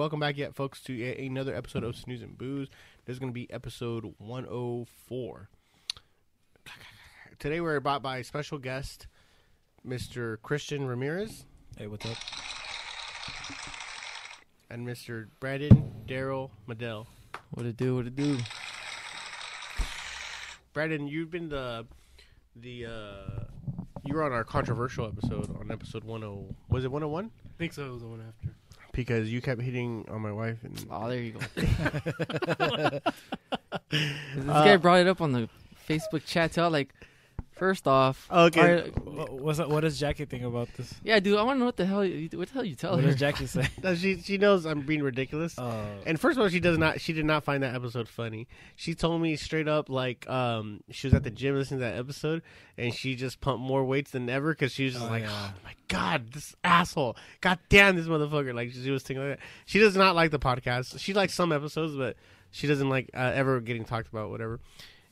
Welcome back, yet, folks, to a- another episode of Snooze and Booze. This is going to be episode 104. Today, we're brought by a special guest, Mr. Christian Ramirez Hey, what's up? and Mr. Brandon Daryl Medell. What it do? What it do? Brandon, you've been the the uh, you were on our controversial episode on episode 10 was it 101 I think so. It was the one after. Because you kept hitting on my wife and Oh, there you go. this guy brought it up on the Facebook chat too. Like, first off, Okay. alright, What, what's up, what does Jackie think about this? yeah, dude, I want to know what the hell you, what the hell you tell What her. What does Jackie say? No, she she knows I'm being ridiculous. Oh, And first of all, she does not. She did not find that episode funny. She told me straight up, like, um, she was at the gym listening to that episode, and she just pumped more weights than ever because she was just Oh, like, yeah. "Oh my god, this asshole! God damn this motherfucker!" Like she was thinking like that. She does not like the podcast. She likes some episodes, but she doesn't like uh, ever getting talked about, whatever.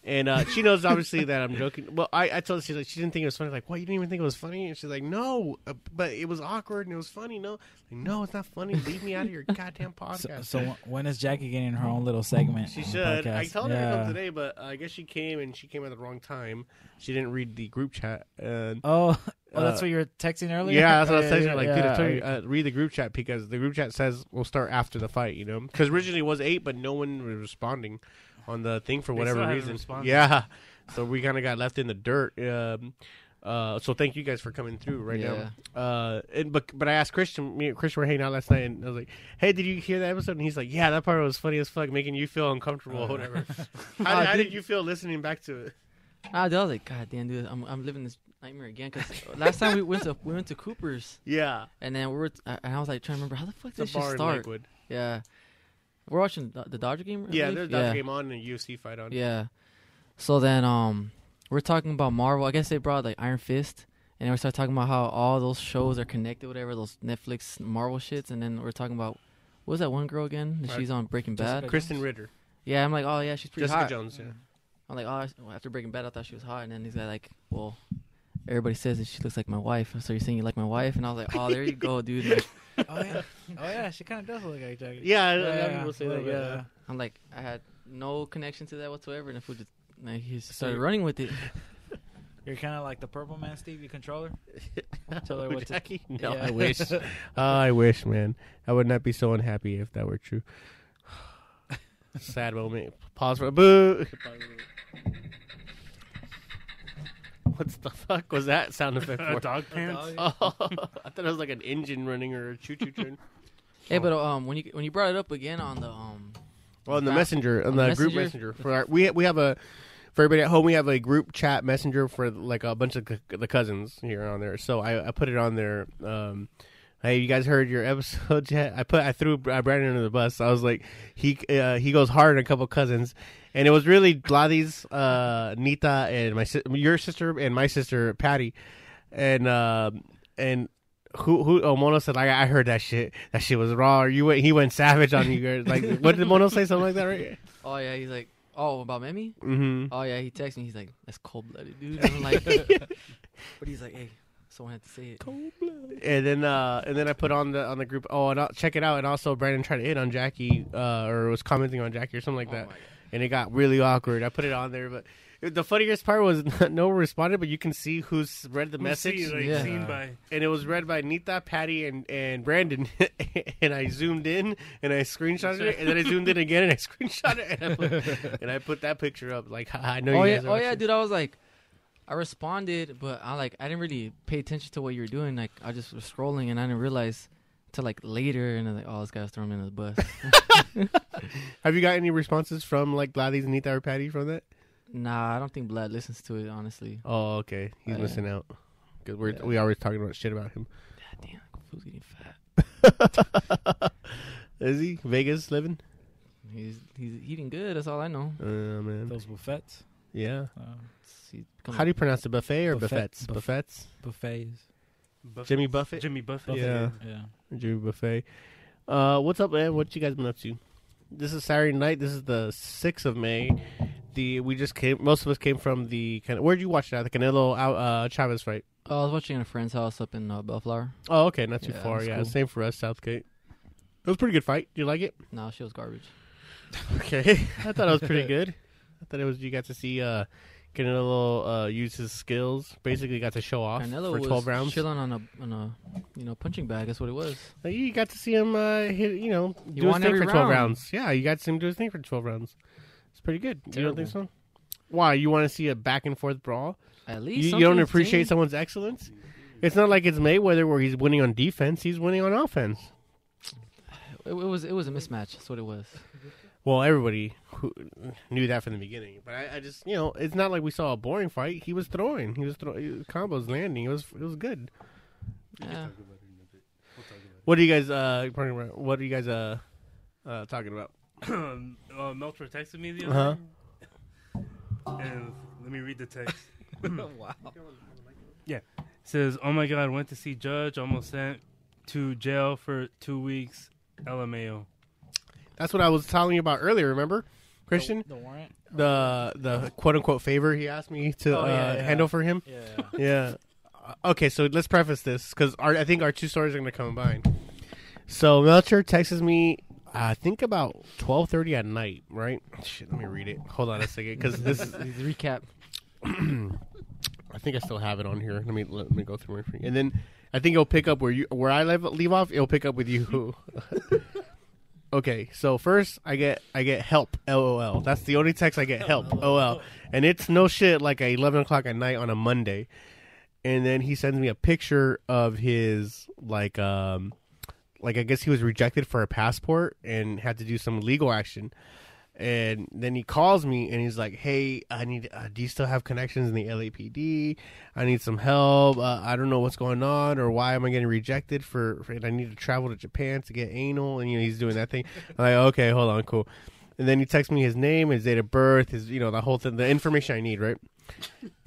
And uh, she knows obviously that I'm joking. Well, I, I told her she's like she didn't think it was funny. Like, what? You didn't even think it was funny? And she's like, no, uh, but it was awkward and it was funny. No, like, no, it's not funny. Leave me out of your goddamn podcast. so when is Jackie getting her own little segment? She should. I told her to come today, but uh, I guess she came and she came at the wrong time. She didn't read the group chat. And Oh, oh, that's Uh, what you were texting earlier. yeah, that's what I was saying. Like, yeah, dude, I told you, uh, read the group chat because the group chat says we'll start after the fight. You know, because originally it was eight, but no one was responding on the thing for whatever reason. Yeah, so we kind of got left in the dirt. Um, uh, so thank you guys for coming through right Yeah. now. Uh, and but but I asked Christian, me and Christian were hanging out last night, and I was like, "Hey, did you hear that episode?" And he's like, "Yeah, that part was funny as fuck, making you feel uncomfortable, or Uh. whatever." How, how dude. did you feel listening back to it? Dude, I was like, God damn, dude, I'm, I'm living this nightmare again. Cause last time we went to we went to Cooper's, Yeah, and then we were, and I was like trying to remember how the fuck did it's this a shit start? Yeah, we're watching the, the Dodger game. I Yeah, believe? there's a Dodger game on and a UFC fight on. Yeah. So then um we're talking about Marvel. I guess they brought like Iron Fist and then we start talking about how all those shows are connected, whatever, those Netflix Marvel shits, and then we're talking about what was that one girl again? Right. She's on Breaking Bad. Jessica Krysten Ritter, Yeah, I'm like, oh yeah, she's pretty hot. Jessica hot. Jones. Yeah. I'm like, oh, after Breaking Bad, I thought she was hot, and then these he's like, well, everybody says that she looks like my wife, so you're saying you like my wife, and I was like, oh, there you go, dude. Like, Oh yeah, oh yeah. She kind of does look like Jackie. Yeah, a Yeah, yeah, people say that. little bit, Yeah. Uh, I'm like, I had no connection to that whatsoever, and the food just like he just So started you- running with it. You're kind of like the Purple Man, Steve. Stevie controller. Tell her Who, what to- Jackie? No, Yeah. I wish. Oh, I wish, man. I would not be so unhappy if that were true. Sad moment. Pause for a boo. What's the fuck was that sound effect for? dog pants. Oh, I thought it was like an engine running or a choo choo train. Hey, but um, when you when you brought it up again on the um, Well, on the messenger, on on the the group messenger? messenger for our, we we have a for everybody at home. We have a group chat messenger for like a bunch of c- the cousins here on there. So I, I put it on there. Um, hey, you guys heard your episode yet? I put I threw uh, Brandon under the bus. I was like, he uh, he goes hard on a couple cousins, and it was really Gladys, uh, Nita, and my si- your sister and my sister Patty, and um and. Who who? Oh, Mono said like I heard that shit. That shit was raw. Or you went. He went savage on you guys. Like what did Mono say? Something like that, right? oh yeah, he's like, oh about Memi. Mm-hmm. Oh yeah, he texted me. He's like, that's cold blooded, dude. And I'm like, but he's like, hey, someone had to say it. Cold And then uh and then I put on the on the group. Oh, and I'll check it out. And also Brandon tried to hit on Jackie, uh, or was commenting on Jackie or something like Oh that. My God. And it got really awkward. I put it on there, but the funniest part was no one responded, but you can see who's read the Who message, see, like, Yeah. seen by and it was read by Nita, Patty, and and Brandon. and I zoomed in and I screenshotted it, and then I zoomed in again and I screenshot it, and I put, and I put that picture up. Like I know Oh you yeah, guys. are oh yeah, dude. I was like, I responded, but I like I didn't really pay attention to what you were doing. Like I just was scrolling and I didn't realize till like later, and I was like, oh, this guy's throwing me under the bus. Have you got any responses from like Gladys, and Nita, or Patty from that? nah, I don't think Blood listens to it. Honestly, Oh, okay. He's Oh, yeah. missing out. Cause we're Yeah. we always talking about shit about him. God damn, fool's getting fat. Is he Vegas living? He's he's eating good. That's all I know. Uh, man. Those buffets. Yeah. Uh, He's How do you pronounce it? Buffet or Buffet- buffets? buff- Buffets. buffets. Buffett. Jimmy Buffett. Jimmy Buffett. Yeah. Yeah. Jimmy Buffet. Uh, what's up, man? What you guys been up to? This is Saturday night. This is the sixth of May. The we just came. Most of us came from the. Can- Where'd you watch that? The Canelo uh, Chavez fight. Oh, I was watching at a friend's house up in uh, Bellflower. Oh, okay, not too Yeah, far. Yeah, cool. same for us, Southgate. It was a pretty good fight. Do you like it? No, she was garbage. Okay, I thought it was pretty good. I thought it was. You got to see uh, little uh, use his skills. Basically, got to show off Canelo for twelve rounds. chilling on a on a you know punching bag. That's what it was. You got to see him uh, hit. You know, He do his thing for twelve round. rounds. Yeah, you got to see him do his thing for twelve rounds. It's pretty good. You don't think so? Why? You want to see a back and forth brawl? At least you something don't appreciate someone's excellence. It's not like it's Mayweather where he's winning on defense. He's winning on offense. It, it was it was a mismatch. That's what it was. Well, everybody who knew that from the beginning, but I, I just you know it's not like we saw a boring fight. He was throwing, he was throwing combos landing. It was it was good. Yeah. What are you guys uh what are you guys uh uh talking about? uh, Melcher texted me the Uh-huh. other day. And let me read the text. wow. Yeah. Says, "Oh my God, went to see Judge, almost sent to jail for two weeks. LMAO." That's what I was telling you about earlier. Remember, Christian, The, the warrant. the the quote unquote favor he asked me to Oh, uh, yeah, yeah. handle for him. Yeah. yeah. Uh, Okay, so let's preface this because I think our two stories are going to combine. So Melcher texts me, I think about twelve thirty at night. Right? Shit, let me read it. Hold on a second, because this is. Recap. I think I still have it on here. Let me let me go through my free. And then I think it'll pick up where you where I leave, leave off. It'll pick up with you. okay, so first I get I get help. LOL. That's the only text I get. Help. OL. And it's no shit like at eleven o'clock at night on a Monday. And then he sends me a picture of his like um like I guess he was rejected for a passport and had to do some legal action. And then he calls me and he's like, "Hey, I need. Uh, do you still have connections in the LAPD? I need some help. Uh, I don't know what's going on or why am I getting rejected for, for? And I need to travel to Japan to get anal. And you know he's doing that thing. I'm like, okay, hold on, cool. And then he texts me his name, his date of birth, his you know the whole thing, the information I need, right?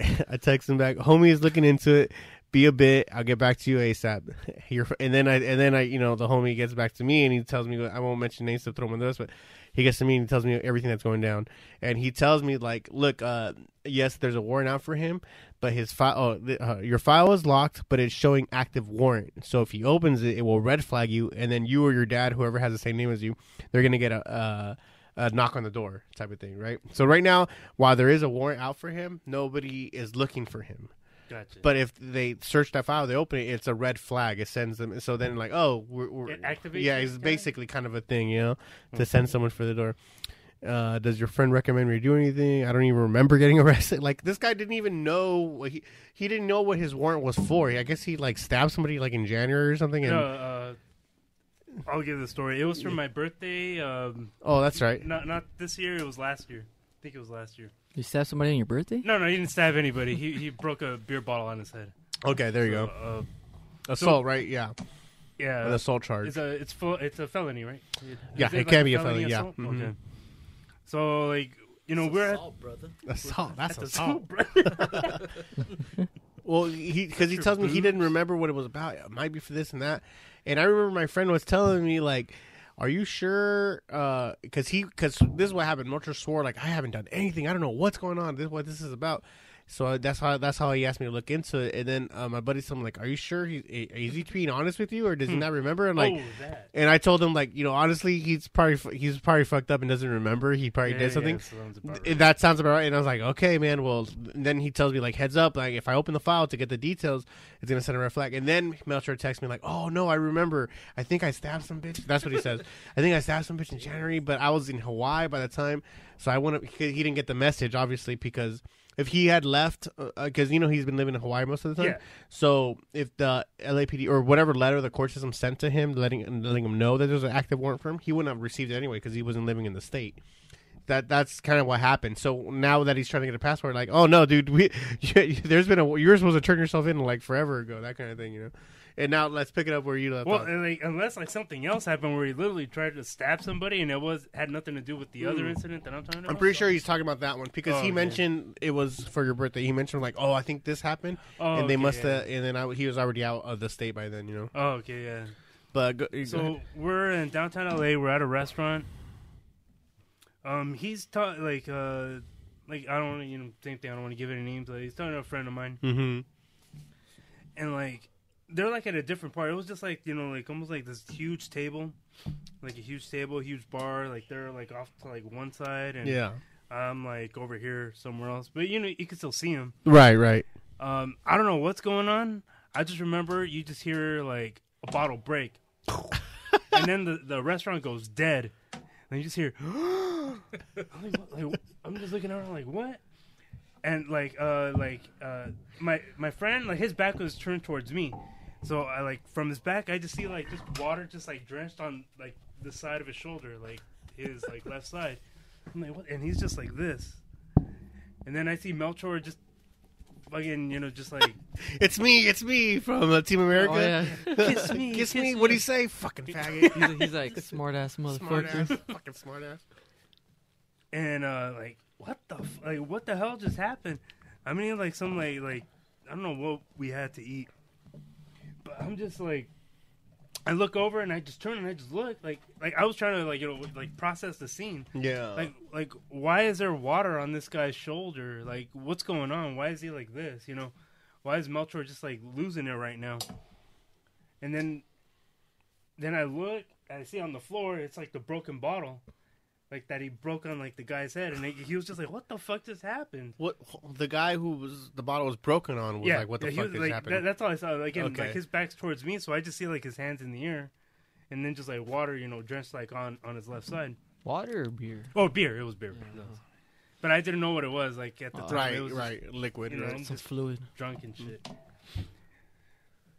I text him back. Homie is looking into it. Be a bit. I'll get back to you asap. And then I and then I you know the homie gets back to me and he tells me I won't mention names to throw him on this, but he gets to me and he tells me everything that's going down. And he tells me like, look, uh, yes, there's a warrant out for him, but his file, oh, uh, your file is locked, but it's showing active warrant. So if he opens it, it will red flag you, and then you or your dad, whoever has the same name as you, they're gonna get a. A knock on the door type of thing, right? So right now, while there is a warrant out for him, nobody is looking for him. Gotcha. But if they search that file, they open it, it's a red flag. It sends them. So then, like, oh, we're, we're It activates Yeah, it's basically kind of a thing, you know, to send someone for the door. Uh, does your friend recommend me do anything? I don't even remember getting arrested. Like this guy didn't even know what he he didn't know what his warrant was for. I guess he like stabbed somebody like in January or something. And no, uh, I'll give the story. It was for my birthday. Um, oh, that's right. not not this year. It was last year. I think it was last year. You stabbed somebody on your birthday? No, no, he didn't stab anybody. he he broke a beer bottle on his head. Okay, there you So, go. Uh, Assault, right? Yeah, yeah, an assault charge. It's a it's full, it's a felony, right? Yeah, Is it like can be a felony, yeah. assault? Mhm. Okay. So like you know we're at assault, brother. assault. That's at the assault. school, Well, he because he Sure, tells me he didn't remember what it was about. It might be for this and that. And I remember my friend was telling me like, "Are you sure?" Uh, because he because this is what happened. Motor swore like, "I haven't done anything. I don't know what's going on. This what this is about." So uh, that's how that's how he asked me to look into it. And then uh, my buddy told like, "Are you sure? He is he being honest with you, or does he not remember?" And like, oh, and I told him like, you know, honestly, he's probably he's probably fucked up and doesn't remember. He probably Yeah, did yeah, something. sounds right. That sounds about right. And I was like, okay, man. Well, then he tells me like, heads up, like if I open the file to get the details, it's gonna send a red flag. And then Melcher texts me like, oh no, I remember. I think I stabbed some bitch. That's what he says. I think I stabbed some bitch in January, but I was in Hawaii by the time, so I went. He didn't get the message, obviously, because. If he had left, uh, uh, because you know he's been living in Hawaii most of the time, Yeah. so if the LAPD or whatever letter the court system sent to him, letting letting him know that there's an active warrant for him, he wouldn't have received it anyway because he wasn't living in the state that that's kind of what happened. So now that he's trying to get a passport, like, oh no, dude, we there's been a you're supposed to turn yourself in like forever ago, that kind of thing, you know. And now let's pick it up where you left Well, off. like unless like something else happened where he literally tried to stab somebody and it was had nothing to do with the other incident that I'm talking about. Hmm. I'm pretty sure he's talking about that one because Oh, he mentioned it was for your birthday. He mentioned like, oh, I think this happened, Oh, and they okay, must yeah. have. And then I, he was already out of the state by then, you know. Oh, okay, yeah. But go, go So ahead. we're in downtown LA. We're at a restaurant. Um, he's ta- like uh, like I don't you know same thing. I don't want to give any names. Like, he's talking to a friend of mine, Mhm. and like they're like at a different part. It was just like you know, like almost like this huge table, like a huge table, huge bar. Like they're like off to like one side, and Yeah. I'm like over here somewhere else. But you know, you can still see them. Right. Right. Um, I don't know what's going on. I just remember you just hear like a bottle break, and then the, the restaurant goes dead, and you just hear. I'm, like. Like, I'm just looking around like what, and like uh like uh my my friend like his back was turned towards me, so I like from his back I just see like just water just like drenched on like the side of his shoulder like his like left side. I'm like what, and he's just like this, and then I see Melchor just fucking you know just like It's me. It's me from uh, Team America. Oh yeah. kiss me, Kiss kiss me. What do you say? Fucking faggot. he's, he's like smart ass smart motherfucker. ass. Fucking smart ass. and uh like what the f- like what the hell just happened i mean like some like like i don't know what we had to eat but i'm just like i look over and i just turn and i just look like like i was trying to like you know like process the scene. Yeah. like like why is there water on this guy's shoulder? Like what's going on? Why is he like this you know? Why is melchor just like losing it right now? And then then i look i see on the floor it's like the broken bottle like that he broke on like the guy's head and he, he was just like what the fuck just happened what the guy who was the bottle was broken on was like, what the yeah, fuck was, just like, happened? that- that's all i saw like, again, Okay. like his back's towards me so i just see like his hands in the air and then just like water you know drenched like on on his left side Water or beer? oh beer it was beer but i didn't know what it was like at the Oh. time right. it was just Right. Liquid. you know, right. Some fluid. drunk and shit.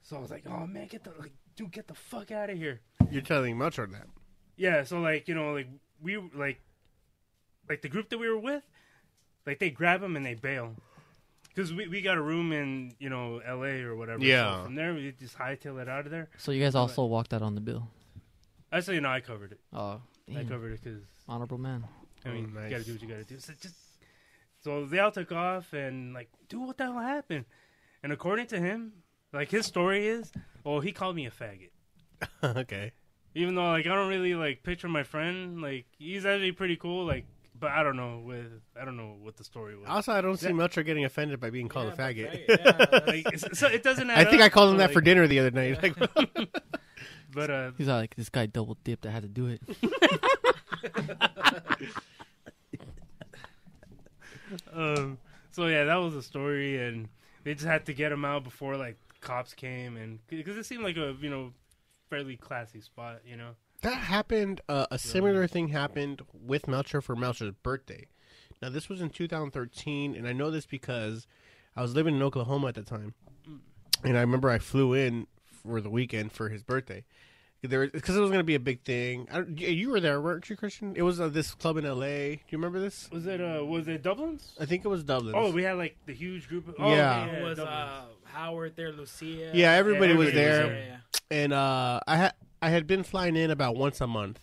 So I was like, "Oh man, get the like, dude, get the fuck out of here!" You're telling much Melchor that. Yeah, so like you know, like we like, like the group that we were with, like they grab him and they bail, because we we got a room in you know L.A. or whatever. So Yeah. from there we just hightail it out of there. So you guys also walked out on the bill. I Actually, no, I covered it. Oh, I damn. covered it because honorable man. I mean, Oh, you gotta do what you gotta do. So just so they all took off and like, dude, what the hell happened? And according to him, like his story is, well, he called me a faggot. okay. Even though like I don't really like picture my friend, like he's actually pretty cool. Like, but I don't know with I don't know what the story was. Also, I don't see That- Melchor getting offended by being called Yeah, a but faggot. yeah, like, so it doesn't. I think up, I called him but, that for like- dinner the other night. Like, But uh, He's like, this guy double dipped. I had to do it. um, so yeah, that was the story, and they just had to get him out before like cops came, and because it seemed like a you know fairly classy spot, you know. that happened. Uh, a similar thing happened with Melchor for Melchor's birthday. Now, this was in 2013, and I know this because I was living in Oklahoma at the time, and I remember I flew in for the weekend for his birthday. There, because it was going to be a big thing. I, you- you were there, weren't you, Christian? It was uh, this club in L.A. Do you remember this? Was it uh was it Dublin's? I think it was Dublin. Oh, we had like the huge group. Of, oh, Yeah. okay, It was uh, Howard there, Lucia. yeah, everybody Yeah, was everybody was there. there. Yeah, yeah. and uh, I had I had been flying in about once a month,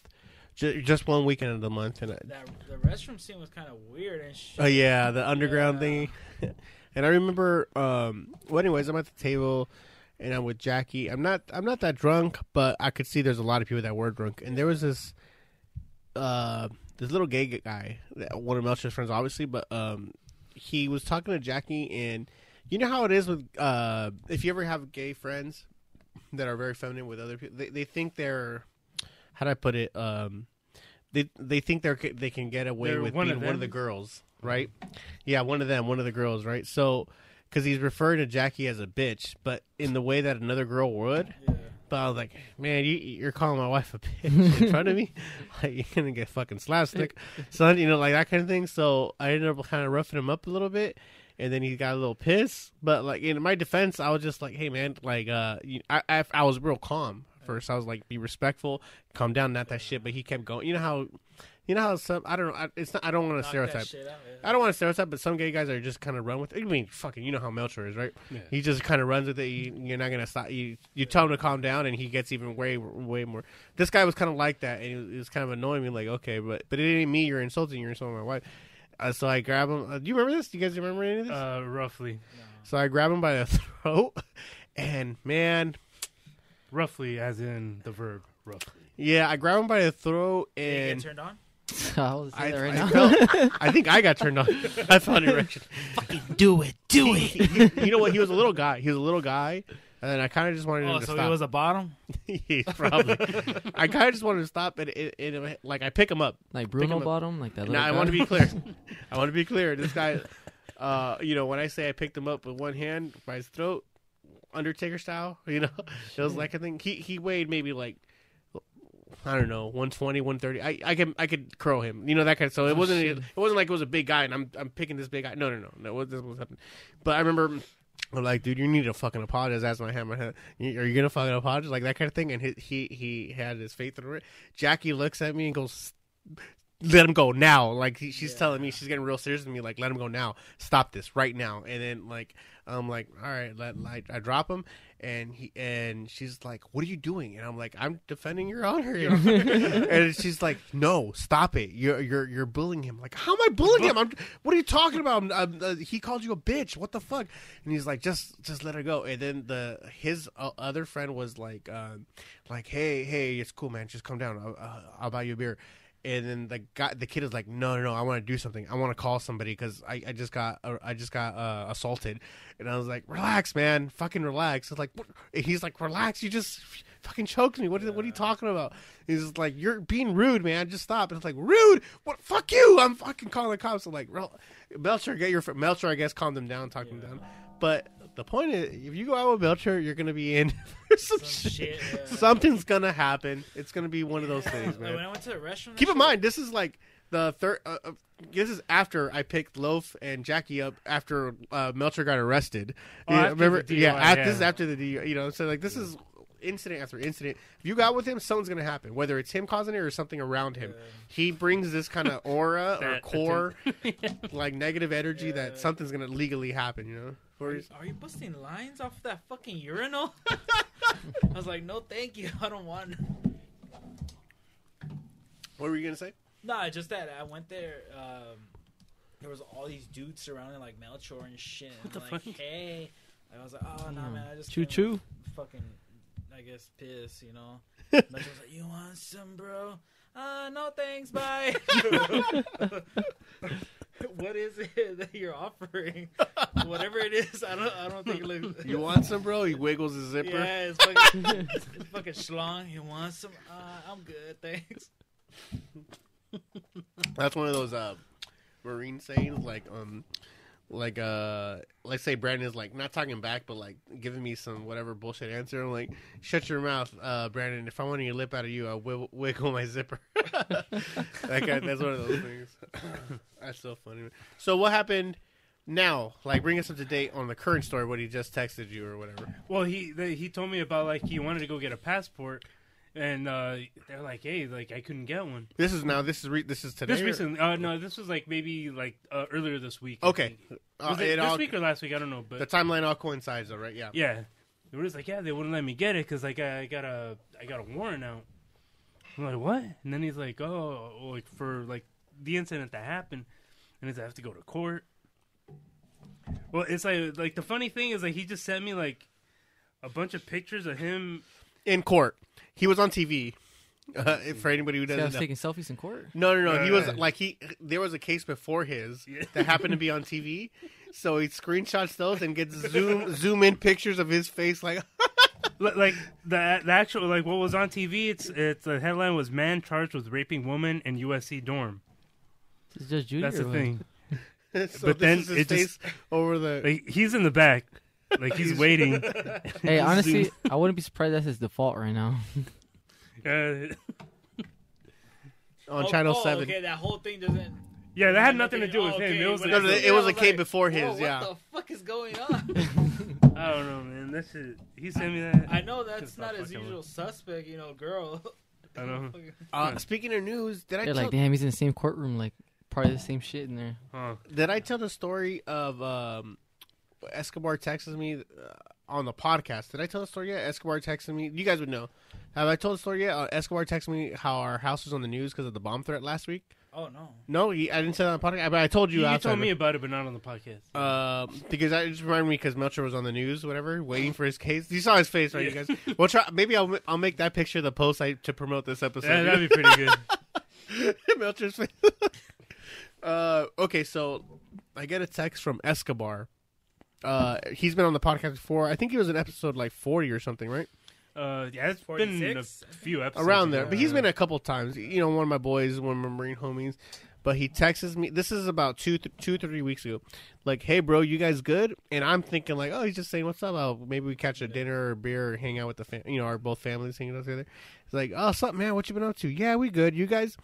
just, just one weekend of the month, and I, That the restroom scene was kind of weird and shit. oh yeah, the underground Yeah. thingy. and I remember, um, well, anyways, I'm at the table, and I'm with Jackie. I'm not I'm not that drunk, but I could see there's a lot of people that were drunk, and there was this uh this little gay guy, one of Melchor's friends, obviously, but um, he was talking to Jackie, and you know how it is with uh, if you ever have gay friends that are very feminine with other people, they they think they're how do I put it? Um, they they think they're they can get away They're with one being of one of the girls, right? Yeah, one of them, one of the girls, right? So, because he's referring to Jackie as a bitch, but in the way that another girl would. Yeah. But I was like, man, you, you're calling my wife a bitch in front of me? Like, you're going to get fucking slapstick. Son, you know, like that kind of thing. So I ended up kind of roughing him up a little bit. And then he got a little pissed. But, like, in my defense, I was just like, hey, man, like, uh, you, I, I, I was real calm first. I was like, be respectful, calm down, not that shit. But he kept going. You know how, you know how some, I don't know, I, it's not, I don't want to stereotype. out, yeah. I don't want to stereotype, but some gay guys are just kind of run with it. I mean, fucking, you know how Melcher is, right? Yeah. He just kind of runs with it. You, you're not gonna stop. You you tell him to calm down, and he gets even way way more. This guy was kind of like that, and it was, it was kind of annoying me. Like, okay, but but it ain't me. You're insulting. You're insulting my wife. Uh, so I grab him. Uh, do you remember this? Do you guys remember any of this? Uh, roughly, so I grab him by the throat, and man, roughly, as in the verb roughly. yeah, I grab him by the throat, Did you and get turned on? I was I, that right I now. felt- I think I got turned on. I found erection. Fucking do it, do He- he- you know what? He was a little guy. He was a little guy, and then I kind of just wanted him Oh, to so stop. he was a bottom. He's probably. I kind of just wanted to stop, and it, it, it- like I pick him up. Like him Bruno up. Bottom, like that. Little bit. Now I little want to be clear. I want to be clear. This guy, uh, you know, when I say I picked him up with one hand by his throat, Undertaker style, you know, it was like I think he he weighed maybe like. I don't know, 120, 130. I, I can I could curl him, you know that kind of. So it Oh, wasn't it wasn't like it was a big guy, and I'm I'm picking this big guy. No, no, no, no. What this was happening? But I remember I'm like, dude, you need to fucking apologize. That's my hand, my head. Are you gonna fucking apologize, like that kind of thing? And he he, he had his faith through it. Jackie looks at me and goes, "Let him go now." Like she's Yeah. telling me, she's getting real serious with me. Like, let him go now. Stop this right now. And then like I'm like, all right, let I, I drop him, and he and she's like, what are you doing? And I'm like, I'm defending your honor. you know? and she's like, no, stop it. You're you're you're bullying him. Like, how am I bullying him? I'm, what are you talking about? I'm- I'm, uh, he called you a bitch. What the fuck? And he's like, just just let her go. And then the his uh, other friend was like, um, like, hey hey, it's cool, man. Just calm down. I'll, uh, I'll buy you a beer. And then the guy, the kid is like, no, no, no. I want to do something. I want to call somebody because I, I just got, uh, I just got uh, assaulted. And I was like, relax, man, fucking relax. It's like, what? He's like, relax. You just fucking choked me. What, is, what are you talking about? He's like, you're being rude, man. Just stop. And it's like, rude. What? Fuck you. I'm fucking calling the cops. I'm like, Melcher, get your Melcher. I guess calm them down, talk them down. But the point is, if you go out with Melcher, you're gonna be in for some, Some shit. shit, yeah. Something's gonna happen. It's gonna be one of those things, man. when I went to the restaurant, Keep in mind, this is like the third. Uh, uh, this is after I picked Loaf and Jackie up after uh, Melcher got arrested. Oh, Yeah, after remember? the yeah, yeah. this is after the DUI, You know, so like this is incident after incident. If you got with him, something's gonna happen. Whether it's him causing it or something around him, he brings this kind of aura or That- core, like negative energy Yeah. that something's gonna legally happen. You know. Are you, are you busting lines off that fucking urinal? I was like, no, thank you. I don't want. What were you gonna say? Nah, just that I went there. Um, there was all these dudes surrounding like Melchor and shit. What and the I'm like, fuck? hey, I was like, oh no, man, I just Choo choo. fucking, I guess, piss, you know. Melchor like, you want some, bro? Uh, no thanks, bye. what is it that you're offering? Whatever it is, I don't, I don't think it looks. You want some, bro? He wiggles his zipper. Yeah, it's fucking, it's fucking schlong. You want some? Uh, I'm good, thanks. That's one of those uh, marine sayings, like um, like uh, let's say Brandon's like not talking back, but like giving me some whatever bullshit answer. I'm like, shut your mouth, uh, Brandon. If I want your lip out of you, I'll wi- wiggle my zipper. guy, that's one of those things. that's so funny. So what happened? Now, like, bring us up to date on the current story. What he just texted you or whatever. Well, he he told me about like he wanted to go get a passport, and uh, they're like, hey, like I couldn't get one. This is now. This is re- this is today. This or- recently, uh, no, this was like maybe like uh, earlier this week. I Okay. think. Uh, Was it, it this all, week or last week? I don't know, but the timeline all coincides, though, right? Yeah. yeah, they were just like, yeah, they wouldn't let me get it because like I got a I got a warrant out. I'm like, what? And then he's like, oh, like for like the incident that happened, and he's like, I have to go to court. Well, it's like like the funny thing is like he just sent me like a bunch of pictures of him. In court. He was on TV. Uh, for anybody who See, I doesn't was know. taking selfies in court. No, no, no. He was like he. There was a case before his Yeah. that happened to be on TV, so he screenshots those and gets zoom zoom in pictures of his face. Like, Li- like the the actual like what was on TV. It's it's the headline was man charged with raping woman in USC dorm. It's just Judy. That's the what? thing. so But this then is his it just- over the. Like he's in the back, like he's waiting. Hey, honestly, I wouldn't be surprised that's his default right now. Uh, on Oh, Channel oh, Seven. Okay, that whole thing doesn't. yeah, that had nothing to do Oh, with him. It was when like, No, I it was I a case like, before his, yeah. What the fuck is going on? I don't know, man. That shit. He sent me that. I know that's not his usual with- suspect, you know, girl. I know. Uh, speaking of news, did I They're tell, like, damn, he's in the same courtroom, like probably the same shit in there. Huh. did I tell the story of um, Escobar texted me uh, on the podcast? Did I tell the story yet? Escobar texted me. You guys would know. Have I told the story yet? Uh, Escobar texted me how our house was on the news because of the bomb threat last week. Oh no. No, he, I didn't say that on the podcast, but I told you. You, told me about it, but not on the podcast. Uh, because that just reminded me because Melcher was on the news, whatever, waiting for his case. You saw his face, right? You guys. We'll try, maybe I'll I'll make that picture the post I, to promote this episode. yeah, that'd be pretty good. Melcher's face. uh, okay, so I get a text from Escobar, Uh, he's been on the podcast before. I think he was in episode like forty or something, right? Uh, yeah, it's been a few episodes Around there, ago. but he's been a couple times. You know, one of my boys, one of my Marine homies. But he texts me. This is about two, th- two, three weeks ago. Like, hey, bro, you guys good? And I'm thinking like, oh, he's just saying what's up. Oh, maybe we catch a dinner or beer or hang out with the fam- you know, our both families hanging out together. He's like, oh, what's up, man? What you been up to? Yeah, we good. You guys?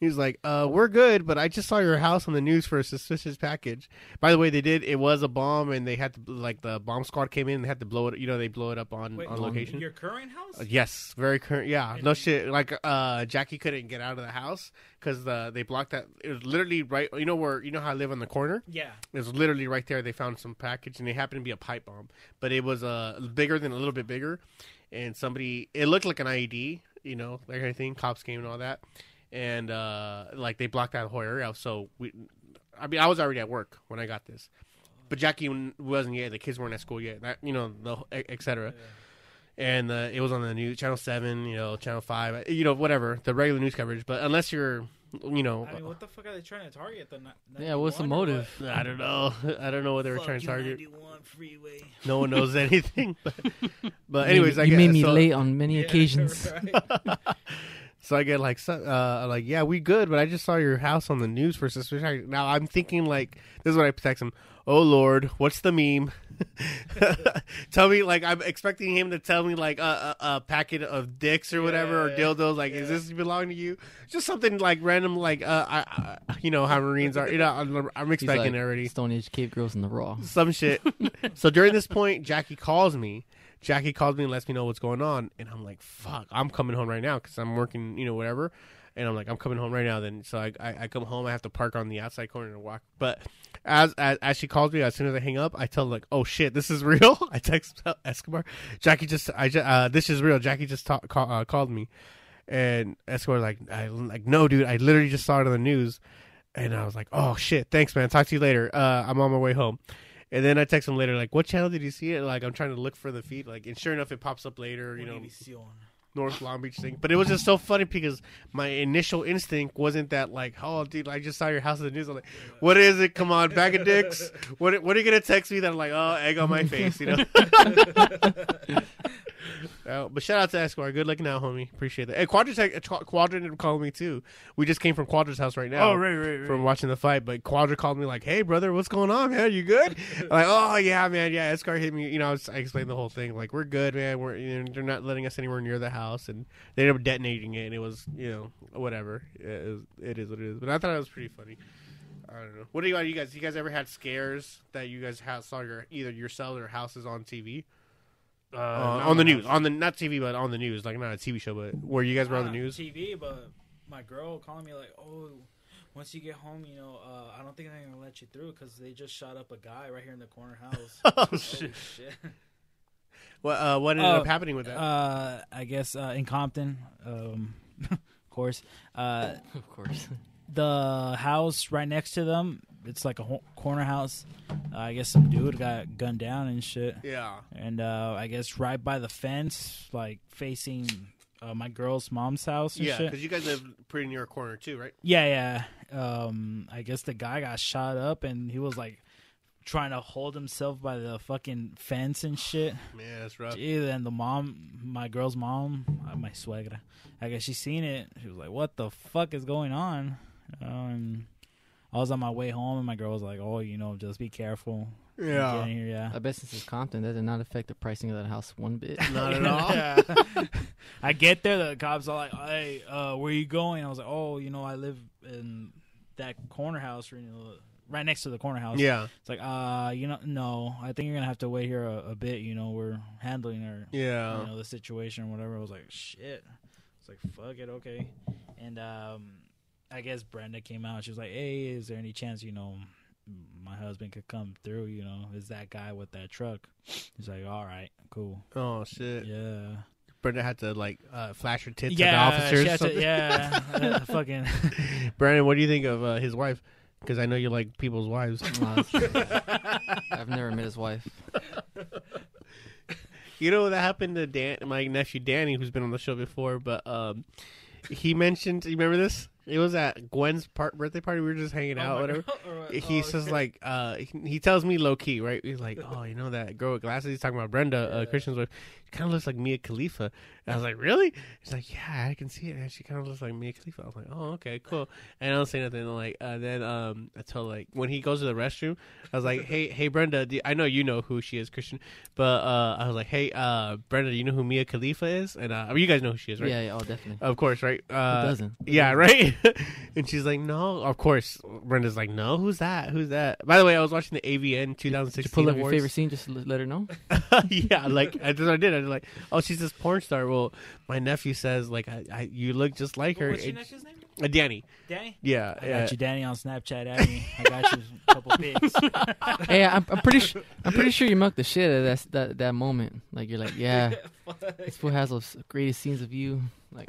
He's like, uh, we're good, but I just saw your house on the news for a suspicious package. By the way, they did. It was a bomb, and they had to like the bomb squad came in. and They had to blow it. You know, they blow it up on Wait, on location. Your current house? Uh, yes, very current. Yeah, no shit. Like uh, Jackie couldn't get out of the house because the they blocked that. It was literally right. You know where you know how I live on the corner. Yeah. It was literally right there. They found some package, and it happened to be a pipe bomb, but it was uh bigger than a little bit bigger, and somebody. It looked like an IED. You know, like anything. Cops came and all that, and uh like they blocked that whole area. So we, I mean, I was already at work when I got this. But Jackie wasn't yet. The kids weren't at school yet. That you know, the et cetera and uh, it was on the news channel 7 you know channel 5 uh, you know whatever the regular news coverage but unless you're you know I mean, what the fuck are they trying to target? The Yeah, what's the motive? what? i don't know i don't know what they were Fuck trying to target freeway. no one knows anything but, but anyways made, i you get made me so, late on many Yeah, occasions. right. so i get like uh like yeah we good but i just saw your house on the news for suspicious now i'm thinking like this is what i text him oh lord what's the meme? Tell me like i'm expecting him to tell me like a, a, a packet of dicks or whatever Yeah, or dildos like is this belong to you? Just something like random like uh I, I you know how marines are you know i'm, I'm expecting like, already. Stone Age cave girls in the raw. some shit. So during this point jackie calls me. Jackie calls me and lets me know what's going on. And i'm like fuck i'm coming home right now because i'm working you know whatever and i'm like i'm coming home right now. Then so I, I i come home i have to park on the outside corner and walk. But as, as as she calls me as soon as i hang up i tell her like oh shit this is real. I text escobar. Jackie just i just uh this is real. Jackie just ta- call, uh, called me. And escobar like i like no dude i literally just saw it on the news. And i was like oh shit thanks man. Talk to you later. Uh i'm on my way home. And then I text him later, like, "What channel did you see it?" Like, I'm trying to look for the feed, like, and sure enough, it pops up later. You know. North Long Beach thing. But it was just so funny because my initial instinct wasn't that like, oh, dude, I just saw your house in the news. I'm like, what is it? Come on, bag of dicks. What What are you gonna text me that I'm like, oh, egg on my face, you know? Oh, but shout out to Esquire. Good looking out, homie. Appreciate that. Hey, Quadra, uh, Quadra called me too. We just came from Quadra's house right now Oh, right, right, right. from watching the fight. But Quadra called me like, "Hey, brother, what's going on, man? You good?" Like, "Oh yeah, man. Yeah, Escar hit me. You know, I, was, I explained the whole thing. Like, we're good, man. We're you know, they're not letting us anywhere near the house, and they ended up detonating it, and it was you know whatever. It is, it is what it is. But I thought it was pretty funny. I don't know. What do you, you guys? You guys ever had scares that you guys have, saw your either yourselves or houses on TV, Uh, uh, on the news, on the not TV, but on the news, like not a TV show, but where you guys were on the news. TV, but my girl calling me like, "Oh, once you get home, you know, uh, I don't think they're gonna let you through because they just shot up a guy right here in the corner house." Oh Holy shit! shit! What uh, what ended Oh, up happening with that? Uh, I guess uh, in Compton, um, of course, uh, Of course. the house right next to them, it's like a ho- corner house. Uh, I guess some dude got gunned down and shit. yeah. and uh, I guess right by the fence, like facing uh, my girl's mom's house and Yeah, because you guys live pretty near a corner too, right? Yeah, yeah. Um, I guess the guy got shot up, and he was like trying to hold himself by the fucking fence and shit. Man, that's rough. Gee, and the mom, my girl's mom, uh, my suegra, I guess she seen it. She was like, "What the fuck is going on?" Um, I was on my way home, and my girl was like, "Oh, you know, just be careful." Yeah. Getting here, yeah. I bet since it's Compton, that did not affect the pricing of that house one bit. Not at all. Yeah. I get there, the cops are like, "Hey, uh, where you going?" I was like, "Oh, you know, I live in that corner house, you know, right next to the corner house." Yeah, It's like, uh, you know, no, I think you're gonna have to wait here a, a bit. You know, we're handling our, yeah. you know, the situation or whatever. I was like, shit. It's like, fuck it, okay. And um, I guess Brenda came out. She was like, hey, is there any chance, you know, my husband could come through? You know, is that guy with that truck? He's like, all right, cool. Oh shit. Yeah. Brenda had to like uh, flash her tits yeah, at the officers. she or had to- yeah, uh, fucking. Brandon, what do you think of uh, his wife? Because I know you like people's wives. Nah, I've never met his wife. you know that happened to Dan, my nephew Danny, who's been on the show before. But um, he mentioned. You remember this? It was at Gwen's part, birthday party. We were just hanging out, whatever. he says like uh he, he tells me low key right? He's like oh you know that girl with glasses? He's talking about brenda uh, christian's wife kind of looks like mia khalifa and i was like really he's like yeah i can see it and she kind of looks like mia khalifa i was like oh okay cool and i don't say nothing like uh, then um i told like when he goes to the restroom i was like hey hey brenda do, i know you know who she is christian but uh i was like hey uh brenda do you know who mia khalifa is and uh I mean, you guys know who she is right Yeah, yeah, oh, definitely. of course right Who uh doesn't? yeah, right. and she's like, "No, of course." Brenda's like, "No, who's that? Who's that?" By the way, I was watching the AVN Did you pull up your favorite scene just to let her know? yeah, like I just I did. I was like, "Oh, she's this porn star." Well, my nephew says like, I, I "You look just like her." What's your It- nephew's name? uh, Danny. Danny. Yeah, I yeah. got you, Danny, on Snapchat. At me. I got you a couple pics. hey, I'm, I'm pretty sure. I'm pretty sure you milked the shit out of that that that moment. Like you're like, yeah, this fool has those greatest scenes of you. Like,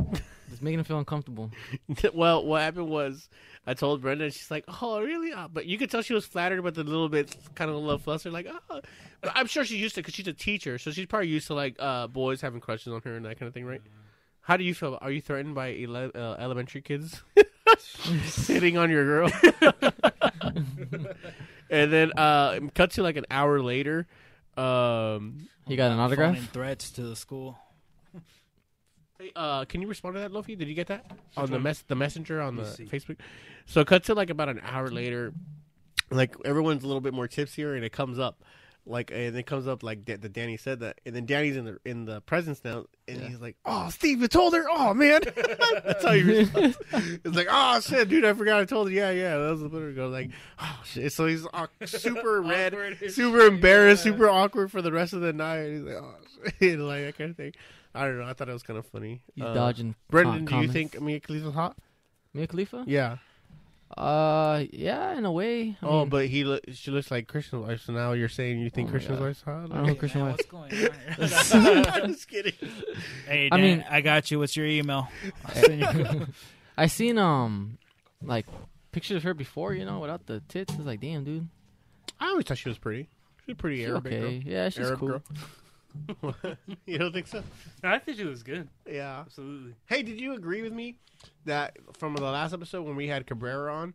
just making him feel uncomfortable. well, what happened was I told Brenda, and she's like, "Oh, really?" Uh, but you could tell she was flattered, but a little bit, kind of a little flustered, like, "Oh." But I'm sure she's used to because she's a teacher, so she's probably used to like uh, boys having crushes on her and that kind of thing, right? How do you feel? Are you threatened by ele- uh, elementary kids sitting on your girl? and then uh, cut to like an hour later. Um, He got an autograph. Phoning threats to the school. Hey, uh, can you respond to that, Lofi? Did you get that on the mess the messenger on the see. Facebook? So it cuts to like about an hour later, like everyone's a little bit more tipsier, and it comes up, like and it comes up like that. Danny said that, and then Danny's in the in the presence now, and Yeah. he's like, "Oh, Steve, you told her? Oh man, that's how he responds. It's like, "Oh shit, dude, I forgot I told her. Yeah, yeah." That was the better go. Like, oh shit. So he's uh, super red, Awkward super embarrassed, yeah. super awkward for the rest of the night. He's like, "Oh shit," like that kind of thing. I don't know. I thought it was kind of funny. He's Uh, dodging. Brendan, com- do you think Mia Khalifa's hot? Mia Khalifa? Yeah. Uh, yeah, in a way. I oh, mean, but he look, she looks like Christian's wife. So now you're saying you think Oh my Christian's God. wife's hot? I don't know who Christian Man, wife. what's going on here? I'm just kidding. hey, I mean- I got you. What's your email? I'll send you- I seen um, like pictures of her before. You know, without the tits. It's like, damn, dude. I always thought she was pretty. She's pretty She's Arabic okay. Yeah, she's Arab cool. girl. you don't think so? I think she was good. Yeah. Absolutely. Hey, did you agree with me that from the last episode when we had Cabrera on,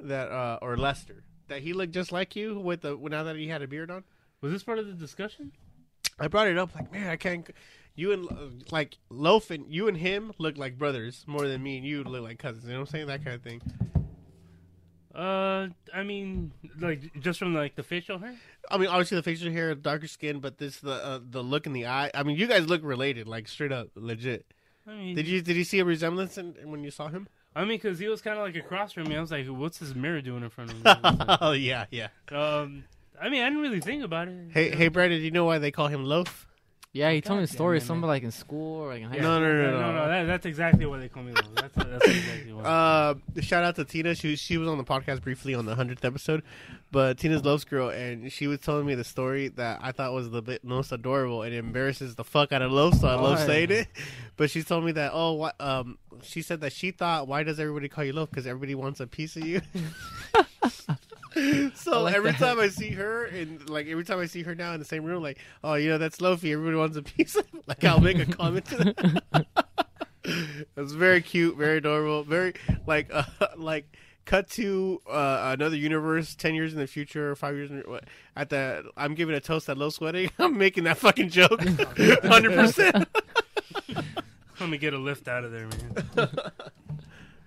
that uh or Lester, that he looked just like you with the now that he had a beard on? Was this part of the discussion? I brought it up like, man, I can't. You and like Loaf and you and him look like brothers more than me and you look like cousins. You know what I'm saying? That kind of thing. Uh, I mean, like just from like the facial hair. I mean, obviously the facial hair, darker skin, but this the uh, the look in the eye. I mean, you guys look related, like straight up, legit. I mean, Did you did you see a resemblance in, when you saw him? I mean, because he was kind of like across from me. I was like, "What's this mirror doing in front of me?" Like, oh yeah, yeah. um, I mean, I didn't really think about it. Hey, hey, Brandon, do you know why they call him Loaf? Yeah, he told me God the story. damn it, Something like in school or like in high school. No, no, no, no, no. no. That, that's exactly what they call me. Though. That's that's exactly what. Uh, shout out to Tina. She she was on the podcast briefly on the hundredth episode, but Tina's Loaf's girl, and she was telling me the story that I thought was the bit most adorable and it embarrasses the fuck out of Loaf, so I love Why? saying it. But she told me that oh, what, um, she said that she thought why does everybody call you Loaf because everybody wants a piece of you. so like every that. time I see her, and like every time I see her now in the same room, like oh, you know that's Lofi. Everybody wants a piece. of Like I'll make a comment to that. It's very cute, very adorable, very like uh, like cut to uh, another universe, ten years in the future, five years in what, at the. I'm giving a toast at low sweating. I'm making that fucking joke, hundred percent. Let me get a lift out of there, man.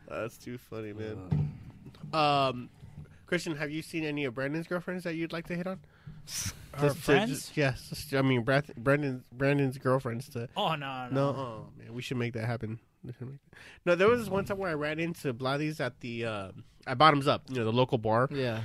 That's too funny, man. Um, Christian, have you seen any of Brandon's girlfriends that you'd like to hit on? Her Just to- friends? just- yes. just- I mean, Brad- Brandon's Brandon's girlfriends to Oh no, no. No, oh man, we should make that happen. We should make- No, there was this one time where I ran into Blatty's at the uh, at Bottoms Up, you know, the local bar, Yeah.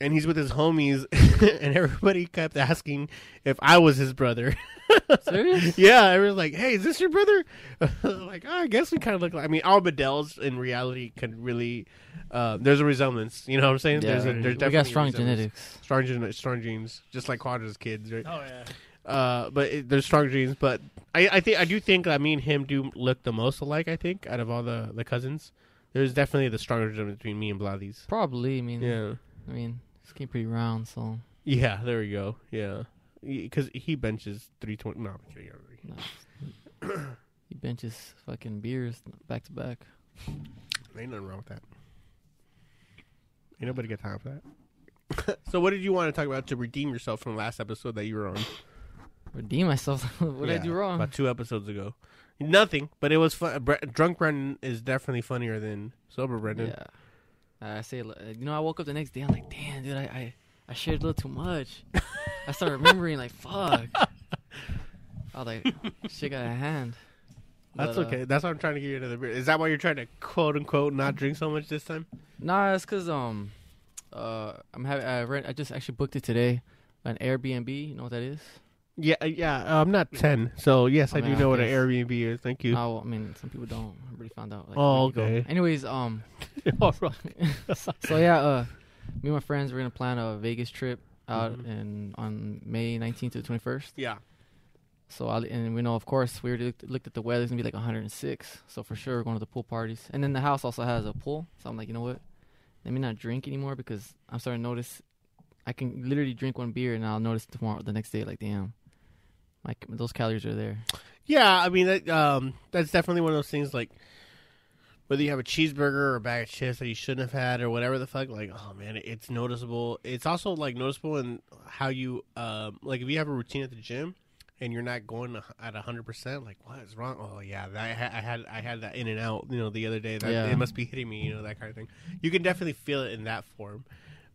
And he's with his homies, and everybody kept asking if I was his brother. Serious? yeah, I was like, "Hey, is this your brother?" like, oh, I guess we kind of look like. I mean, all Bedell's in reality can really. Uh, there's a resemblance. You know what I'm saying? Yeah. there's a, there's we definitely got strong resemblance. genetics. Strong, gen- strong genes, just like Quadra's kids, right? Oh yeah. Uh, but it, there's strong genes. But I, I think I do think that me and him do look the most alike. I think out of all the the cousins, there's definitely the stronger difference between me and Blathy's. Probably. I mean, Yeah, I mean, skin pretty round, so yeah. There we go. Yeah, because he benches three twenty. No, I'm kidding. I'm kidding. no. he benches fucking beers back to back. Ain't nothing wrong with that. Ain't nobody got time for that. so, what did you want to talk about to redeem yourself from the last episode that you were on? Redeem myself. what did I do wrong? About two episodes ago. Nothing, but it was fun. Drunk Brendan is definitely funnier than sober Brendan. Yeah. I say, uh, you know, I woke up the next day. I'm like, damn, dude, I, I, I shared a little too much. I started remembering, like, fuck. I was like, shit got a hand. That's But, uh, okay. That's why I'm trying to get you another beer. Is that why you're trying to quote unquote not drink so much this time? Nah, it's cause um, uh, I'm having I rent. I just actually booked it today, an Airbnb. You know what that is? Yeah, uh, yeah. uh, I'm not ten, so yes, Oh, I do man, know what an. Airbnb is. Thank you. No, I mean some people don't. I already found out. Like, Oh, week ago. okay. Anyways, um, All right. so yeah, uh, me and my friends we're gonna plan a Vegas trip out Mhm. in on May 19th to the 21st. yeah. So I and we know, of course, we already looked, looked at the weather. It's gonna be like 106. So for sure, we're going to the pool parties. And then the house also has a pool. So I'm like, you know what? Let me not drink anymore because I'm starting to notice. I can literally drink one beer and I'll notice tomorrow, the next day, like, damn, like those calories are there. Yeah, I mean that, um, that's definitely one of those things. Like whether you have a cheeseburger or a bag of chips that you shouldn't have had or whatever the fuck. Like, oh man, it's noticeable. It's also like noticeable in how you, um, like if you have a routine at the gym and you're not going at hundred percent. Like, what is wrong? Oh yeah, that, I, ha- I had I had that in and out. You know, the other day. That Yeah. it must be hitting me. You know, that kind of thing. You can definitely feel it in that form.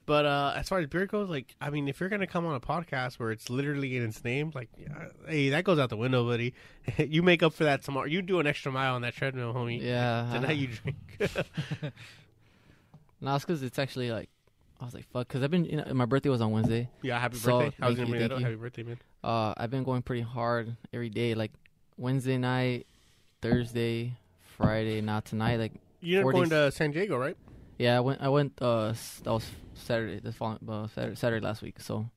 But uh, as far as beer goes, like I mean, if you're gonna come on a podcast where it's literally in its name, like, yeah, hey, that goes out the window, buddy. you make up for that tomorrow. You do an extra mile on that treadmill, homie. Yeah. Tonight you drink. No, it's because it's actually like, I was like, fuck, because I've been, you know, my birthday was on Wednesday. yeah, happy So, birthday. I was thank gonna bring that up. Happy birthday, man. Uh, I've been going pretty hard every day, like Wednesday night, Thursday, Friday, Not tonight. Like, You're 40s. going to San Diego, right? Yeah, I went, I went, uh, that was Saturday, the following, uh, Saturday, Saturday last week. So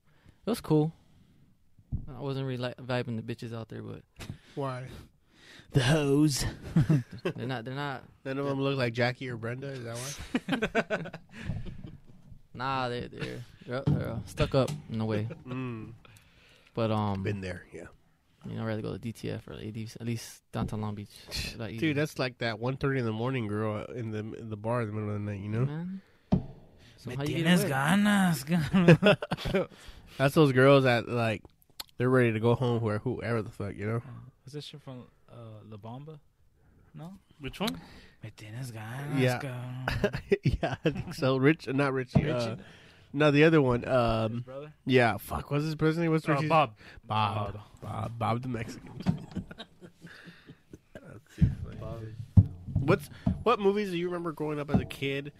it was cool. I wasn't really like, vibing the bitches out there, but Why? The hose. they're not, they're not, None of them look like Jackie or Brenda. Is that why? nah, they, they're, they're, they're uh, stuck up in a way. mm, But, um, been there, yeah. You know, I'd rather go to DTF or AD, at least downtown Long Beach. A lot. Dude, that's like that 1.30 in the morning girl in the in the bar in the middle of the night. You know, man. So Me how you tienes ganas. ganas. that's those girls that like they're ready to go home. Where whoever the fuck, you know. Was this shit from uh, La Bamba? No. Which one? Me tienes ganas. Yeah. yeah, I think so. Rich, uh, not Richie. Uh, Richie? No, the other one. His Um, brother. yeah, fuck. What's his brother name? What's Uh, Richie's? Bob. Bob. Bob. Bob the Mexican. That's too funny. What's what movies do you remember growing up as a kid?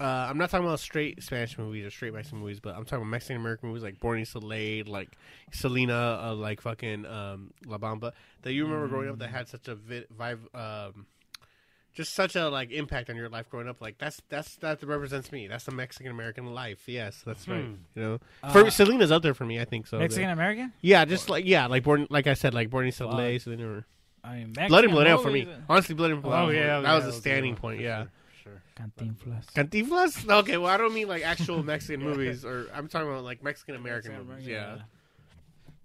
Uh, I'm not talking about straight Spanish movies or straight Mexican movies, but I'm talking about Mexican American movies like Born in East L.A., like Selena, uh, like fucking um, La Bamba. That you remember growing up that had such a vi- vibe, um, just such a like impact on your life growing up. Like that's that's that represents me. That's the Mexican American life. Yes, that's right. Hmm. You know, Uh, for Selena's up there for me. I think so. Mexican American? Yeah, just like yeah, like born like I said, like Born in East L.A., Fuck. Selena, or I mean, Blood and Mexican Blood Ale for me. movies, Honestly, Blood and Blood. Oh Ale, yeah, that yeah, was a standing good point. one, Yeah, for sure. Cantinflas. Cantinflas. Okay, well I don't mean like actual Mexican movies, or I'm talking about like Mexican American movies. American,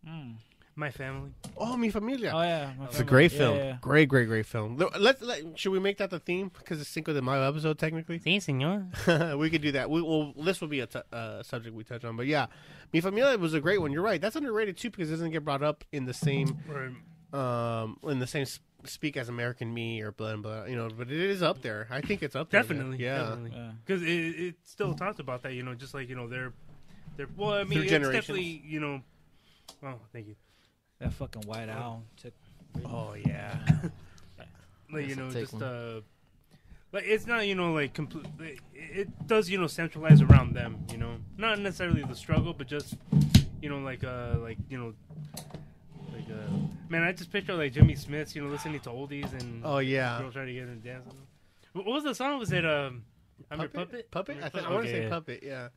Yeah. Mm. My family. Oh, mi familia. Oh yeah, my It's a great film. yeah. Great, great, great film. Let's let, should we make that the theme because it's Cinco de Mayo episode technically? Sí, señor. we could do that. We will. This will be a t- uh, subject we touch on, but yeah, mi familia was a great one. You're right. That's underrated too because it doesn't get brought up in the same um in the same speak as American Me or blah blah. Blood. You know, but it is up there. I think it's up there. man. Definitely. Yeah. Definitely. Yeah. Because it, it still talks about that, you know, just like, you know, they're, they're, well, I mean, it's definitely, you know, oh, thank you. That fucking white owl took. Oh yeah. Like, you know, take just, uh, like, it's not, you know, like, complete, it, it does, you know, centralize around them, you know, not necessarily the struggle, but just, you know, like, uh, like, you know, like, uh, man, I just picture, like, Jimmy Smits, you know, listening to oldies and Oh yeah. girls trying to get in dance. What what was the song? Was it, um, I'm your puppet? Puppet. I'm I, your th- I want to Okay, say puppet. Yeah.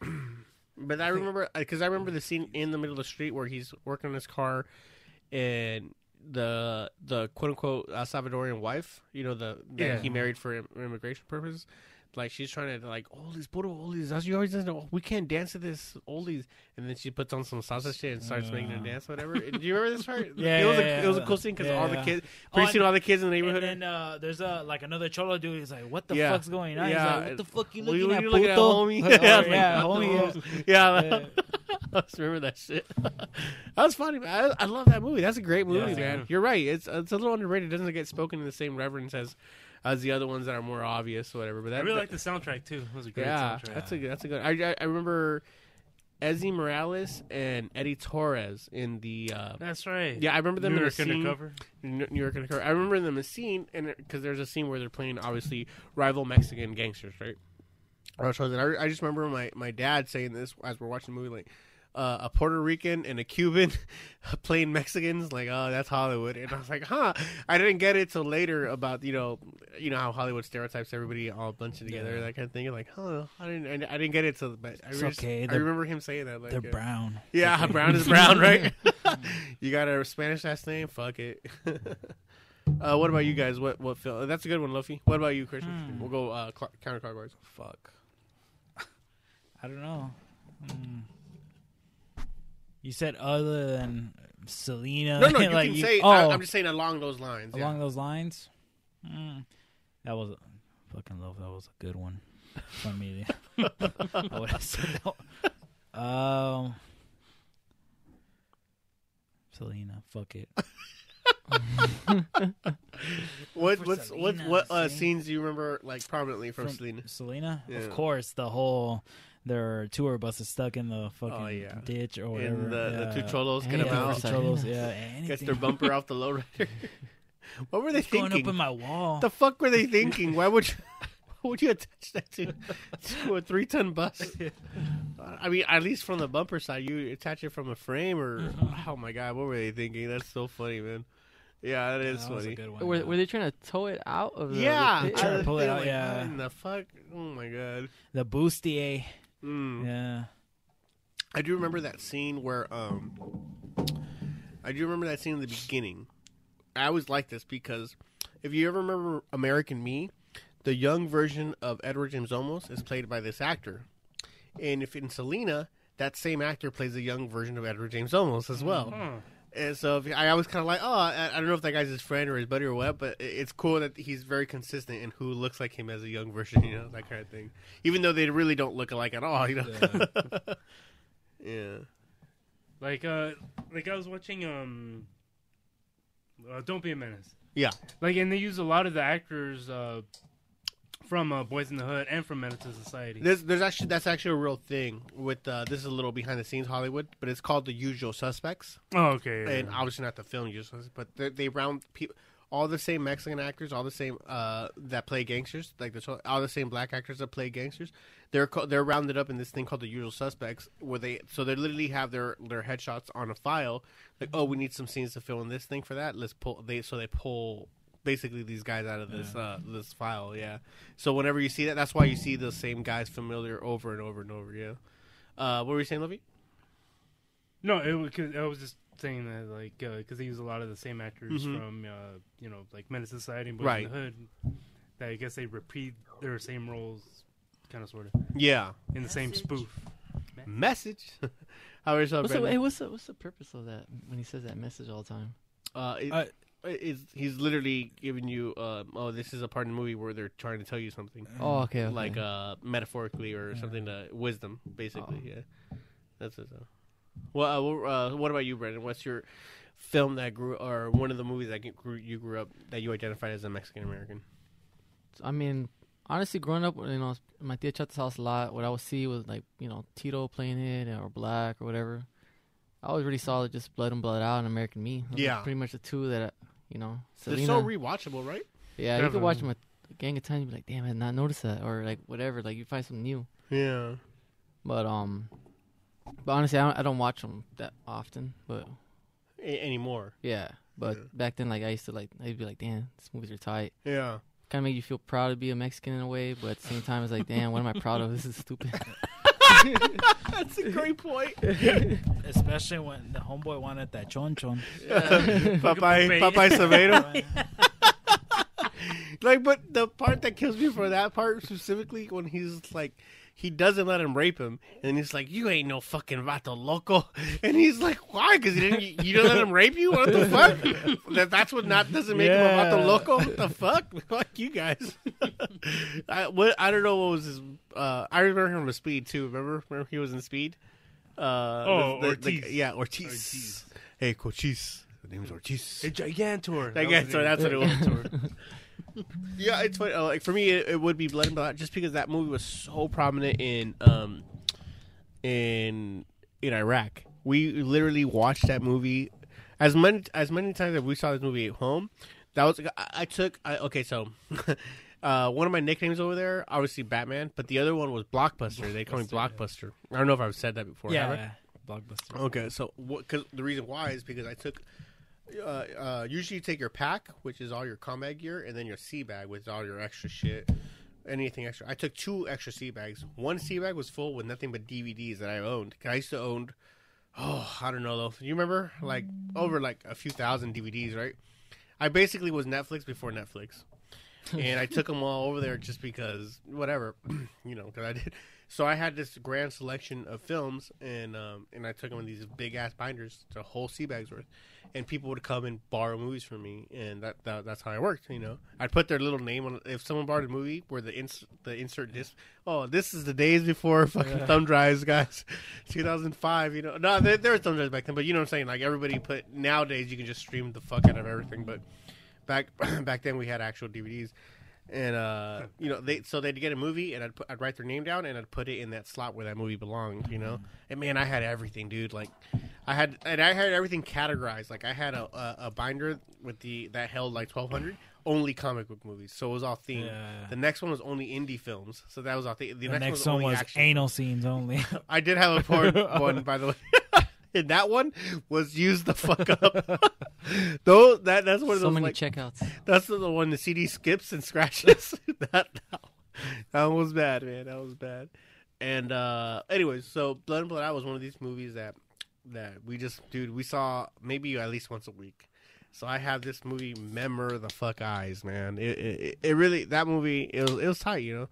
but I remember because I remember the scene in the middle of the street where he's working on his car, and the the quote unquote uh, Salvadorian wife, you know, the that Yeah. he married for immigration purposes. Like she's trying to like oldies, puro oldies. That's you always know. We can't dance to this oldies, and then she puts on some salsa shit and starts making her Uh. dance. Whatever. Do you remember this part? Yeah, it was yeah, a it was a cool scene because Yeah, all the yeah. kids, Oh, pretty soon and- all the kids in the neighborhood. And then uh, there's a like another cholo dude. He's like, "What the Yeah. fuck's going on?" Yeah. He's like, "What the fuck you looking at, you looking at, puto?" homie? Oh, Yeah, yeah, homie. yeah, Yeah. I just remember that shit. that was funny. Man. I, I love that movie. That's a great movie, Yeah. man. You're right. It's it's a little underrated. It doesn't get spoken in the same reverence as as the other ones that are more obvious, or whatever. But that, I really like the soundtrack too. It was a great yeah, soundtrack. that's a good. That's a good. I I, I remember Esai Morales and Eddie Torres in the. Uh, That's right. yeah, I remember them New in a York scene. undercover. New New York Undercover. I remember them in a scene, and because there's a scene where they're playing obviously rival Mexican gangsters, right? Or so then I, I just remember my, my dad saying this as we're watching the movie, like uh, a Puerto Rican and a Cuban playing Mexicans, like oh that's Hollywood, and I was like, huh. I didn't get it till later about you know you know how Hollywood stereotypes everybody all bunched together, Yeah. that kind of thing. Like, huh, I didn't I, I didn't get it till, but I, It's just- okay, I remember him saying that. Like, They're uh, brown. yeah, brown is brown, right? you got a Spanish last name? Fuck it. uh, what about you guys? What what film? That's a good one, Luffy. What about you, Christian? Hmm. We'll go uh, cl- counterclockwise. Fuck. I don't know. Mm. You said other than Selena. No, no, you like can you- say. Oh, I, I'm just saying along those lines. along yeah. those lines. Mm. That was a, fucking love. That was a good one. Fun media. I would have said that. Um, Selena. Fuck it. What For what's what Selena, what uh, scenes do you remember like prominently from, Selena? Selena, Yeah. of course. The whole their tour bus is stuck in the fucking Oh, yeah. ditch or whatever. And the, yeah. the two cholos get Yeah, them out, a second. cholos, yeah, anything. gets their bumper off the lowrider. what were they It's going thinking? up in my wall. the fuck were they thinking? Why would you, why would you attach that to, to a three ton bus? I mean, at least from the bumper side, you attach it from a frame, or Mm-hmm. oh my god, what were they thinking? That's so funny, man. Yeah, that Yeah, is that was a funny. good one. Were, were they trying to tow it out of the? Yeah, the pit? Trying to pull it out, like, yeah. what in the fuck? Oh my god. the bustier? Mm. Yeah. I do remember that scene where um, I do remember that scene in the beginning. I always like this because if you ever remember American Me, the young version of Edward James Olmos is played by this actor, and if in Selena, that same actor plays a young version of Edward James Olmos as well. Huh. And so if, I always kind of like, oh, I, I don't know if that guy's his friend or his buddy or what, but it- it's cool that he's very consistent in who looks like him as a young version, you know, that kind of thing. Even though they really don't look alike at all, you know. yeah. Like uh, like I was watching um, uh, Don't Be a Menace. Yeah. Like, and they use a lot of the actors uh from uh, Boys in the Hood and from Menace to Society. There's, there's actually that's actually a real thing with uh, this is a little behind the scenes Hollywood, but it's called the Usual Suspects, oh, okay. yeah, and yeah. obviously not the film Usual Suspects, but they, they round people, all the same Mexican actors, all the same uh, that play gangsters, like the all the same black actors that play gangsters. They're co- they're rounded up in this thing called the Usual Suspects, where they so they literally have their their headshots on a file, like oh we need some scenes to fill in this thing for that. Let's pull they so they pull basically these guys out of this uh this file yeah so whenever you see that that's why you see the same guys familiar over and over and over yeah uh what were you saying Lovey? No, it was, cause I was just saying that, like, because they use a lot of the same actors Mhm. from, uh, you know, like Menace to Society and Boys Right. in the Hood. That I guess they repeat their same roles, kind of, sort of, yeah in the same spoof. message how are you What's the, Brandon? hey, what's the what's the purpose of that when he says that message all the time? uh, it, It's, he's literally giving you uh, oh this is a part of the movie where they're trying to tell you something Oh, okay, okay. like uh metaphorically or something to wisdom basically Oh. yeah that's it well uh, well, uh, what about you Brandon what's your film that grew or one of the movies that grew, you grew up that you identified as a Mexican American I mean, honestly, growing up, you know, my tia Chata's house a lot. What I would see was like, you know, Tito playing it or Black or whatever. I always really saw just Blood and Blood Out and American Me. Those Yeah. pretty much the two that, I- you know, they're Selena. so rewatchable right yeah, you could watch them a gang of times be like, damn, I did not notice that, or like whatever. Like you find something new. yeah But um, but honestly, I don't, I don't watch them that often. But A- anymore yeah, but Yeah. back then, like I used to like, I'd be like, damn, these movies are tight. yeah Kind of make you feel proud to be a Mexican in a way, but at the same time, it's like, damn, what am I proud of? This is stupid. that's a great point especially when the homeboy wanted that chon chon. Popeye. Popeye Savedo like, but the part that kills me for that part specifically when he's like, he doesn't let him rape him, and he's like, "You ain't no fucking vato loco," and he's like, "Why? Because you didn't, you, didn't let him rape you? What the fuck? that that's what not doesn't make him a vato loco? What the fuck? Fuck you guys." I what I don't know what was his. Uh, I remember him in Speed too. Remember, remember he was in Speed. Uh, Oh, the- the- the- Ortiz. yeah, Ortiz. Ortiz. Hey, Cochise. The name's Ortiz. A Gigantor. I That. That's what it was. Yeah, it's funny. uh, Like for me, it, it would be Blood and Blood just because that movie was so prominent in um in in Iraq. We literally watched that movie as many as many times as we saw this movie at home. That was I, I took. I, okay, so. Uh, one of my nicknames over there, obviously Batman, but the other one was Blockbuster. They call me Blockbuster. I don't know if I've said that before. I? yeah, blockbuster. Okay, so because the reason why is because I took. Uh, uh, usually you take your pack, which is all your combat gear, and then your sea bag with all your extra shit, anything extra. I took two extra sea bags. One sea bag was full with nothing but DVDs that I owned. I used to own, oh, I don't know though. You remember like over like a few thousand DVDs, right? I basically was Netflix before Netflix, and I took them all over there just because whatever, you know, because I did. So I had this grand selection of films, and um, and I took them in these big ass binders, to whole sea bags worth, and people would come and borrow movies from me, and that, that that's how I worked. You know, I'd put their little name on. If someone borrowed a movie where the ins- the insert disc, oh, this is the days before fucking thumb drives, guys, 2005. You know, no, there, there were thumb drives back then, but you know what I'm saying. Like everybody put nowadays, you can just stream the fuck out of everything, but back back then we had actual DVDs. And uh, you know, they so they'd get a movie, and I'd put, I'd write their name down, and I'd put it in that slot where that movie belonged. You know, and man, I had everything, dude. Like, I had and I had everything categorized. Like, I had a a, a binder with the that held like twelve hundred only comic book movies, so it was all themed. Yeah. The next one was only indie films, so that was all. The, the, The next one was, only was anal scenes only. I did have a porn one, by the way. and that one was used the fuck up. Though that that's one of So those many like checkouts. that's the one the CD skips and scratches. that, that that one was bad, man. That was bad. And uh anyways, so Blood and Blood Out was one of these movies that that we just dude, we saw maybe at least once a week. So I have this movie memor the fuck eyes, man. It it, it really that movie it was it was tight, you know.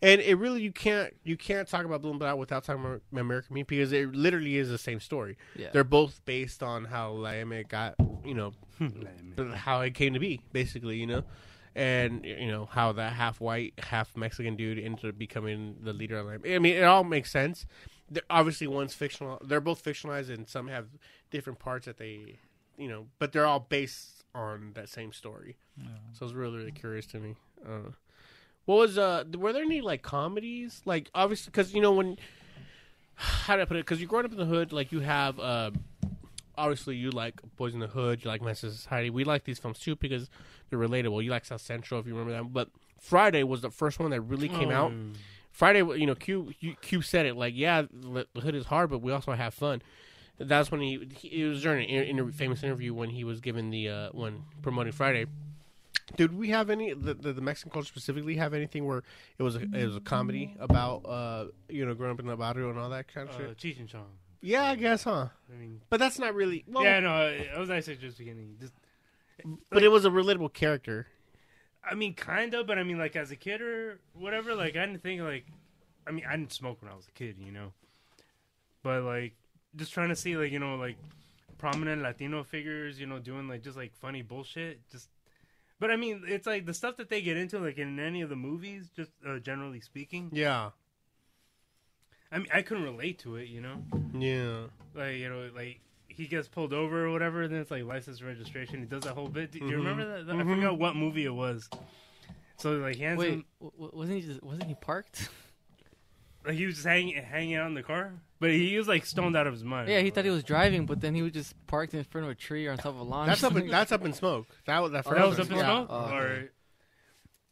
And it really you can't you can't talk about Blood and Blood without talking about American Me because it literally is the same story. Yeah. They're both based on how La Eme got, you know, how it came to be, basically, you know, and you know how that half white, half Mexican dude ended up becoming the leader of Lam- I mean, it all makes sense. They're, obviously, one's fictional. They're both fictionalized, and some have different parts that they, you know, but they're all based on that same story. So it's really, really curious to me. Uh, what was uh? Were there any like comedies? Like obviously, because you know when how do I put it? Because you're growing up in the hood, like you have uh, obviously you like Boys in the Hood, you like to Society. We like these films too because they're relatable. You like South Central if you remember that. But Friday was the first one that really came out. Friday, you know, Q you- Q said it like, yeah, the hood is hard, but we also have fun. That's when he, he it was during an inter- famous interview when he was given the uh, when promoting Friday. Did we have any the, the, the Mexican culture specifically have anything where it was a, it was a comedy about uh you know growing up in the barrio and all that kind of Uh, shit? Cheech and Chong. Yeah, I guess, huh? I mean, But that's not really. Well, yeah, no, I was actually just beginning. Just, but it was a relatable character. I mean, kind of, but I mean, like as a kid or whatever, like I didn't think like, I mean, I didn't smoke when I was a kid, you know, but like just trying to see like you know like prominent Latino figures, you know, doing like just like funny bullshit, just. But I mean, it's like the stuff that they get into, like in any of the movies, just uh, generally speaking. Yeah, I mean, I couldn't relate to it, you know. yeah. like you know like he gets pulled over or whatever and then it's like license registration he does that whole bit do, do you remember that i Mhm. forgot what movie it was so like he hands Wait, him w- w- wasn't he just, wasn't he parked? like he was just hanging hanging out in the car but he was like stoned out of his mind Yeah, he thought he was driving, but then he was just parked in front of a tree or on top of a lawn. That's up. In, something. that's up in smoke. That was that Oh, first. that was up in yeah. smoke Oh, okay. or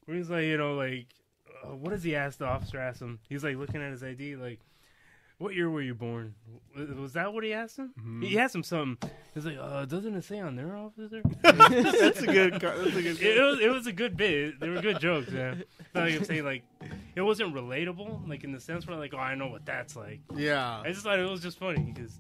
where he's like you know like uh, what does he ask the officer ask him he's like looking at his id like what year were you born? Was- that what he asked him? Mm-hmm. He asked him something. He's like, uh, doesn't it say on their officer? that's a good. car- That's a good. it, was it was a good bit. They were good jokes. Yeah, It's not like I'm saying like it wasn't relatable, like in the sense where like oh I know what that's like. Yeah. I just thought it was just funny because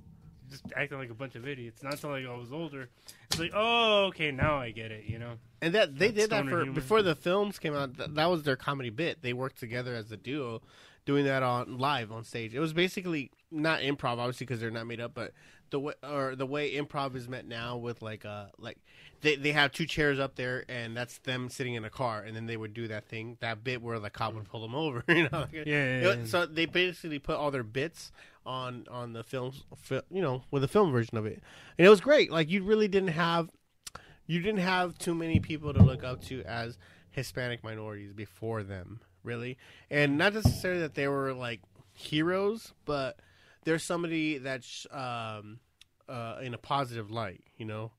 just acting like a bunch of idiots. Not until like I was older, it's like, oh, okay, now I get it. You know? And that they That did that for humor. before the films came out. Th- that was their comedy bit. They worked together as a duo, doing that on live on stage. It was basically not improv, obviously, because they're not made up, but the way or the way improv is met now with like uh like they they have two chairs up there and that's them sitting in a car, and then they would do that thing that bit where the cop would pull them over. You know, Yeah, yeah, yeah. So they basically put all their bits on on the films, fi- you know, with the film version of it, and it was great. Like you really didn't have you didn't have too many people to look up to as Hispanic minorities before them, really, and not necessarily that they were like heroes, but there's somebody that's um, uh, in a positive light, you know,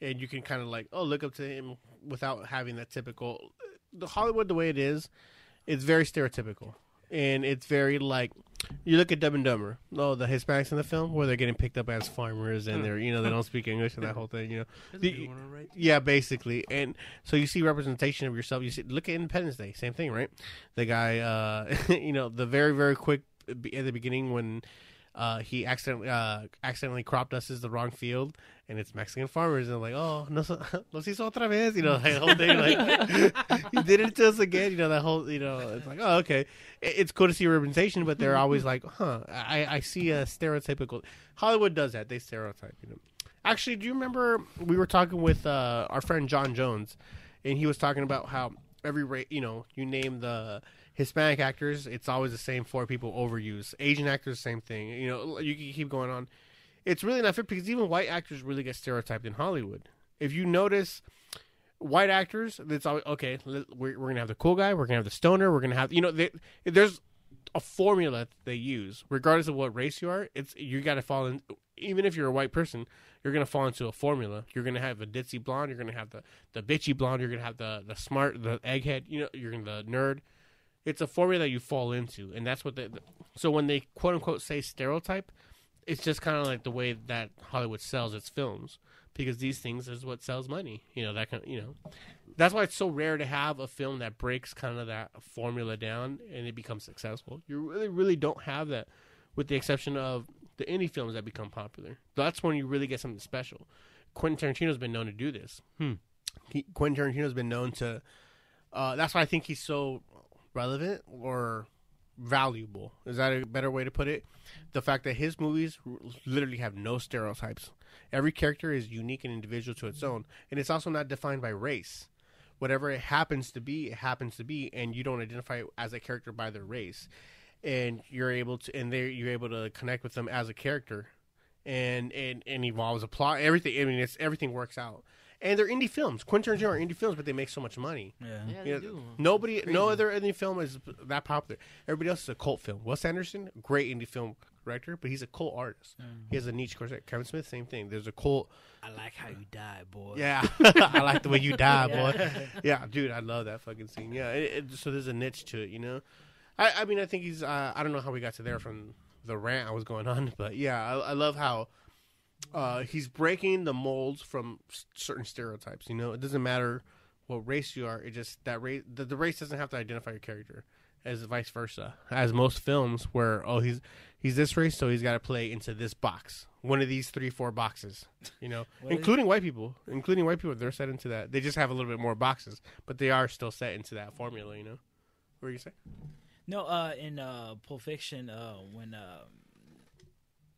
and you can kind of like oh look up to him without having that typical the Hollywood the way it is, it's very stereotypical. And it's very like you look at Dumb and Dumber. Oh, the Hispanics in the film where they're getting picked up as farmers and they're you know they don't speak English and that whole thing. You know, The- yeah, basically. And so you see representation of yourself. You see, look at Independence Day, same thing, right? The guy, uh, you know, the very very quick at the beginning when uh, he accidentally uh, accidentally crop dusts the wrong field, and it's Mexican farmers, and like, oh, no, los hizo otra vez, you know, the whole thing, like he did it to us again, you know, that whole, you know, it's like, oh, okay, It- it's cool to see representation, but they're always like, huh, I, I see a stereotypical. Hollywood does that; they stereotype, you know. Actually, do you remember we were talking with uh, our friend John Jones, and he was talking about how every rate, you know, you name the Hispanic actors, it's always the same four people overuse. Asian actors, same thing. You know, you can keep going on. It's really not fair because even white actors really get stereotyped in Hollywood. If you notice, white actors, it's always okay. We're, we're gonna have the cool guy. We're gonna have the stoner. We're gonna have you know, they, there's a formula they use, regardless of what race you are. It's you got to fall in. Even if you're a white person, you're gonna fall into a formula. You're gonna have a ditzy blonde. You're gonna have the the bitchy blonde. You're gonna have the the smart, the egghead. You know, you're gonna the nerd. It's a formula that you fall into, and that's what they. So when they quote unquote say stereotype, it's just kind of like the way that Hollywood sells its films because these things is what sells money. You know that kind of, you know. That's why it's so rare to have a film that breaks kind of that formula down and it becomes successful. You really, really don't have that, with the exception of the indie films that become popular. That's when you really get something special. Quentin Tarantino's been known to do this. Hmm. He, Quentin Tarantino's been known to. Uh, that's why I think he's so relevant or valuable. Is that a better way to put it? The fact that his movies literally have no stereotypes. Every character is unique and individual to its own, and it's also not defined by race. Whatever it happens to be, it happens to be, and you don't identify as a character by their race. And you're able to, and they you're able to connect with them as a character, and and and evolves a plot. Everything. I mean, it's everything works out. And they're indie films. Quentin Tarantino are indie films, but they make so much money. Yeah. Yeah, they know, do. Nobody, no other indie film is that popular. Everybody else is a cult film. Wes Anderson, great indie film director, but he's a cult artist. He has a niche. Course, Kevin Smith, same thing. There's a cult. I like how you die, boy. Yeah, I like the way you die, boy. Yeah. Yeah, dude, I love that fucking scene. Yeah, it, it, so there's a niche to it, you know. I, I mean, I think he's. Uh, I don't know how we got to there from the rant I was going on, but yeah, I, I love how uh, he's breaking the molds from certain stereotypes. You know, it doesn't matter what race you are. It just that race. The, the race doesn't have to identify your character, as vice versa. As most films, where oh he's he's this race, so he's got to play into this box, one of these three four boxes. You know, including white people, including white people, they're set into that. They just have a little bit more boxes, but they are still set into that formula. You know, what were you saying? No, uh, in uh, Pulp Fiction, uh, when uh,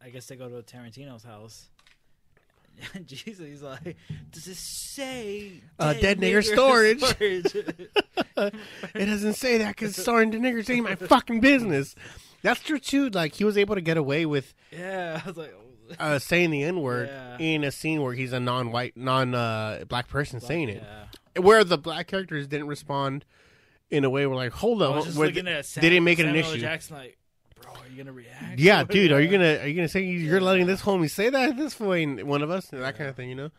I guess they go to Tarantino's house. Jesus, he's like, does it say Uh, dead nigger storage." storage?" it doesn't say that because starting to niggers ain't my fucking business. That's true too. Like he was able to get away with yeah, I was like, uh, saying the N word Yeah. in a scene where he's a non-white, non-black person saying it, yeah. where the black characters didn't respond in a way where like, hold I on, was just where looking they, didn't make it an Samuel issue. Jackson, like, bro, are you gonna react? Yeah, dude, are you gonna are you gonna say you're letting this homie say that at this way one of us that kind of thing, you know?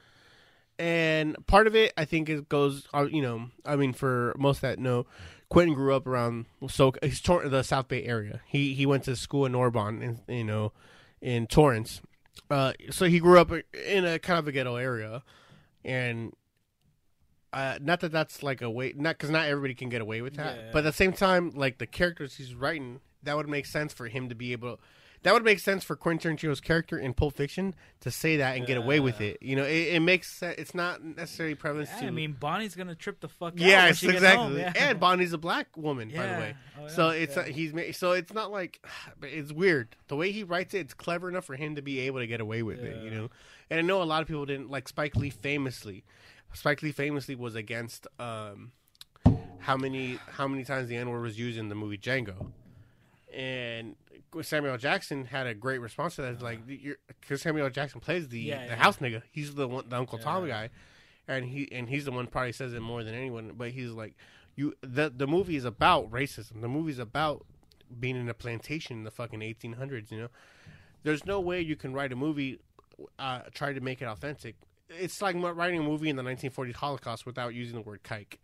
And part of it, I think, it goes, uh, you know, I mean, for most that know, Quentin grew up around so he's Tor- the South Bay area. He he went to school in Narbonne, in, you know, in Torrance. Uh, so he grew up in a kind of a ghetto area, and uh, not that that's like a way, not because not everybody can get away with that, Yeah. but at the same time, like the characters he's writing, that would make sense for him to be able. that would make sense for Quentin Tarantino's character in Pulp Fiction to say that and get away with it. You know, it, it makes sense. It's not necessarily prevalent Yeah, to. I mean, Bonnie's gonna trip the fuck out. she gets exactly. home, yeah. And Bonnie's a black woman, by the way. Oh, yeah, So it's yeah. uh, he's so it's not like it's weird the way he writes it. It's clever enough for him to be able to get away with it, you know. And I know a lot of people didn't like Spike Lee. Famously, Spike Lee famously was against um, how many how many times the N word was used in the movie Django, and Samuel Jackson had a great response to that. It's like because Samuel Jackson plays the Yeah, the yeah. house nigga. He's the one, the Uncle Tom guy, and he and he's the one probably says it more than anyone. But he's like, you the the movie is about racism. The movie's about being in a plantation in the fucking 1800s. You know, there's no way you can write a movie, uh, try to make it authentic. It's like writing a movie in the 1940s Holocaust without using the word "kike."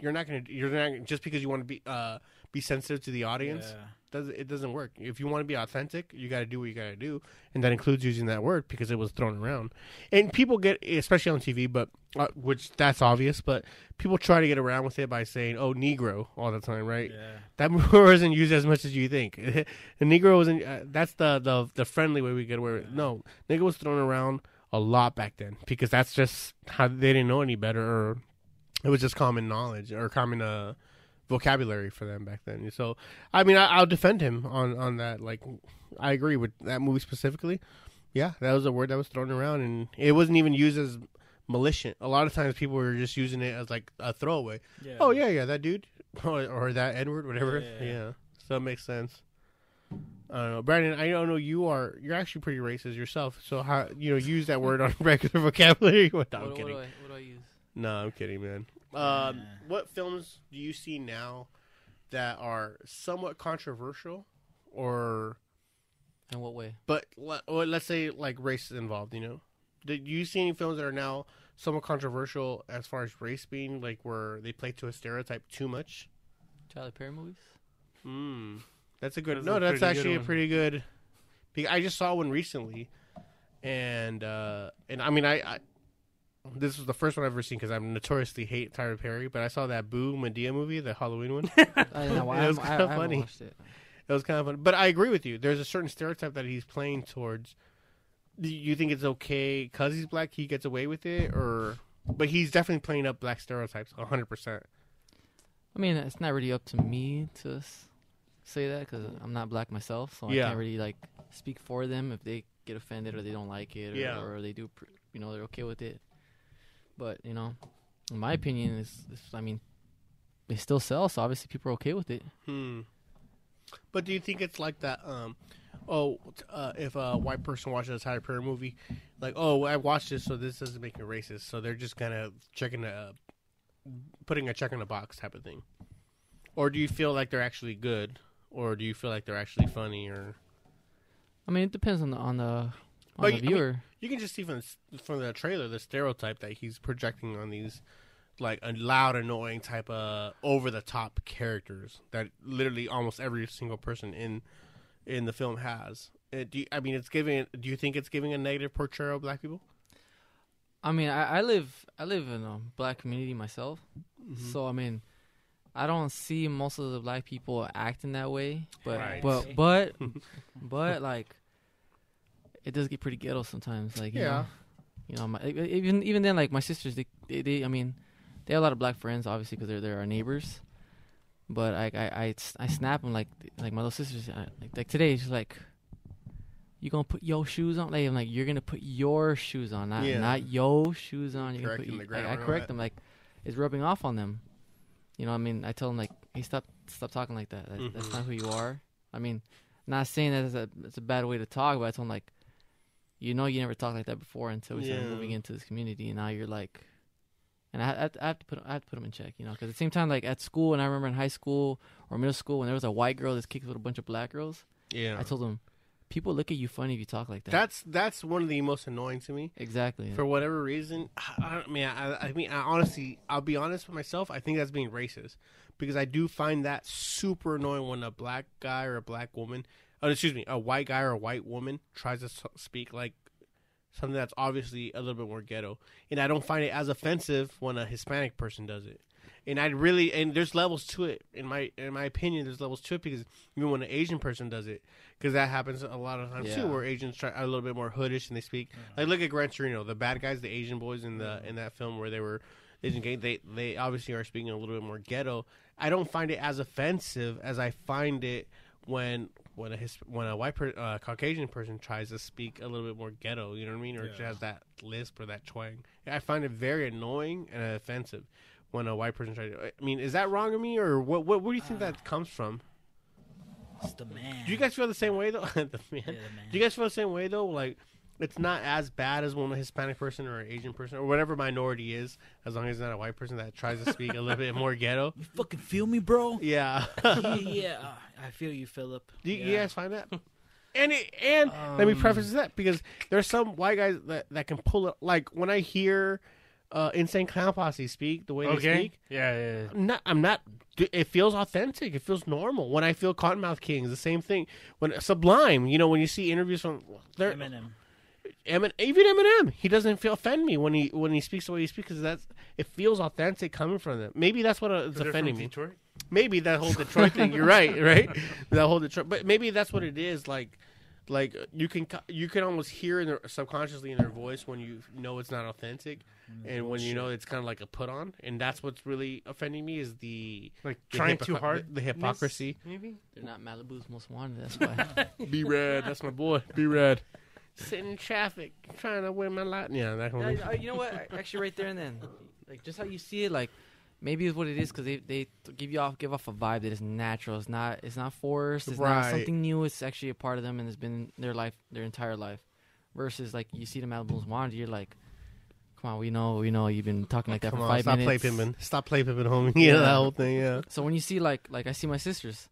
You're not gonna. You're not just because you want to be uh, be sensitive to the audience. Yeah. Does it doesn't work. If you want to be authentic, you got to do what you got to do, and that includes using that word because it was thrown around. And people get, especially on TV, but uh, which that's obvious. But people try to get around with it by saying, "Oh, Negro" all the time, right? Yeah. That word isn't used as much as you think. the Negro wasn't. Uh, that's the, the the friendly way we get away with. it. No, nigga was thrown around a lot back then because that's just how they didn't know any better, or it was just common knowledge or common uh, vocabulary for them back then. So, I mean, I, I'll defend him on on that. Like, I agree with that movie specifically. Yeah, that was a word that was thrown around, and it wasn't even used as malicious. A lot of times, people were just using it as like a throwaway. Yeah. Oh yeah, yeah, that dude, or, or that Edward, whatever. Yeah, Yeah, so it makes sense. I don't know, Brandon. I don't know you are. You're actually pretty racist yourself. So how you know use that word on regular vocabulary? What, no, I'm what, what, do I, what do I use? No, I'm kidding, man. Um, Yeah. what films do you see now that are somewhat controversial, or In what way? but le- or let's say like race is involved? You know, did you see any films that are now somewhat controversial as far as race being like where they play to a stereotype too much? Charlie Perry movies? Hmm, that's a good. That's no, a that's pretty good actually a one. pretty good. be- I just saw one recently, and uh and I mean I. I this was the first one I've ever seen because I notoriously hate Tyler Perry, but I saw that Boo Madea movie, the Halloween one. I didn't know. It I, was kinda funny. watched it. It was kind of fun, but I agree with you. There's a certain stereotype that he's playing towards. Do you think it's okay because he's black he gets away with it, or? But he's definitely playing up black stereotypes, hundred percent. I mean, it's not really up to me to say that because I'm not black myself, so Yeah. I can't really like speak for them if they get offended or they don't like it, or, Yeah. or they do, pr- you know, they're okay with it. But you know, in my opinion, is I mean, they still sell, so obviously people are okay with it. Hmm. But do you think it's like that? Um, oh, uh, if a white person watches a Tyler Perry movie, like, oh, I watched this, so this doesn't make me racist. So they're just kind of checking a, putting a check in a box type of thing. Or do you feel like they're actually good, or do you feel like they're actually funny, or I mean, it depends on the on the on But the I mean- you can just see from the, from the trailer the stereotype that he's projecting on these like a loud, annoying type of over the top characters that literally almost every single person in in the film has. Uh, do you, I mean it's giving? Do you think it's giving a negative portrayal of black people? I mean, I, I live I live in a black community myself, Mm-hmm. so I mean, I don't see most of the black people acting that way. But Right. but but but like, it does get pretty ghetto sometimes. Like you Yeah. know, you know, my, even even then, like my sisters, they, they, they I mean, they have a lot of black friends, obviously, because they're they're our neighbors. But I I I, I snap them like like my little sisters I, like, like today. She's like. You gonna put your shoes on? Like I'm like, you're gonna put your shoes on, not Yeah. not yo shoes on. You're Correcting gonna the put, y- grammar I, I correct them like, it's rubbing off on them. You know, I mean, I tell them like, hey, stop, stop talking like that. That- That's Mhm. not who you are. I mean, not saying that it's a it's a bad way to talk, but I tell them like, you know, you never talked like that before until we started Yeah. moving into this community, and now you're like, and I, I, have to- I have to put I have to put them in check, you know, because at the same time, like at school, and I remember in high school or middle school when there was a white girl that kicked with a bunch of black girls, Yeah, I told them, people look at you funny if you talk like that. that's that's one of the most annoying to me. exactly. For whatever reason, I, I mean, I, I mean, I honestly, I'll be honest with myself. I think that's being racist because I do find that super annoying when a black guy or a black woman, oh, excuse me, a white guy or a white woman tries to speak like something that's obviously a little bit more ghetto, and I don't find it as offensive when a Hispanic person does it. and I really and there's levels to it in my in my opinion. There's levels to it because even when an Asian person does it, because that happens a lot of times Yeah. too, where Asians try are a little bit more hoodish and they speak. Mm-hmm. Like look at Gran Torino, the bad guys, the Asian boys in the mm-hmm. in that film where they were Asian gay. They they obviously are speaking a little bit more ghetto. I don't find it as offensive as I find it when when a his, when a white per, uh, Caucasian person tries to speak a little bit more ghetto. You know what I mean, or Yeah. has that lisp or that twang. I find it very annoying and offensive when a white person tries. to... I mean, is that wrong of me, or what? What, where do you think that comes from? It's the man. Do you guys feel the same way though? the man. Yeah, the man. Do you guys feel the same way though? Like, it's not as bad as when a Hispanic person or an Asian person or whatever minority is, as long as it's not a white person that tries to speak a little bit more ghetto. You fucking feel me, bro? Yeah. yeah, I feel you, Philip. Do you, yeah. you guys find that? And it, and let me Um, preface that because there's some white guys that, that can pull it. Like when I hear uh, Insane Clown Posse speak the way they speak, Yeah, yeah. yeah. I'm not. I'm not. It feels authentic. It feels normal. When I feel Kottonmouth Kings, the same thing. When Sublime, you know, when you see interviews from they're Eminem. Emin, even Eminem, he doesn't feel offend me when he when he speaks the way he speaks because that's it feels authentic coming from them. Maybe that's what uh, it's from offending me. Detroit? Maybe that whole Detroit thing. You're right, right? That whole Detroit, but maybe that's what it is. Like, like you can you can almost hear in their subconsciously in their voice when you know it's not authentic, and when you know it's kind of like a put on, and that's what's really offending me is the Like the trying hypocr- too hard. the, the hypocrisy. Maybe. They're not Malibu's most wanted. That's why. Be red, that's my boy. Be red. Sitting in traffic, trying to win my lot. Yeah, that kind of Yeah, uh, you know what? Actually, right there and then, like just how you see it, like maybe it's what it is because they they give you off give off a vibe that is natural. It's not it's not forced. It's not Right. something new. It's actually a part of them and it's been their life their entire life. Versus like you see the Malibu's wanted, you're like, come on, we know we know you've been talking like that Come for on, five stop play minutes. pimping. Stop play pimping, homie. Yeah, Yeah. that whole thing. Yeah. So when you see like like I see my sisters.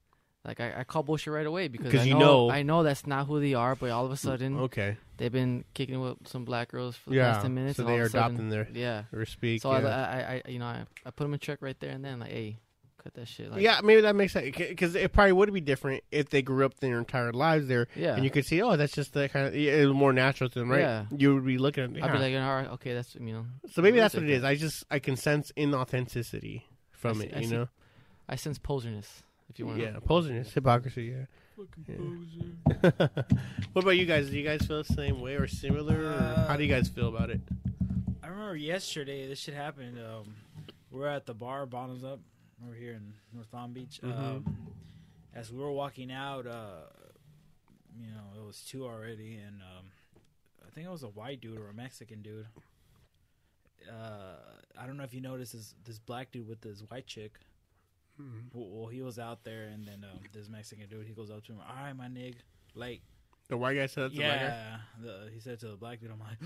Like I, I call bullshit right away because I you know, know. I know that's not who they are, but all of a sudden Okay. they've been kicking with some black girls for the Yeah. last ten minutes. So and all they of are sudden- adopting their Yeah, or speak. so yeah. I, I, I, you know, I, I put them in check right there and then, like, hey, cut that shit. Like, yeah, maybe that makes sense because it probably would be different if they grew up their entire lives there, yeah. and you could see, oh, that's just the kind of it was more natural to them, right? Yeah. You would be looking at, I'd be like, all right, okay, that's you know, so maybe that's what it is. I just I can sense inauthenticity from I see- it, I you see. know. I sense poserness. If you want, Yeah, poserness, hypocrisy. Yeah. Yeah. what about you guys? Do you guys feel the same way or similar? or Uh, how do you guys feel about it? I remember yesterday this shit happened. Um, we're at the bar, bottoms up. We're here in North Long Beach. Mhm. Um, as we were walking out, uh, you know, it was two already, and um, I think it was a white dude or a Mexican dude. Uh, I don't know if you noticed this this black dude with this white chick. Well, well, he was out there, and then um, this Mexican dude, he goes up to him. All right, my nig, like The white guy said that to the black guy? yeah, the, he said to the black dude, "I'm like,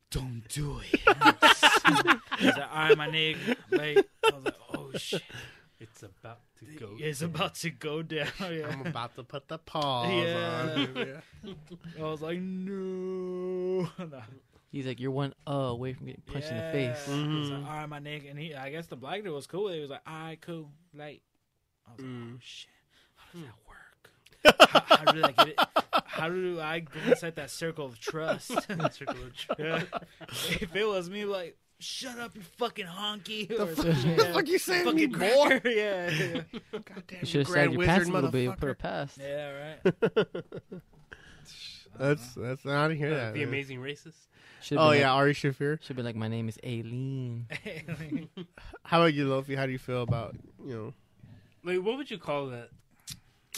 don't do it." He's like, "All right, my nigga." Like, I was like, "Oh shit, It's about to go. it's about to go down." Yeah. I'm about to put the pause Yeah. on. I was like, "No." No. He's like, you're one uh away from getting punched in the face. Yeah. He was Mhm. like, "All right, my nigga," and he, I guess the black dude was cool. He was like, "All right, cool." Like, I was like, Mm. "Oh shit, how does that work?" how, how do I get it? How do I go inside that circle of trust? Circle of tr- Yeah. if it was me, like, shut up, you fucking honky. The fuck- some shit. the fuck you saying to me, fucking boy? cracker. Yeah, yeah, Goddamn, You should have grand said your wizard pants a little bit. Put motherfucker. it past. yeah, right. That's that's I didn't hear Uh, that. the man. amazing racist. Should've Oh been yeah, like, Ari Shaffir. should be like, my name is Aileen. How about you, Lofi? How do you feel about you know? Like, what would you call that?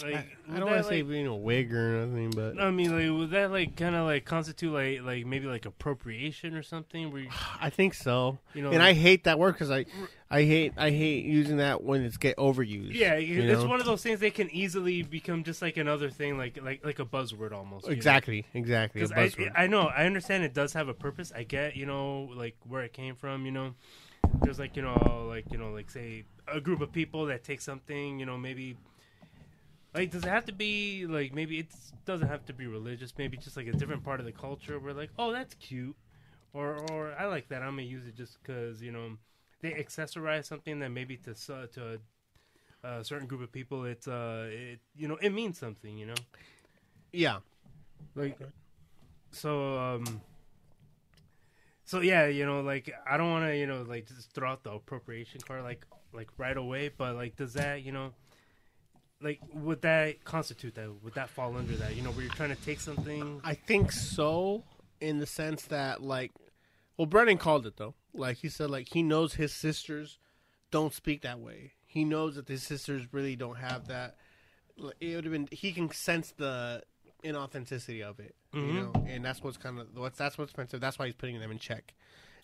Like, I, I don't want to say like- being a wig or nothing, but I mean, like, would that like kind of like constitute like like maybe like appropriation or something? Where you, I think so. you know, And I hate that word because I, I hate I hate using that when it's get overused. yeah, it's know? one of those things that can easily become just like another thing, like like like a buzzword almost. you know? exactly, exactly. a Because buzzword. I, I know, I understand it does have a purpose. I get, you know, like where it came from. You know, there's like you know, like you know, like say a group of people that take something, you know, maybe. Like, does it have to be like maybe it doesn't have to be religious? Maybe just like a different part of the culture. Where like, oh, that's cute, or or I like that. I'm gonna use it just because you know they accessorize something that maybe to s- uh, to a, a certain group of people, it's uh, it you know, it means something. You know. yeah, Like, so, um, So yeah, you know, like I don't want to, you know, like just throw out the appropriation card like like right away, but like does that, you know, like would that constitute that? Would that fall under that? You know, where you're trying to take something. I think so, in the sense that like, well, Brennan called it though. Like he said, like he knows his sisters don't speak that way. He knows that his sisters really don't have that. It would have been. He can sense the inauthenticity of it, you Mhm. know, and that's what's kind of what's that's what's expensive. That's why he's putting them in check.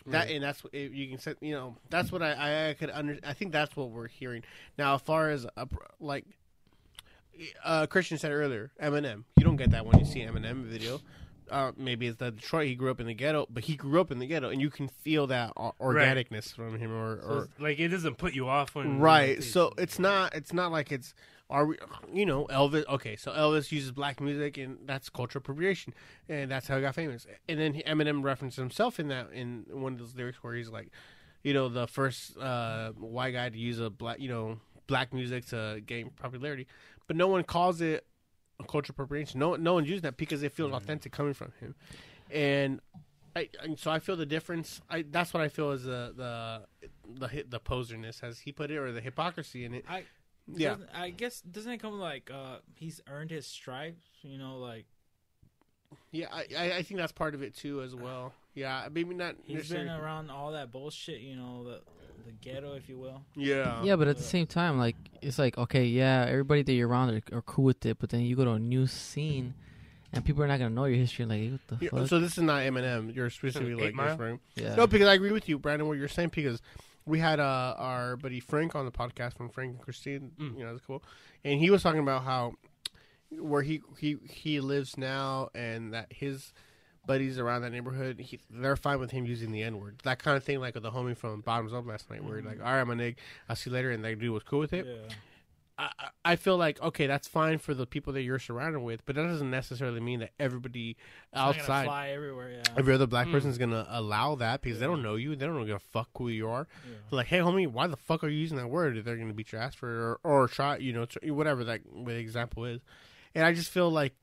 That and that's what you can say. You know, that's what I I, I could under. I think that's what we're hearing now. As far as uh, like uh, Christian said earlier, Eminem. You don't get that when you see Eminem video. Uh, maybe it's the Detroit. He grew up in the ghetto, but he grew up in the ghetto, and you can feel that o- organicness from him. Or, or it's- like it doesn't put you off when right. when So it's not. It's not like it's. Are we? You know, Elvis. Okay, so Elvis uses black music, and that's cultural appropriation, and that's how he got famous. And then Eminem referenced himself in that in one of those lyrics where he's like, you know, the first uh, white guy to use a black, you know, black music to gain popularity, but no one calls it a cultural appropriation. No, no one's using that because it feels authentic coming from him, and. I, and so I feel the difference. I that's what I feel is the the the hit the poserness as he put it or the hypocrisy in it. I Yeah, I guess doesn't it come like uh he's earned his stripes? You know, like yeah. I, I I think that's part of it too as well. Yeah, maybe not. he's been around all that bullshit. You know, the the ghetto, if you will. Yeah, Yeah, but at the same time, like it's like okay, yeah, everybody that you're around are, are cool with it, but then you go to a new scene, and people are not gonna know your history. Like, what the Yeah, fuck? So this is not Eminem. You're specifically like Mile? this, right? yeah. No, because I agree with you, Brandon. What you're saying because we had uh, our buddy Frank on the podcast from Frank and Christine. Mm. You know, that's cool. And he was talking about how where he he he lives now, and that his buddies around that neighborhood, he, they're fine with him using the N word. That kind of thing, like with the homie from Bottoms Up last night, where Mm. like, all right, my nig, I'll see you later, and that dude was cool with it. Yeah. I, I- I feel like okay, that's fine for the people that you're surrounded with, but that doesn't necessarily mean that everybody It's not outside fly everywhere. Yeah. every other black Mm. is gonna allow that because they don't know you, they don't give a fuck who you are. yeah. Like, hey, homie, why the fuck are you using that word? They're gonna beat your ass for it, or or try, you know, whatever that the example is. And I just feel like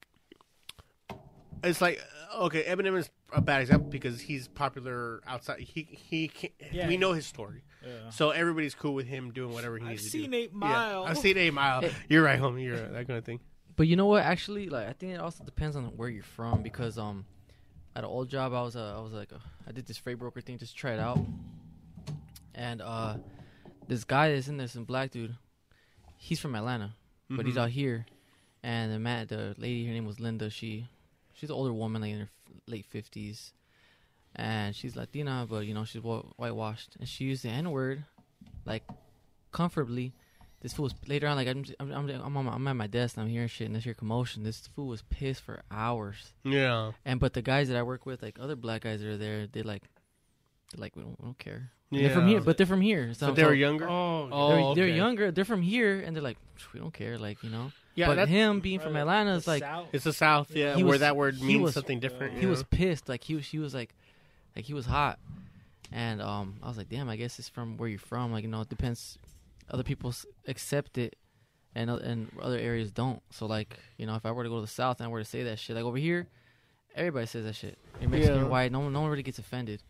it's like okay, Eminem is a bad example because he's popular outside. He he can't, Yeah. we know his story, yeah. so everybody's cool with him doing whatever he I've needs to seen do. Eight Yeah, Mile. I've seen Eight Mile. You're right, homie. You're right. That kind of thing. But you know what? Actually, like I think it also depends on where you're from because um, at an old job I was uh, I was like uh, I did this freight broker thing just to try it out, and uh, this guy that's in there, some black dude, he's from Atlanta, but he's Mhm. out here, and the man, the lady, her name was Linda. She, she's an older woman, like in her f- late fifties, and she's Latina, but you know she's whi- whitewashed, and she used the N word, like, comfortably. This fool was later on, like I'm, I'm, I'm, I'm, my, I'm at my desk, and I'm hearing shit, and this here commotion. This fool was pissed for hours, Yeah. and but the guys that I work with, like other black guys that are there, they like, they're like we don't, we don't care. Yeah. They're from here, but they're from here. So So, they were so younger. Oh, Oh, they're, they're younger. They're from here, and they're like, we don't care, like you know. Yeah, but that's, him being from Atlanta is like South. it's the South. Yeah, He where was- that word he means was- something different. he he you was know? pissed. Like he was, he was like, like he was hot, and um, I was like, damn, I guess it's from where you're from. Like you know, it depends. Other people s- accept it, and o- and other areas don't. So like you know, if I were to go to the south and I were to say that shit, like over here, everybody says that shit. You're Mexican, Yeah. you're white. No one, no one really gets offended.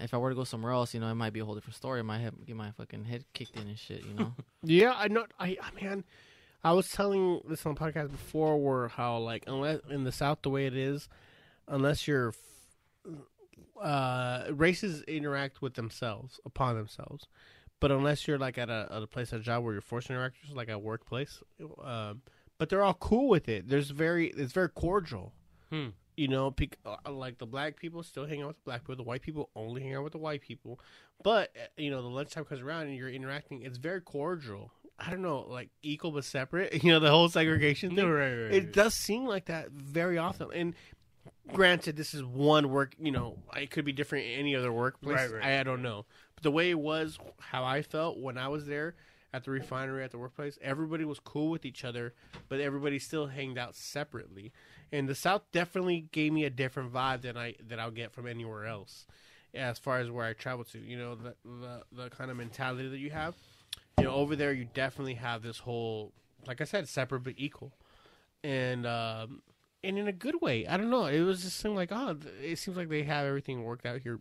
If I were to go somewhere else, you know, it might be a whole different story. I might have get my fucking head kicked in and shit. You know. Yeah, I know. I, I mean, I was telling this on the podcast before, where how like unless in the South the way it is, unless you're, uh, races interact with themselves upon themselves, but unless you're like at a at a place at a job where you're forced to interact, like a workplace, um, but they're all cool with it. There's very it's very cordial. Hmm. You know, uh, like the black people still hang out with the black people. The white people only hang out with the white people. But uh, you know, the lunchtime comes around and you're interacting. It's very cordial. I don't know, like equal but separate. You know, the whole segregation thing. right, right, It does seem like that very often. And granted, this is one work. You know, it could be different in any other workplace. Right, right. I, I don't know. But the way it was, how I felt when I was there at the refinery at the workplace, everybody was cool with each other, but everybody still hanged out separately. And the South definitely gave me a different vibe than I that I'll get from anywhere else. As far as where I travel to, you know, the the, the kind of mentality that you have. You know, over there you definitely have this whole, like I said, separate but equal, and um, and in a good way. I don't know. It was just seemed like oh, it seems like they have everything worked out here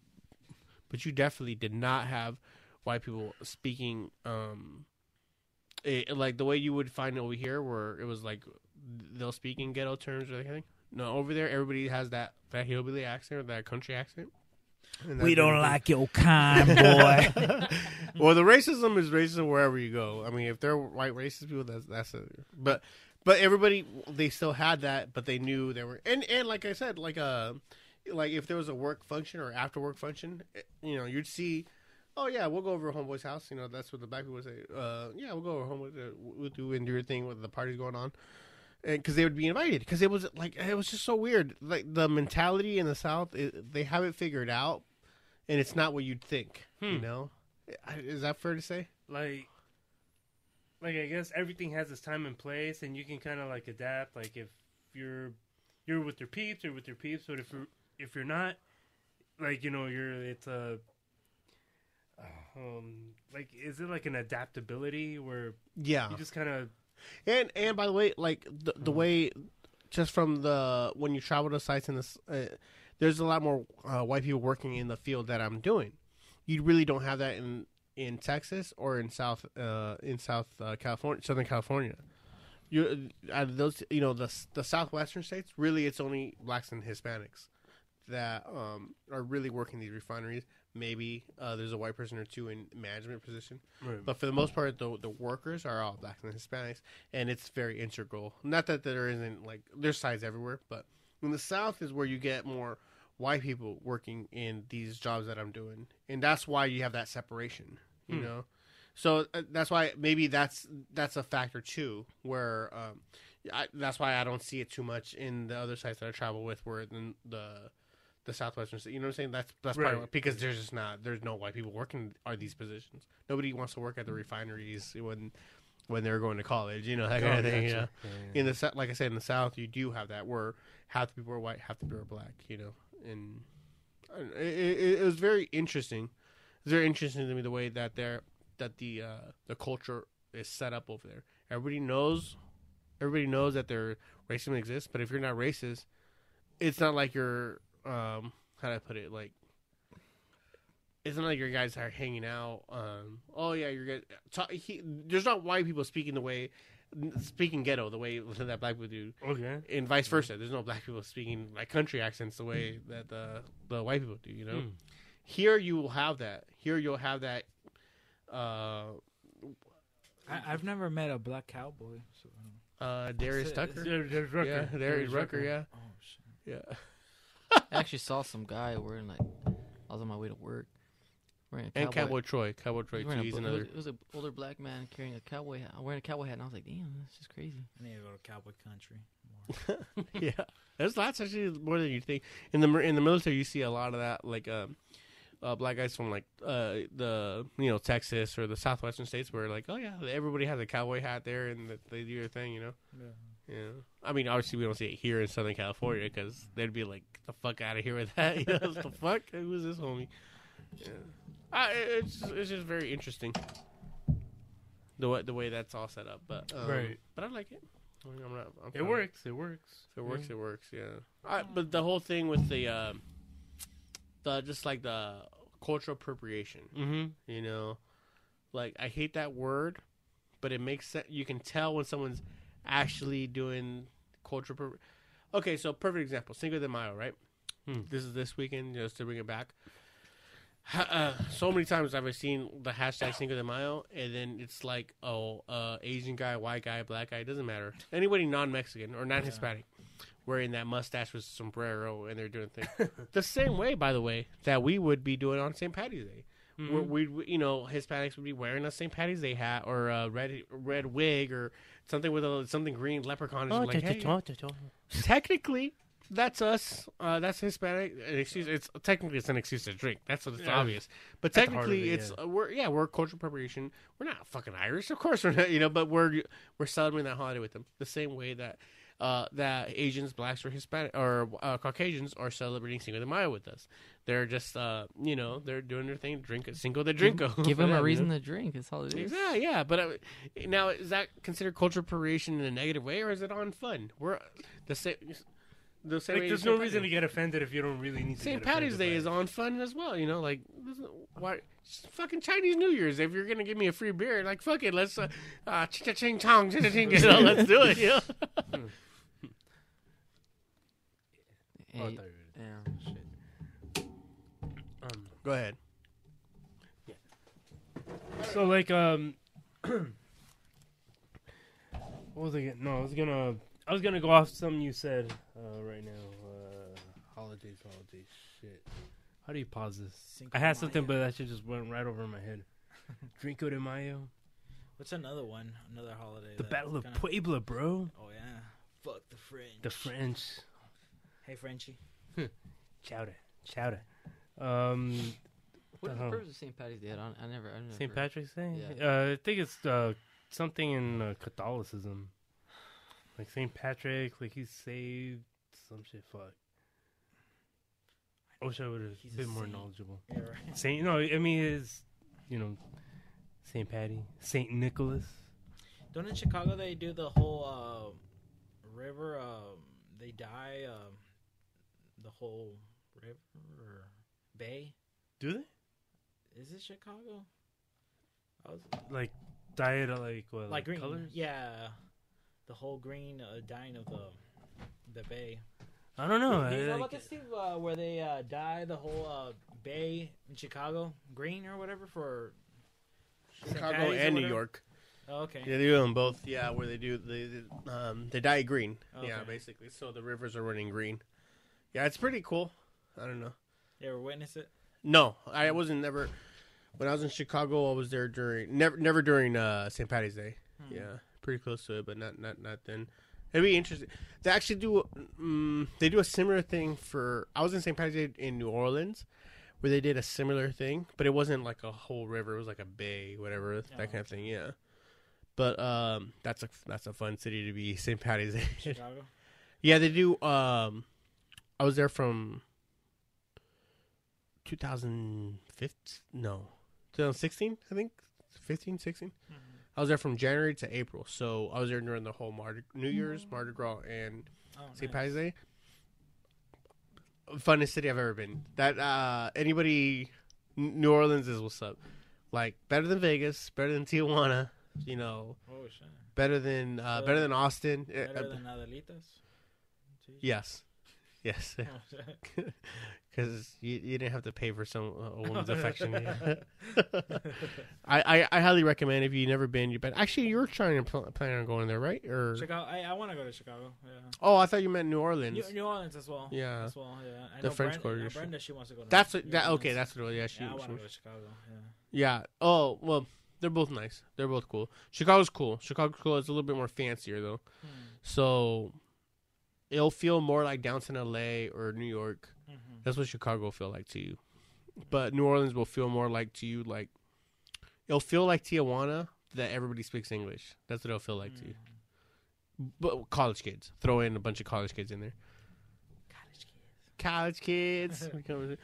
but you definitely did not have white people speaking um it, like the way you would find over here where it was like they'll speak in ghetto terms or anything no over there everybody has that that hillbilly accent or that country accent We don't really- like your kind, boy. well, the racism is racism wherever you go. I mean, if they're white racist people, that's that's a, but but everybody they still had that, but they knew they were and and like I said, like uh like if there was a work function or after work function, eh, you know, you'd see. Oh yeah, we'll go over to homeboy's house. You know, that's what the black people would say. Uh, yeah, we'll go over homeboy. Uh, we'll do and do your thing with the parties going on, because they would be invited. Because it was like it was just so weird. Like the mentality in the South, it, they have it figured out, and it's not what you'd think. You Hmm. know, is that fair to say? like like I guess everything has its time and place, and you can kind of like adapt. Like if you're you're with your peeps, you're with your peeps. But if you're if you're not, like you know, you're it's a um like is it like an adaptability where Yeah, you just kind of and and by the way, like the the way, just from the when you travel to sites in this, uh, there's a lot more uh, white people working in the field that I'm doing. You really don't have that in in Texas or in South uh, in South uh, California, Southern California. You out those, you know, the the southwestern states, really, it's only blacks and Hispanics that um, are really working these refineries. Maybe uh, there's a white person or two in management position, but for the most part, the the workers are all blacks and Hispanics, and it's very integral. Not that there isn't like there's sides everywhere, but in the South is where you get more white people working in these jobs that I'm doing, and that's why you have that separation. You Hmm. know, so uh, that's why maybe that's that's a factor too. Where um, I, that's why I don't see it too much in the other sites that I travel with, where the the the southwestern state. You know what I'm saying? That's that's Right. it, because there's just not there's no white people working are these positions. Nobody wants to work at the refineries when when they're going to college. You know that kind of thing. You know? In the like I said in the South, you do have that where half the people are white, half the people are black. You know, and it, it, it was very interesting. It's very interesting to me the way that they're that the uh, the culture is set up over there. Everybody knows, everybody knows that their racism exists. But if you're not racist, it's not like you're um how do I put it like. It's not like your guys are hanging out. Um, oh yeah, you're good. Talk, he, there's not white people speaking the way, speaking ghetto the way that black people do okay. and vice versa. There's no black people speaking like country accents the way that the the white people do. You know, Hmm. here you will have that. Here you'll have that. Uh, I, I've never met a black cowboy. So, I don't know. uh, Darius Is it- Tucker. There- there's Rucker. Yeah, Darius There's Rucker. Yeah, Oh shit. yeah. I actually saw some guy wearing like I was on my way to work wearing a And cowboy. Cowboy Troy. Cowboy Troy wearing too. a He's another. It was, an older black man carrying a cowboy hat, wearing a cowboy hat, and I was like, "Damn, that's just crazy." I need to go to cowboy country. More. yeah, there's lots actually more than you think. In the in the military, you see a lot of that, like um, uh, black guys from like uh, the you know Texas or the southwestern states, where like oh yeah, everybody has a cowboy hat there and that they do their thing, you know. Yeah. Yeah, I mean, obviously we don't see it here in Southern California because they'd be like, "The fuck out of here with that!" You know, what the fuck? Who is this homie? Yeah, I, it's it's just very interesting the way the way that's all set up. But um, Right. but I like it. I mean, I'm not, I'm It works. It works. If it works, it works. Yeah. I, but the whole thing with the um, the just like the cultural appropriation, Mm-hmm. you know, like I hate that word, but it makes sense. You can tell when someone's actually doing cultural. Appro- okay, so perfect example: Cinco de Mayo, right? Hmm. This is this weekend, just to bring it back. Uh, so many times I've seen the hashtag Cinco de Mayo, and then it's like, oh, uh, Asian guy, white guy, black guy, it doesn't matter. Anybody non-Mexican or non-Hispanic wearing that mustache with sombrero, and they're doing things the same way, by the way, that we would be doing on St. Patty's Day. Mm-hmm. We, you know, Hispanics would be wearing a St. Patty's Day hat or a red red wig or something with a something green leprechaun. Oh, like, hey, technically, that's us. Uh, that's Hispanic. An excuse. It's technically it's an excuse to drink. That's it's Yeah. obvious. But At the heart of technically, it, it's yeah. uh, we're yeah we're cultural preparation. We're not fucking Irish, of course we're not. You know, but we're we're celebrating that holiday with them the same way that. Uh, that Asians, blacks, or Hispanic or uh, Caucasians are celebrating Cinco de Mayo with us. They're just, uh, you know, they're doing their thing. Drink Cinco de Drinko. Give for him them, a you reason know? to drink. That's all it is. Yeah, yeah, but uh, now is that considered cultural appropriation in a negative way, or is it on fun? We're the same. the same Like, there's St. no reason to get offended if you don't really need to. St. Patty's Day is on fun as well. You know, like this why fucking Chinese New Year's. If you're gonna give me a free beer, like fuck it, let's uh, uh ching ching chong ching ching. You know, let's do it. You know? Oh, I thought you were- yeah. Shit. Um, Go ahead. So like um what was I getting? No, I was gonna I was gonna go off something you said uh, right now. Uh, holidays, holidays, shit. How do you pause this? Cinco I had something, Mayo. but that shit just went right over my head. Drinko de Mayo, What's another one? Another holiday. the that Battle of kinda- Puebla, bro. Oh yeah. Fuck the French. The French. Hey Frenchie. Chowder, chowder. Um, What is Uh-huh. the purpose of St. Patty's Day? I, don't, I never. I never St. Patrick's Day. Yeah. Uh, I think it's uh, something in uh, Catholicism, like St. Patrick, like he's saved some shit. Fuck. I wish I would have been more saint. knowledgeable. Yeah, right. Saint, no, I mean his, you know, St. Patty, Saint Nicholas. Don't in Chicago they do the whole uh, river? Um, they die. um, the whole river or bay. Do they? Is it Chicago? I was Like dye it uh, like what? like green. colors? Yeah, the whole green uh, dyeing of the the bay. I don't know. Do you know about this, Steve? Uh, where they uh, dye the whole uh, bay in Chicago green or whatever for Chicago and New? York. Oh, okay. Yeah, they do them both. Yeah, where they do they they, um they dye green. Yeah, basically. So the rivers are running green. Yeah, it's pretty cool. I don't know. You ever witness it? No, I wasn't never. When I was in Chicago, I was there during never never during uh, St. Patty's Day. Hmm. Yeah, pretty close to it, but not not not then. It'd be interesting. They actually do. Um, they do a similar thing for. I was in St. Patty's Day in New Orleans, where they did a similar thing, but it wasn't like a whole river. It was like a bay, whatever that Oh, kind of thing. Yeah. But um, that's a that's a fun city to be St. Patty's Day. Chicago. Yeah, they do. Um, I was there from 2015. No, 2016. I think 15, 16. I was there from January to April, so I was there during the whole Mardi, New Year's, Mardi Gras, and Oh, St. nice. Patty's Day. Funnest city I've ever been. That uh, anybody, New Orleans is what's up. Like better than Vegas, better than Tijuana. You know, Oh shit. better than uh, better than Austin. Uh, Better uh, than Adelitas. yes, yes. Oh, because you, you didn't have to pay for some a woman's affection. I, I I highly recommend if you've never been. You but actually you're trying to pl- plan on going there, right? Or Chicago. I, I want to go to Chicago. Yeah. oh, I thought you meant New Orleans. New, New Orleans as well. Yeah. As well. Yeah. I The know French Brenda, Quarter. Brenda, she wants to go. To That's that. Okay, that's what. it. Yeah, she. Yeah, I want to go to Chicago. Yeah. yeah. Oh well, they're both nice. They're both cool. Chicago's cool. Chicago's cool. It's a little bit more fancier though, Hmm. so it'll feel more like downtown LA or New York. Mm-hmm. That's what Chicago will feel like to you. But New Orleans will feel more like to you like it'll feel like Tijuana that everybody speaks English. That's what it'll feel like to you. But college kids. Throw in a bunch of college kids in there. College kids. College kids.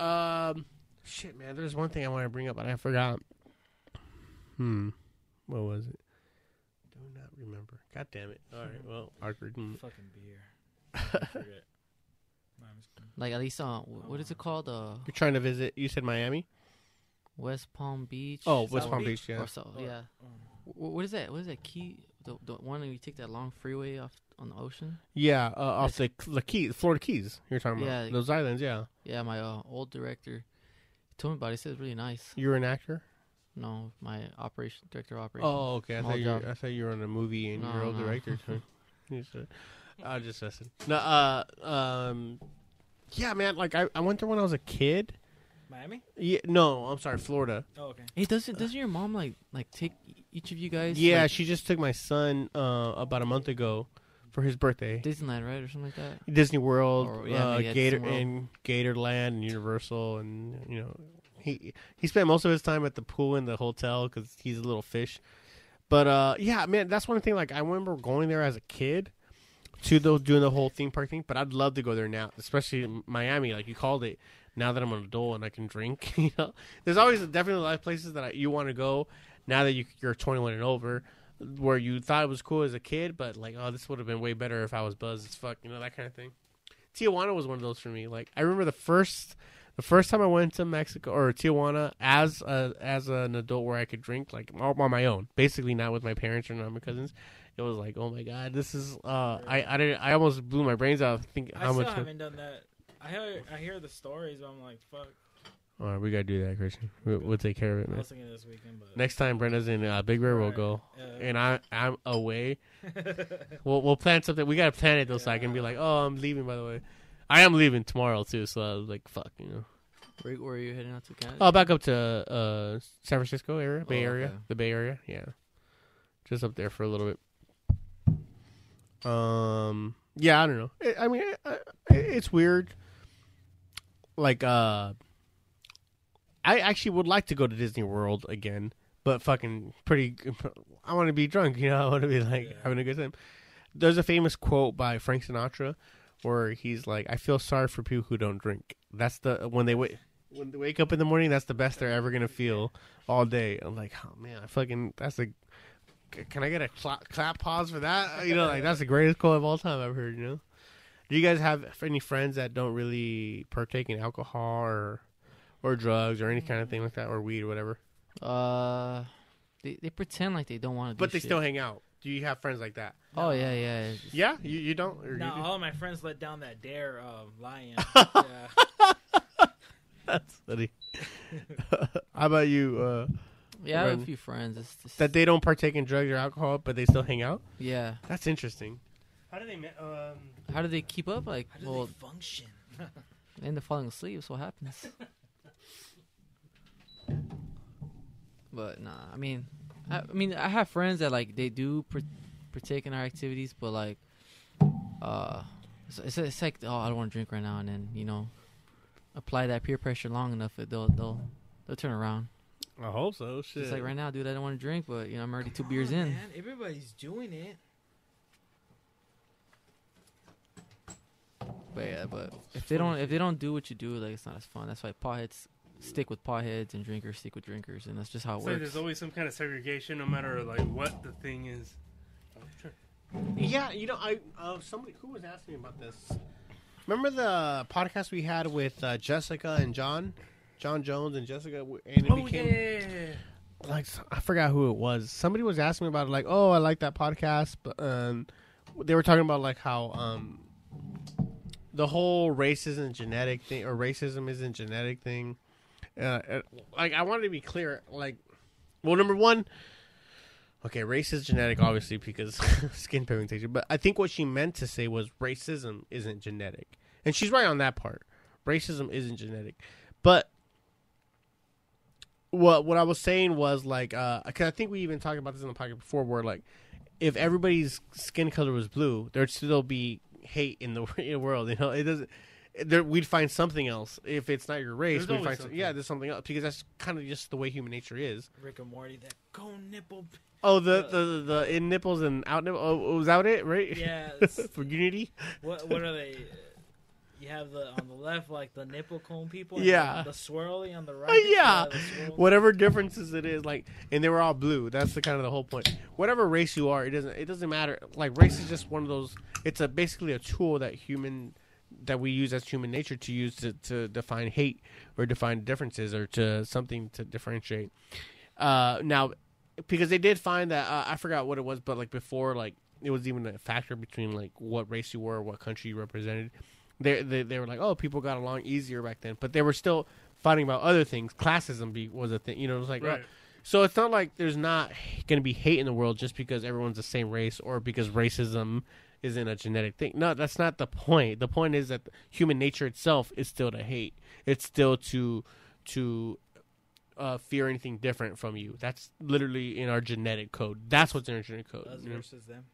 um shit man, there's one thing I want to bring up but I forgot. Hmm. What was it? Do not remember. God damn it. All right. Well, awkward. Fucking beer. Forget. No, I'm just kidding. Like at least uh, wh- what is it called? Uh, You're trying to visit. You said Miami. West Palm Beach. Oh, West Palm Beach? Beach. Yeah. Or so, Or- yeah. oh. Wh- What is that? What is that key? The, the one that you take that long freeway off on the ocean? Yeah, uh, off the the Keys, Florida Keys. You're talking about Yeah. those islands. Yeah, Yeah, my uh, old director told me about it. He said it's really nice. you're an actor. No, my operation director of operations. Oh, okay. I Small thought you. job. Were, I thought you were on a movie and No, you're a no. director. too. You said- I was just messing. No, uh, um, yeah, man. Like I, I went there when I was a kid. Miami? Yeah, no, I'm sorry, Florida. Oh, okay. Hey, doesn't doesn't your mom like like take each of you guys? Yeah, like, she just took my son uh about a month ago for his birthday. Disneyland, right, or something like that. Disney World, Or, yeah, uh, maybe at Gator Disney World. and Gatorland and Universal, and you know, he he spent most of his time at the pool in the hotel because he's a little fish. But uh, yeah, man, that's one thing. Like I remember going there as a kid to those doing the whole theme park thing. But I'd love to go there now, especially in Miami, like you called it. Now that I'm an adult and I can drink, you know, there's always definitely a lot of places that I, you want to go. Now that you, you're 21 and over, where you thought it was cool as a kid, but like, oh, this would have been way better if I was buzzed as fuck, you know, that kind of thing. Tijuana was one of those for me. Like I remember the first the first time I went to Mexico or Tijuana as a as an adult where I could drink like all on my own, basically not with my parents or not my cousins. It was like, oh my god, this is. Uh, I I didn't, I almost blew my brains out thinking I how still much. haven't done that. I hear I hear the stories, but I'm like, fuck. All right, we gotta do that, Christian. We, we'll take care of it, I man. was thinking this weekend, Next time Brenda's in uh, Big Bear, we'll Right. go, Yeah. and I I'm away. We'll we'll plan something. We gotta plan it though, so I can be like, oh, I'm leaving. By the way, I am leaving tomorrow too. So I was like, fuck, you know. Where, where are you heading out to Canada? Oh, back up to uh San Francisco area, Bay Oh, Area, okay. the Bay Area, yeah, just up there for a little bit. Um, yeah, I don't know. I I mean, I- I- it's weird. Like, uh, I actually would like to go to Disney World again, but fucking pretty. I want to be drunk, you know. I want to be like Yeah. having a good time. There's a famous quote by Frank Sinatra where he's like, "I feel sorry for people who don't drink." That's the when they wait when they wake up in the morning. That's the best they're ever gonna feel all day. I'm like, oh man, I fucking that's a. Can I get a clap, clap pause for that? You know, like that's the greatest quote of all time I've heard. You know, do you guys have any friends that don't really partake in alcohol or or drugs or any kind of thing like that or weed or whatever, Uh, they they pretend like they don't want to. but they still hang out? Do you have friends like that? Oh yeah, yeah. it's just- Yeah, you you don't. Or you do? all of my friends let down that dare uh, lion. yeah. That's funny. How about you? Uh, Yeah, I have a few friends. It's just, that they don't partake in drugs or alcohol, but they still hang out. yeah. That's interesting. How do they? Um, How do they keep up? Like, How do well, they function? they end up falling asleep. So what happens? but nah, I mean, I, I mean, I have friends that like they do par- partake in our activities, but like, uh, it's, it's, it's like oh, I don't want to drink right now, and then you know, apply that peer pressure long enough, it, they'll they'll they'll turn around. I hope so. Shit. It's like right now, dude, I don't want to drink, but you know, I'm already two Come beers on, in. Man. Everybody's doing it. But yeah, but if they don't if they don't do what you do, like it's not as fun. That's why potheads stick with potheads and drinkers stick with drinkers, and that's just how it it's like works. there's always some kind of segregation, no matter like what the thing is. Oh, sure. Yeah, you know, I uh, somebody who was asking me about this. Remember the podcast we had with uh, Jessica and John, John Jones and Jessica, and it Oh became yeah. like I forgot who it was. Somebody was asking me about it, like, oh, I like that podcast, but um, they were talking about like how um, the whole race isn't genetic thing, or racism isn't genetic thing. Uh, uh, like, I wanted to be clear, like, well, number one, okay, race is genetic, obviously, because skin pigmentation. But I think what she meant to say was racism isn't genetic, and she's right on that part. Racism isn't genetic, but what what I was saying was like, uh, cause I think we even talked about this in the podcast before, where like, if everybody's skin color was blue, there'd still be hate in the world. You know, it doesn't. There, we'd find something else if it's not your race. There's We'd find something. yeah, there's something else because that's kind of just the way human nature is. Rick and Morty, that cone nipple. Oh, the the the, the in nipples and out nipples. Oh, oh was that it? Right? Yeah. For unity. what what are they? You have the on the left like the nipple cone people. Yeah. The, the swirly on the oh, right. Oh, yeah. the Whatever differences it is, like, and they were all blue. That's the kind of the whole point. Whatever race you are, it doesn't it doesn't matter. Like race is just one of those. It's a basically a tool that human that we use as human nature to use to, to define hate or define differences or to something to differentiate. Uh, now, because they did find that uh, I forgot what it was, but like before, like it was even a factor between like what race you were, what country you represented. They, they they were like, oh, people got along easier back then, but they were still fighting about other things. Classism be, was a thing, you know. It was like, oh. So it's not like there's not going to be hate in the world just because everyone's the same race or because racism isn't a genetic thing. No, that's not the point. The point is that human nature itself is still to hate. It's still to to uh, fear anything different from you. That's literally in our genetic code. That's what's in our genetic code. Us you know? versus them.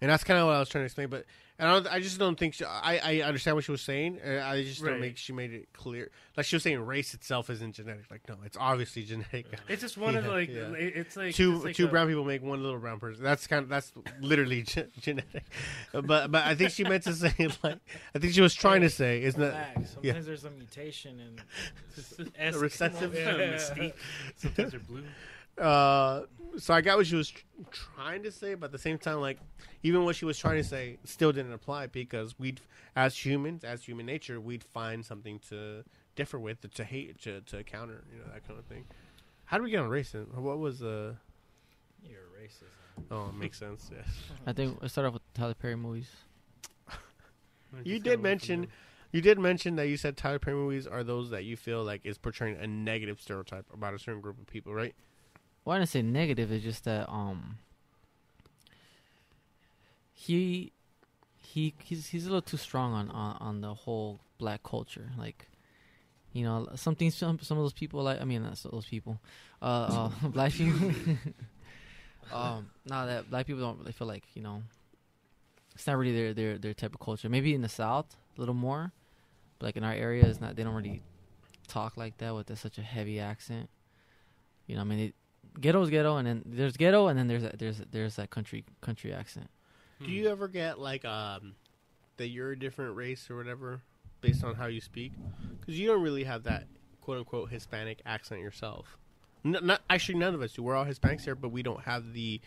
And that's kind of what I was trying to explain. But and I, don't, I just don't think she, I I understand what she was saying. and I just don't Right. make she made it clear. Like she was saying, race itself isn't genetic. Like no, it's obviously genetic. It's just one of Yeah, like yeah. it's like two it's like two a- brown people make one little brown person. That's kind of that's literally ge- genetic. But but I think she meant to say like I think she was trying to say isn't that Sometimes yeah. there's a mutation and recessive Yeah. Sometimes they're blue. Uh, so I got what she was tr- trying to say, but at the same time, like even what she was trying to say still didn't apply because we'd, as humans, as human nature, we'd find something to differ with, to hate, to, to counter, you know, that kind of thing. How did we get on racism? What was uh? You're racist. Oh, it makes sense. Yes. I think it start off with Tyler Perry movies. You did mention, you did mention that you said Tyler Perry movies are those that you feel like is portraying a negative stereotype about a certain group of people, right? Well, I didn't say negative. It's just that um, he he he's he's a little too strong on on, on the whole black culture. Like, you know, some things some some of those people like. I mean, not those people, uh, uh black people. um, now that black people don't really feel like you know, it's not really their their their type of culture. Maybe in the south a little more, but like in our area, it's not. They don't really talk like that with such a heavy accent. You know, I mean, it, ghetto is ghetto, and then there's ghetto, and then there's that, there's there's that country country accent. Do you ever get like um that you're a different race or whatever based on how you speak? Because you don't really have that quote unquote Hispanic accent yourself. Not actually, none of us do. We're all Hispanics here, but we don't have the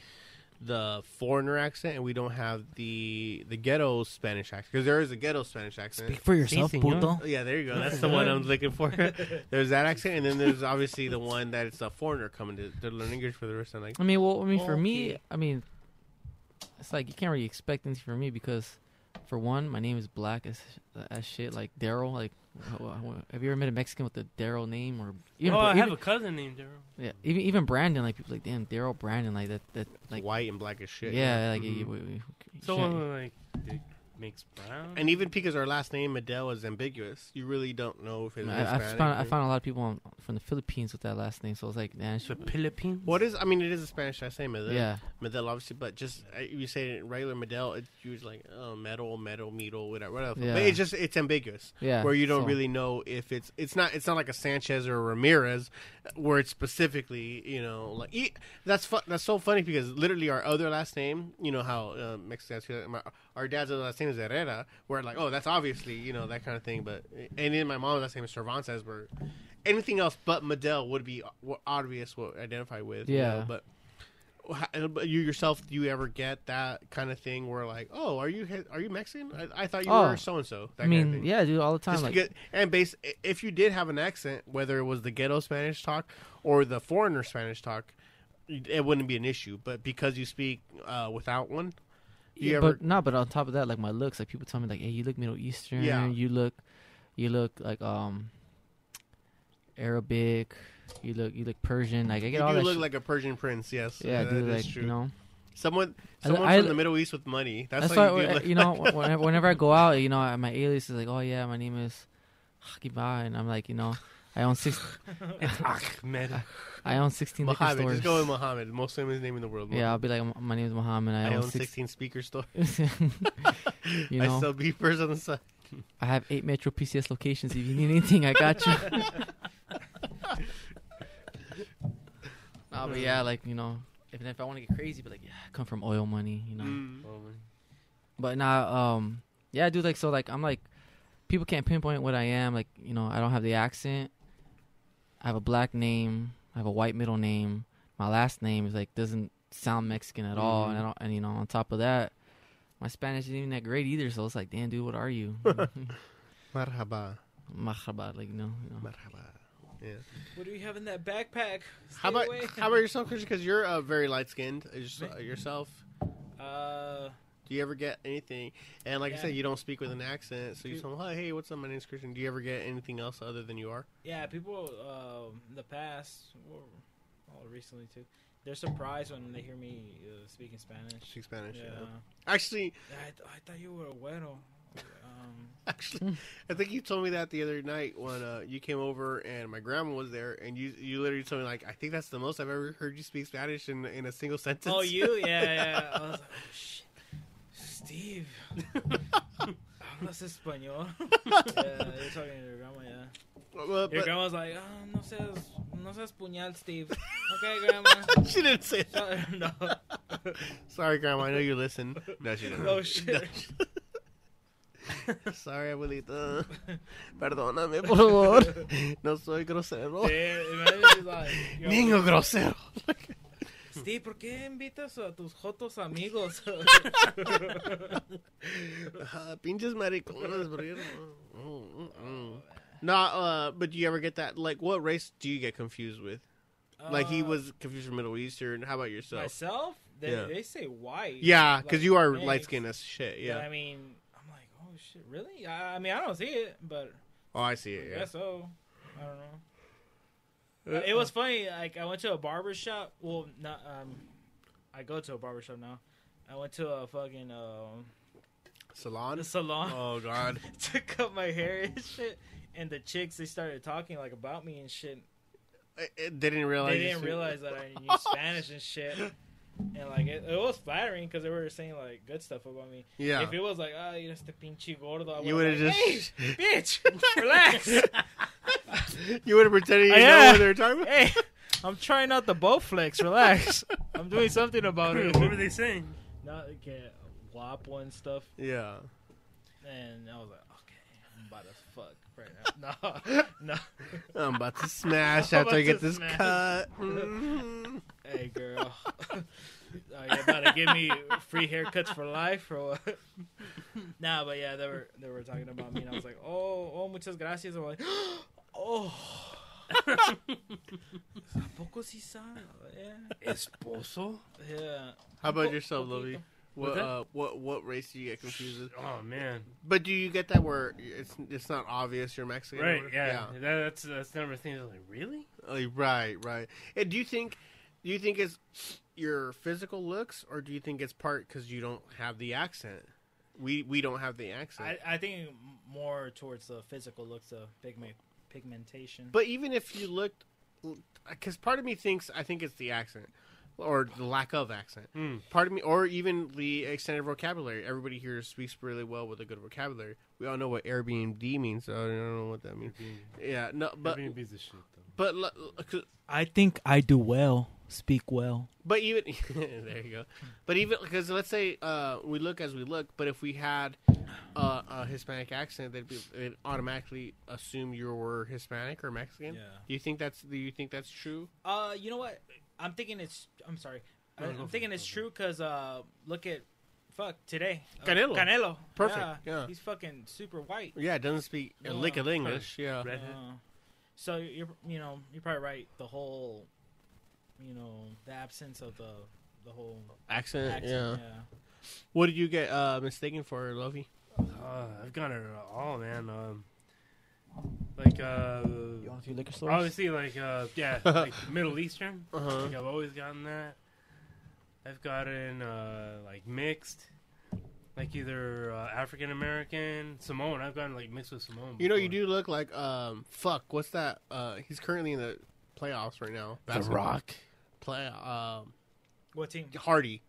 the foreigner accent, and we don't have the the ghetto Spanish accent. Because there is a ghetto Spanish accent. Speak for yourself, senor. puto. Yeah, there you go. That's the one I'm looking for. there's that accent, and then there's obviously the one that it's a foreigner coming to, to learn English for the rest of like. I mean, well, I mean, for me, Okay. I mean, it's like you can't really expect anything from me because, for one, my name is black as as shit. Like Daryl, like, wh- wh- have you ever met a Mexican with a Daryl name or even, oh, I even have a cousin named Daryl. yeah, even even Brandon, like people like damn Daryl Brandon, like that that like white and black as shit. yeah, like Mhm. you- we- we- you So can't- uh, like it makes brown. And even because our last name Medell is ambiguous, you really don't know if it's I, I Hispanic. found I found a lot of people on, from the Philippines with that last name, so I was like, man, I the should, Philippines. What is? I mean, it is a Spanish last name, Medell. yeah, Medell, obviously, but just uh, you say it regular Medell, it's usually like oh, metal, metal, metal, whatever, whatever. Yeah. But it's just it's ambiguous, yeah, where you don't so- really know if it's it's not it's not like a Sanchez or a Ramirez, where it's specifically you know like e- that's fu- that's so funny because literally our other last name, you know how uh, Mexicans feel- my- our dad's other last name is Herrera, where like oh that's obviously you know that kind of thing, but and then my mom's last name is Cervantes, where anything else but Medell would be obvious what identify with, you Yeah. know, but. But you yourself, do you ever get that kind of thing where like, oh, are you are you Mexican? I, I thought you Oh, were so and so. I mean, yeah, dude, all the time. Just Like, because, and base, if you did have an accent, whether it was the ghetto Spanish talk or the foreigner Spanish talk, it wouldn't be an issue. But because you speak uh, without one, you yeah, ever? but no, but on top of that, like my looks, like people tell me like, hey, you look Middle Eastern. Yeah. You look, you look like um, Arabic. You look, you look Persian. Like I you get all do that. look shit. like a Persian prince. Yes, yeah, that dude, is like true. you know. someone, I- someone I- from the Middle East with money. That's, That's, why you do uh, you know, whenever, whenever I go out, you know, my alias is like, oh yeah, my name is Hakiba, and I'm like, you know, I own six, It's Ahmed. I own sixteen liquor Muhammad. stores. Just go with Muhammad, most famous name in the world. yeah, I'll be like, my name is Muhammad. I, I own own six. 16 speaker stores. you I sell beepers on the side. I have eight Metro PCS locations. If you need anything, I got you. no, but yeah, like you know, if if I want to get crazy, but like, yeah, I come from oil money, you know. Mm. But now, um, yeah, dude, like so, like I'm like, people can't pinpoint what I am. Like you know, I don't have the accent. I have a black name. I have a white middle name. My last name is like doesn't sound Mexican at all, and I don't. And you know, on top of that, my Spanish isn't even that great either. So it's like, damn, dude, what are you? Marhaba. Marhaba, like you know, you know. Marhaba. Yeah. What do you have in that backpack? How about how about yourself, Christian? Because you're uh, very light skinned yourself. Uh, Do you ever get anything? And like I said, you don't speak with an accent, so you tell hey, what's up? My name's Christian." Do you ever get anything else other than you are? yeah, people um, in the past, or well, recently too, they're surprised when they hear me uh, speaking Spanish. Speak Spanish. Yeah. Yeah. Actually, I, th- I thought you were a güero. Um, actually, I think you told me that the other night when uh, you came over and my grandma was there, and you you literally told me like, "I think that's the most I've ever heard you speak Spanish in in a single sentence." oh, you? Yeah, yeah. I was like, oh, shit. Steve. Hablas español? yeah, you're talking to your grandma, yeah. Well, Your but grandma's like, oh, no seas, no seas puñal, Steve. Okay, grandma. she didn't say that. No. Sorry, grandma. I know you listen. No, she didn't. Oh, shit. Sorry, abuelita. Perdóname, por favor. No soy grosero. Yeah, imagine she's like, yo, Niño grosero. Steve, ¿por qué invitas a tus jotos amigos? Ah, pinches maricones, bro. Mm, mm, mm. Uh, but do you ever get that? Like, what race do you get confused with? Like, he Uh, was confused for Middle Eastern. How about yourself? myself. They, Yeah. they say white. Yeah, because like, you are light skinned as shit. But, Yeah. I mean, I'm like, oh shit, really? I, I mean, I don't see it, but Oh, I see I it. Yeah. guess so. I don't know. It was funny. Like I went to a barber shop. Well, not. Um, I go to a barber shop now. I went to a fucking um salon. salon Oh God. to cut my hair and shit. And the chicks they started talking like about me and shit. I- I didn't realize. They didn't realize that I knew Spanish and shit. And like it, it was flattering because they were saying like good stuff about me. Yeah. If it was like, ah, you este pinche gordo, I You would've would've like, just- hey, bitch, relax. you would have pretended you Oh, know what they were talking about. hey, I'm trying out the bow Bowflex. Relax. I'm doing something about it. what were they saying? Not get wop one stuff. Yeah. And I was like, okay, I'm about to fuck right now. No, no. I'm about to smash I'm after I get this smash. cut. Mhm. Hey, girl. Are you about to give me free haircuts for life or what? nah, but yeah, they were they were talking about me, and I was like, oh, oh, muchas gracias. I'm like, oh. ¿A poco sí sabe? Yeah. Esposo? Yeah. How about yourself. Lovey? What What's uh, what what race do you get confused with? Oh man. But do you get that where it's it's not obvious you're Mexican? Right, whatever? yeah. That, that's that's never thing. I was like, really? Like, right, right. And do you think do you think it's your physical looks, or do you think it's part because you don't have the accent? We we don't have the accent. I, I think more towards the physical looks of pigment pigmentation. but even if you looked, because part of me thinks I think it's the accent or the lack of accent. Hmm. Part of me, or even the extended vocabulary. Everybody here speaks really well with a good vocabulary. We all know what Airbnb means, so I don't know what that means. Yeah, no, but Airbnb's a shit though. but l- l- I think I do well, speak well. But even there you go. But even because let's say uh, we look as we look, but if we had uh, a Hispanic accent, they'd, be, they'd automatically assume you were Hispanic or Mexican. Yeah. Do you think that's do you think that's true? Uh, you know what? I'm thinking it's. I'm sorry. I, No, go I'm thinking it, it's go true because uh, look at fuck today. Uh, Canelo. Canelo. Perfect, Yeah. yeah. He's fucking super white. Yeah, doesn't speak a Yeah. lick of English. Yeah, Uh, so you're you know you're probably right. The whole, you know, the absence of the the whole accent. accent. yeah. What did you get uh, mistaken for, Lovey? Uh, I've got it all, man. Um, like uh, You want a few liquor stores? obviously, like uh, yeah, like Middle Eastern. Uh huh. Like I've always gotten that. I've gotten uh, like mixed, like either uh, African American, Samoan. I've gotten like mixed with Samoan. You know, you do look like um. Fuck, what's that? Uh, he's currently in the playoffs right now. The Basketball. Rock. Play um What team? Hardy.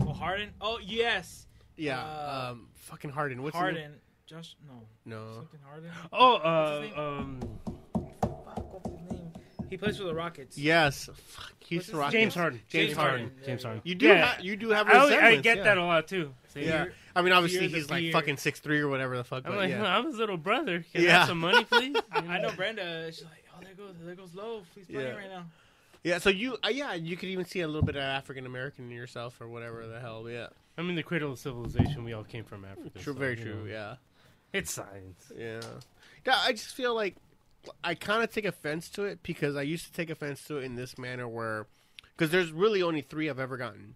Oh, Harden. Oh, yes. Yeah, Uh, um, fucking Harden. What's his name? Harden. Josh. No. No. Something Harden. Oh, uh, um, Fuck, what's his name? He plays for the Rockets. Yes. Fuck. What's Houston his- Rockets. James Harden. James, James Harden. Harden. James Harden. You do. Yeah. Ha- you do have. I, I get yeah. that a lot too. See, Yeah. I mean, obviously he's like fear. fucking six three or whatever the fuck. I'm but like, yeah. I'm his little brother. Can I Yeah. have some money, please? I, I know Brenda. She's like, oh, there goes, there goes Low. He's playing Yeah. right now. yeah. So you, uh, yeah, you could even see a little bit of African American in yourself or whatever the hell. Yeah. I mean, the cradle of civilization. We all came from Africa. True. so, very true. know, Yeah. It's science. Yeah. Yeah. I just feel like I kind of take offense to it because I used to take offense to it in this manner where, because there's really only three I've ever gotten.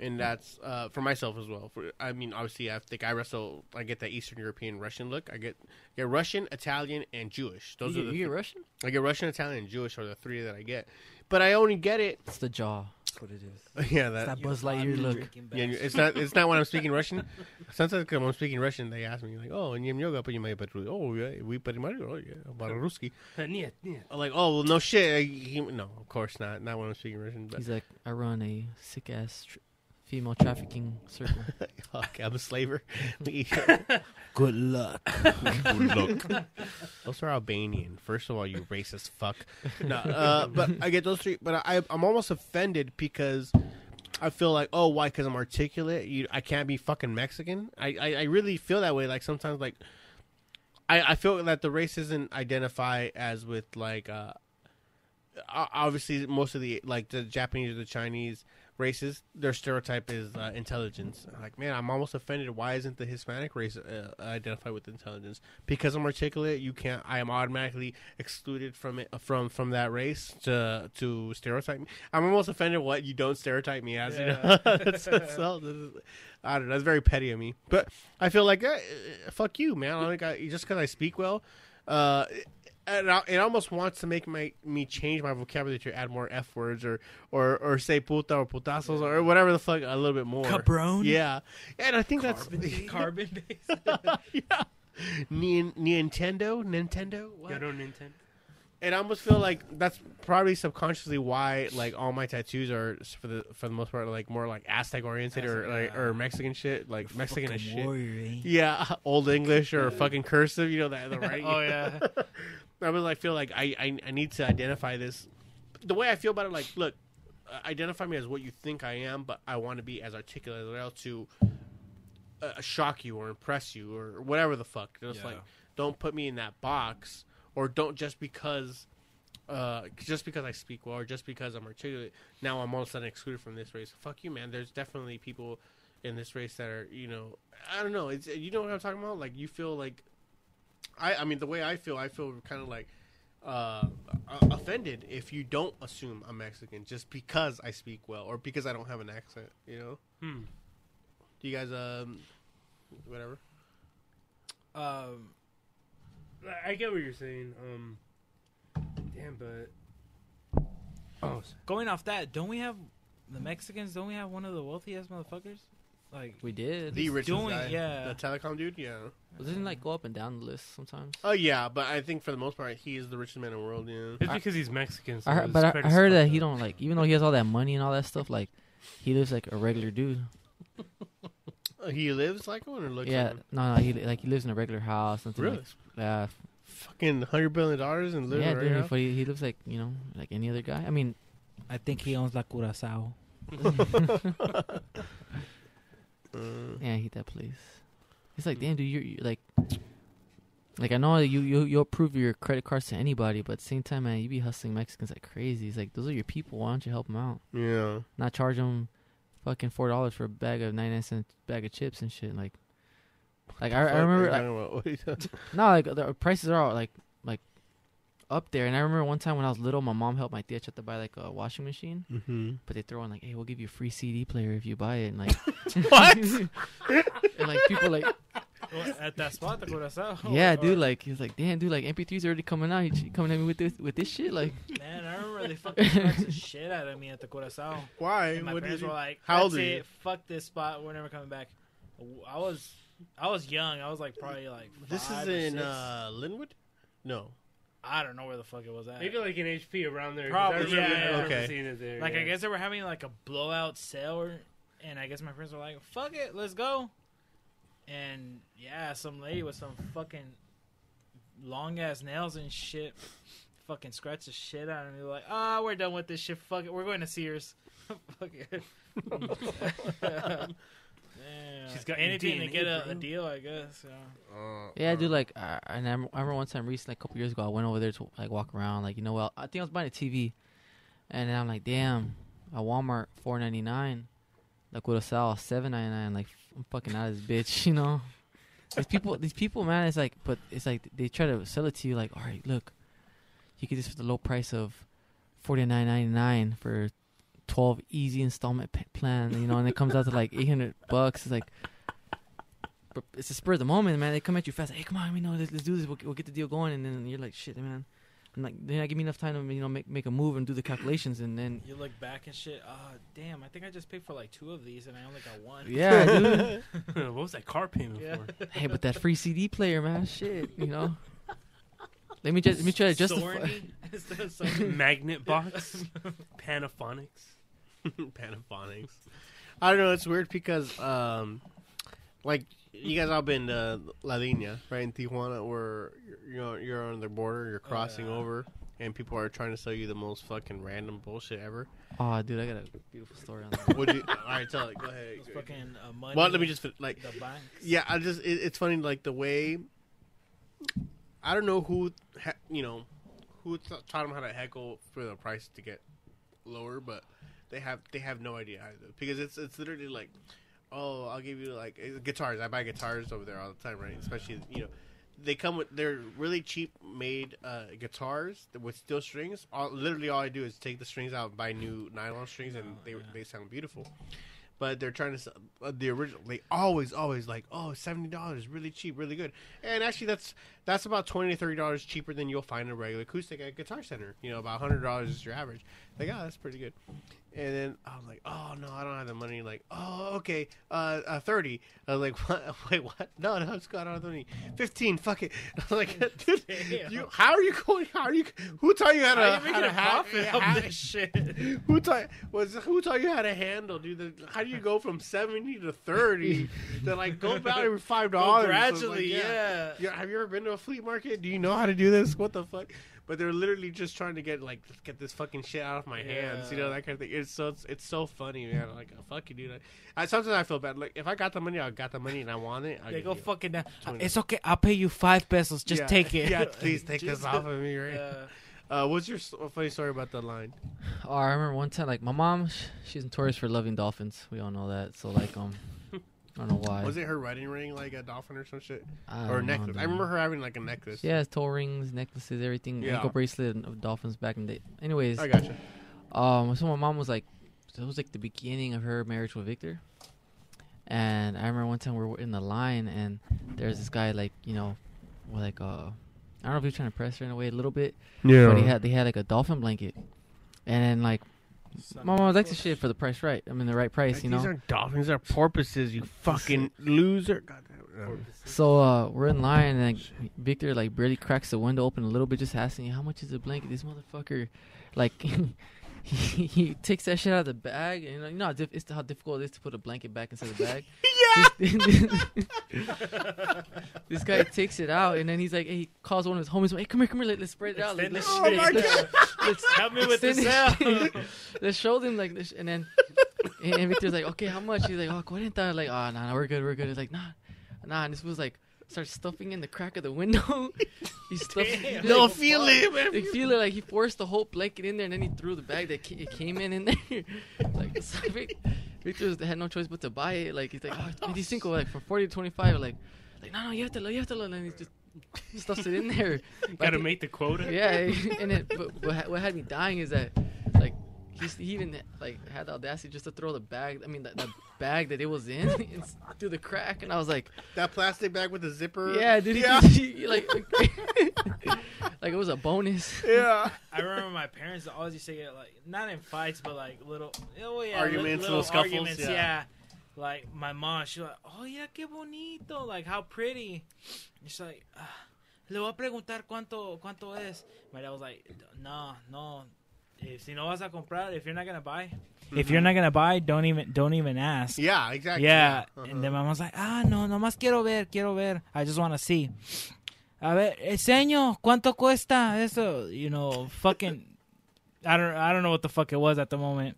And that's uh, for myself as well. For I mean, obviously, I think I wrestle. I get that Eastern European Russian look. I get get Russian, Italian, and Jewish. Those you, are the you get th- Russian? I get Russian, Italian, and Jewish are the three that I get. But I only get it. It's the jaw. That's what it is. yeah, It's that. that Buzz You Lightyear vodka look. drinking Yeah, bastard. it's not. It's not when I'm speaking Russian. Sometimes when I'm speaking Russian, they ask me like, "Oh, and yoga, понимаю по-русски?» Oh, yeah, we понимаем. Oh, yeah, по-русски. Нет, нет. I'm like, oh, well, no shit. He, no, of course not. Not when I'm speaking Russian. But He's like, I run a sick ass tr- female trafficking circle. okay, I'm a slaver. Good luck. Good luck. Those are Albanian. First of all, you racist fuck. No, uh, but I get those three. But I, I'm almost offended because I feel like oh why because I'm articulate you I can't be fucking Mexican. I, I I really feel that way. Like sometimes like I I feel that the race doesn't identify as with like uh obviously most of the like the Japanese or the Chinese races their stereotype is uh, intelligence. Like man, I'm almost offended. Why isn't the Hispanic race uh, identified with intelligence? Because I'm articulate, you can't. I am automatically excluded from it from from that race to to stereotype me. I'm almost offended. What you don't stereotype me as? You know, that's, that's, all- this is- I don't know. That's very petty of me. But I feel like, uh, fuck you, man. I I, just because I speak well, uh, and I, it almost wants to make my me change my vocabulary to add more f words or or or say puta or putazos or whatever the fuck a little bit more. Cabron? Yeah, and I think Carbon, that's carbon based. yeah. Ni- Nintendo, Nintendo. What? Yo, don't Nintendo. And I almost feel like that's probably subconsciously why like all my tattoos are for the for the most part like more like Aztec oriented or like yeah. or Mexican shit like Mexican as shit. warrior, eh? Yeah, old English or fucking cursive, you know that the right. Oh yeah. I like feel like I, I I need to identify this. The way I feel about it, like, look, uh, identify me as what you think I am, but I want to be as articulate as well to uh, shock you or impress you or whatever the fuck. Just Yeah. like, don't put me in that box, or don't just because. Uh, just because I speak well, or just because I'm articulate, now I'm all of a sudden excluded from this race. Fuck you, man. There's definitely people in this race that are, you know, I don't know. It's you know what I'm talking about. Like you feel like I, I mean, the way I feel, I feel kind of like uh, offended if you don't assume I'm Mexican just because I speak well or because I don't have an accent. You know? Hmm. Do you guys, um, whatever? Um, I get what you're saying. Um, damn, but oh, going off that, don't we have the Mexicans? Don't we have one of the wealthiest motherfuckers? Like, We did. The richest doing- guy, yeah. the telecom dude, yeah. Doesn't it, like go up and down the list sometimes? Oh yeah, but I think for the most part, he is the richest man in the world. Yeah. it's because he's Mexican. So I heard, but I, I heard that fucked he don't like, even though he has all that money and all that stuff, like he lives like a regular dude. Uh, he lives like one or looks yeah, like one? no, no, he like he lives in a regular house. Something Really? Like, yeah, Fucking hundred billion dollars and lives yeah, right dude. now? He, he lives like you know, like any other guy. I mean, I think he owns La Curacao. Uh, yeah, I hate that place. It's like, mm. damn, dude, you're, you're like, like I know that you you you approve your credit cards to anybody, but at the same time, man, you be hustling Mexicans like crazy. It's like those are your people. Why don't you help them out? yeah. Not charge them fucking four dollars for a bag of ninety nine cent bag of chips and shit. Like, like I, I remember like, talking about? What you talking- no, like the prices are all like up there. And I remember one time when I was little, my mom helped my tia to buy like a washing machine, Mhm. but they throw in like, hey, we'll give you a free CD player if you buy it. And like, What? and like people like, At that spot, the Curacao. yeah, Or- dude, like he was like, damn, dude, like MP3's already coming out. You coming at me with this with this shit, like. Man, I remember they fucking scratched the shit out of me at the Curacao. Why? And my What parents were like, How old are it. Fuck this spot. We're never coming back." I was, I was young. I was like probably like. This is or in six. uh, Lynwood. No. I don't know where the fuck it was at. Maybe like an HP around there. 'cause Probably, I remember, yeah, I yeah, remember okay. seeing it there. Like yeah. I guess they were having like a blowout sale, or, and I guess my friends were like, "Fuck it, let's go." And yeah, some lady with some fucking long ass nails and shit, fucking scratched the shit out of me. Like, ah, we're done with this shit. Fuck it, we're going to Sears. Fuck it. Damn. She's got your anything to get a, a deal, I guess. Yeah. Uh, Yeah, dude. Like, I, and I remember one time recently, like a couple years ago, I went over there to like walk around. Like, you know, well, I think I was buying a TV, and then I'm like, damn, at Walmart four ninety nine, like with a sale seven ninety nine. Like, I'm fucking out of this bitch, you know. These people, these people, man, it's like, but it's like they try to sell it to you, like, all right, look, you get this for the low price of forty nine ninety nine for twelve easy installment p- plan, you know, and it comes out to like eight hundred bucks. It's like but it's a spur of the moment, man. They come at you fast. Hey, come on, you know, let's, let's do this. We'll, we'll get the deal going, and then you're like, shit, man. And like, then I give me enough time to you know make make a move and do the calculations, and then You look back and shit. Oh, damn! I think I just paid for like two of these, and I only got one. yeah, dude. what was that car payment Yeah. for? hey, but that free CD player, man, shit, you know. Let me just let me try to justify. Sony instead of Sony. Magnet box, Panaphonics. Panaphonics. I don't know. It's weird because, um, like you guys all been to La Línea, right in Tijuana, where you're, you know you're on the border, you're crossing yeah. over, and people are trying to sell you the most fucking random bullshit ever. Oh, dude, I got a beautiful story on that. Would you? All right, tell it. Go ahead. Those fucking uh, money. Well, let me just like. the banks. Yeah, I just it, it's funny like the way. I don't know who, ha- you know, who th- taught them how to heckle for the price to get lower, but they have they have no idea either because it's it's literally like, oh, I'll give you like guitars. I buy guitars over there all the time, right? Especially you know, they come with they're really cheap made uh, guitars with steel strings. All, literally, all I do is take the strings out, and buy new nylon strings, and they they sound beautiful. But they're trying to sell uh, the original. They always, always like, oh, seventy dollars, really cheap, really good. And actually, that's that's about twenty to thirty dollars cheaper than you'll find a regular acoustic at Guitar Center. You know, about hundred dollars is your average. Like, oh, that's pretty good. And then I'm like, oh no, I don't have the money. Like, oh okay, uh, uh thirty. I was like, what? Wait, what? No, no, it's got on twenty. Fifteen. Fuck it. I was like, dude, you, how are you going? How are you? Who taught you how to? How you how to profit ha- on this shit? who taught was who taught you how to handle, dude? The, how do you go from seventy to thirty? to like go about every five dollars gradually, yeah. yeah. Have you ever been to a flea market? Do you know how to do this? What the fuck? But they're literally just trying to get like get this fucking shit out of my hands, you know that kind of thing. It's so it's, it's so funny, man. Like fuck you, dude. I, sometimes I feel bad. Like if I got the money, I got the money and I want it. I They give go fucking down. It's okay. I'll pay you five pesos. Just Yeah. take it. Yeah, please take Just- this off of me, right? Yeah. Uh, what's your s- funny story about the line? Oh, I remember one time, like my mom, sh- she's notorious for loving dolphins. We all know that. So like, um, I don't know why. Was it her wedding ring like a dolphin or some shit? I or a don't know, necklace. I remember her having like a necklace. She has toe rings, necklaces, everything, Yeah. ankle bracelet of dolphins back in the day. Anyways, I gotcha. um, so my mom was like, so it was like the beginning of her marriage with Victor. And I remember one time we were in the line, and there's this guy like, you know, like uh, I don't know if he was trying to press her in a way a little bit, Yeah. but he had they had like a dolphin blanket, and then like my mom likes the shit for the price right. I mean the right price, you know. These know. are dolphins. These are porpoises. You fucking loser. God damn it. So uh, we're in line, and like, Victor like barely cracks the window open a little bit, just asking, "How much is the blanket?" This motherfucker, like, he, he takes that shit out of the bag, and you know, how diff- it's how difficult it is to put a blanket back inside the bag. yeah. this guy takes it out, and then he's like, hey, he calls one of his homies, "Hey, come here, come here, let, us spread it out. The Oh my shit. let's, Help me with this out. let's show them like this, and then and, and Victor's like, okay, how much? He's like, oh, cuarenta. Like, oh, nah, nah, we're good, we're good. It's like, nah, nah. And this was like, starts stuffing in the crack of the window. he stuffed. He, No, like, feel it, man. They feel it like he forced the whole blanket in there, and then he threw the bag that ca- it came in in there. like so Vic, Victor was- had no choice but to buy it. Like he's like, oh, 25, like from forty to twenty five. Like, like no, no, you have to, you have to, and he just stuffs it in there. Gotta make the quota. yeah, and it, but what, what had me dying is that, he's, he even like had the audacity just to throw the bag. I mean, the, the bag that it was in in- through the crack, and I was like, That plastic bag with the zipper. yeah, dude, he Yeah. just- he- like, like it was a bonus. yeah. I remember my parents always used to get like not in fights, but like little oh yeah, Arguments, little, little scuffles, arguments. yeah. Yeah. Like my mom, she was like, oh yeah, qué bonito, like how pretty. And she's like, ah, le voy a preguntar cuánto cuánto es. My dad was like, no, no. If si no vas a comprar, if you're not gonna buy, if you're not gonna buy, don't even don't even ask. Yeah, exactly. Yeah, Uh-huh. and then my mom's like, ah, no, nomás quiero ver, quiero ver. I just want to see. A ver, enseño, ¿cuánto cuesta eso? You know, fucking, I don't, I don't know what the fuck it was at the moment.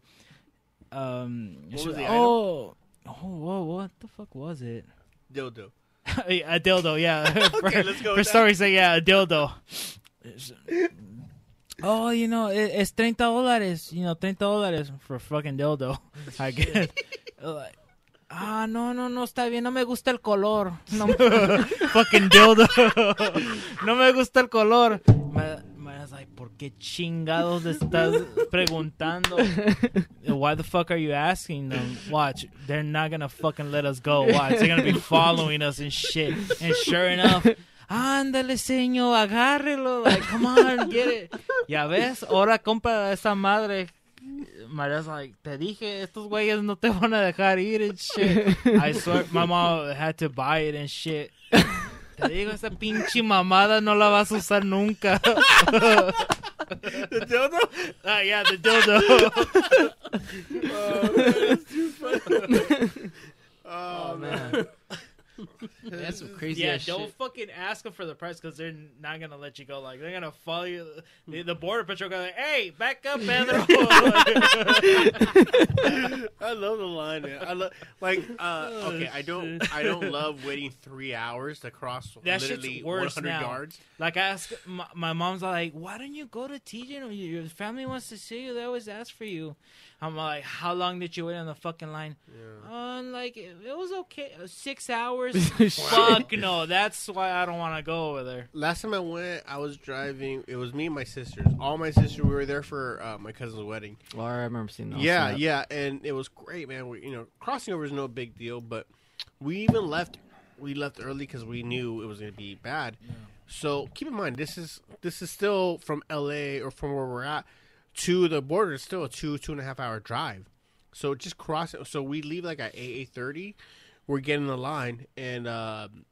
Um, What was the oh, oh, whoa, what the fuck was it? dildo. a dildo, yeah. Okay, for, let's go For with that. story's sake, yeah, a dildo. Oh, you know, it, it's 30 dólares. You know, 30 dólares for fucking dildo. I guess. Like, ah, no, no, no, está bien. No me gusta el color. No, fucking dildo. no me gusta el color. My, my like, ¿por qué chingados le estás preguntando? Why the fuck are you asking them? Watch, they're not gonna fucking let us go. Watch, they're gonna be following us and shit. And sure enough, ándale, señor, agárrelo. Like, come on, get it. Ya ves, ahora compra esa madre. Maria's like, te dije, estos güeyes no te van a dejar ir and shit. I swear, my mom had to buy it and shit. Te digo, esa pinche mamada no la vas a usar nunca. The dildo? Ah, yeah, the dildo. Oh, man, that's too funny. oh, Oh man. man. Yeah, That's some crazy yeah, ass don't shit. fucking ask them for the price because they're not gonna let you go. Like they're gonna follow you. The, the border patrol guy, like, hey, back up, Pedro. I love the line. Man. I love like uh, okay. I don't I don't love waiting three hours to cross That shit's literally worse 100 now. yards. like I ask my, my mom's like, why don't you go to TJ? Your- Your family wants to see you. They always ask for you. I'm like, how long did you wait on the fucking line? Yeah. Uh, like it, it was okay, six hours. Shit. Fuck no, that's why I don't want to go over there. Last time I went, I was driving. It was me and my sisters. All my sisters. We were there for uh, my cousin's wedding. Well, I remember seeing that. yeah, yeah, and it was great, man. We, you know, crossing over is no big deal, but we even left. We left early because we knew it was going to be bad. So keep in mind, this is this is still from L.A. or from where we're at to the border. It's still a two two and a half hour drive. So just cross. So we leave like at eight eight thirty. We're getting the line, and um,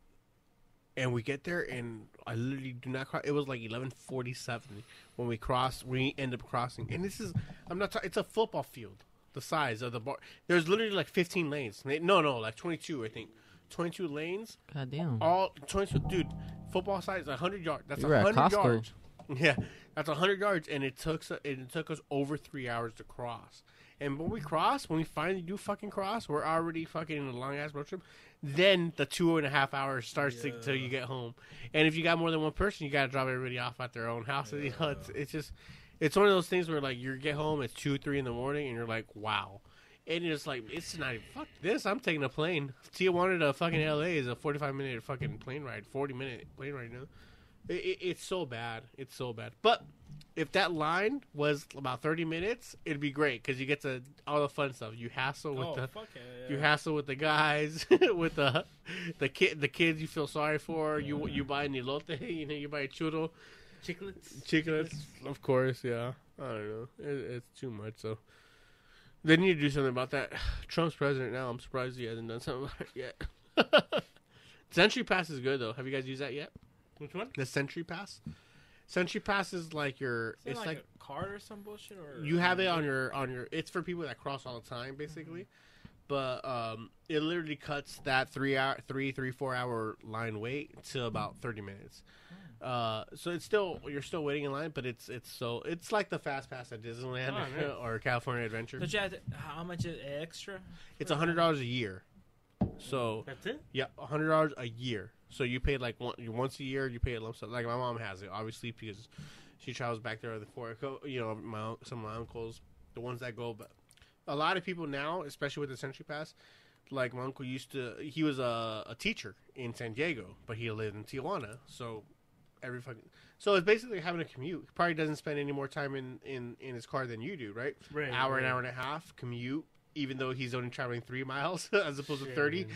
and we get there, and I literally do not cross. It was like eleven forty seven when we crossed. We end up crossing, and this is I'm not. Ta- it's a football field, the size of the bar. There's literally like fifteen lanes. No, no, like twenty two. I think twenty two lanes. God damn. All twenty two. Dude, football size hundred yards. That's You hundred yards. Yeah, that's hundred yards, and it took it took us over three hours to cross. And when we cross, when we finally do fucking cross, we're already fucking in a long ass road trip. Then the two and a half hours starts to, till you get home. And if you got more than one person, you got to drop everybody off at their own house. You know, it's it's just it's one of those things where like you get home, it's two three in the morning, and you're like, wow. And it's like it's not even fuck this. I'm taking a plane. Tijuana to fucking LA is a 45 minute fucking plane ride, 40 minute plane ride now. It, it, it's so bad. It's so bad. But if that line was about 30 minutes, it'd be great because you get to all the fun stuff. You hassle with oh, the yeah, you hassle with the guys, with the the kid, the kids you feel sorry for. You you buy an elote, you know, you buy a churro, chiclets. chiclets, of course. Yeah, I don't know. It, it's too much. So they need to do something about that. Trump's president now. I'm surprised he hasn't done something about it yet. SENTRI Pass is good though. Have you guys used that yet? Which one? The SENTRI Pass. SENTRI Pass is like your. Is it's like, like a card or some bullshit, or you have it on your on your it's for people that cross all the time basically but um it literally cuts that three hour three three four hour line wait to about 30 minutes uh so it's still you're still waiting in line but it's it's so it's like the fast pass at disneyland Oh, or california adventure But you have to, how much is extra? it's a hundred dollars a year so That's it. yeah, a hundred dollars a year. So you pay like one, once a year. You pay a lump sum. Like my mom has it, obviously, because she travels back there for you know my some of my uncles, the ones that go. But a lot of people now, especially with the SENTRI Pass, like my uncle used to. He was a, a teacher in San Diego, but he lived in Tijuana. So every fucking so it's basically having a commute. He probably doesn't spend any more time in in in his car than you do, right? Right. hour, right. an hour and a half commute, even though he's only traveling three miles as opposed to Shit, thirty.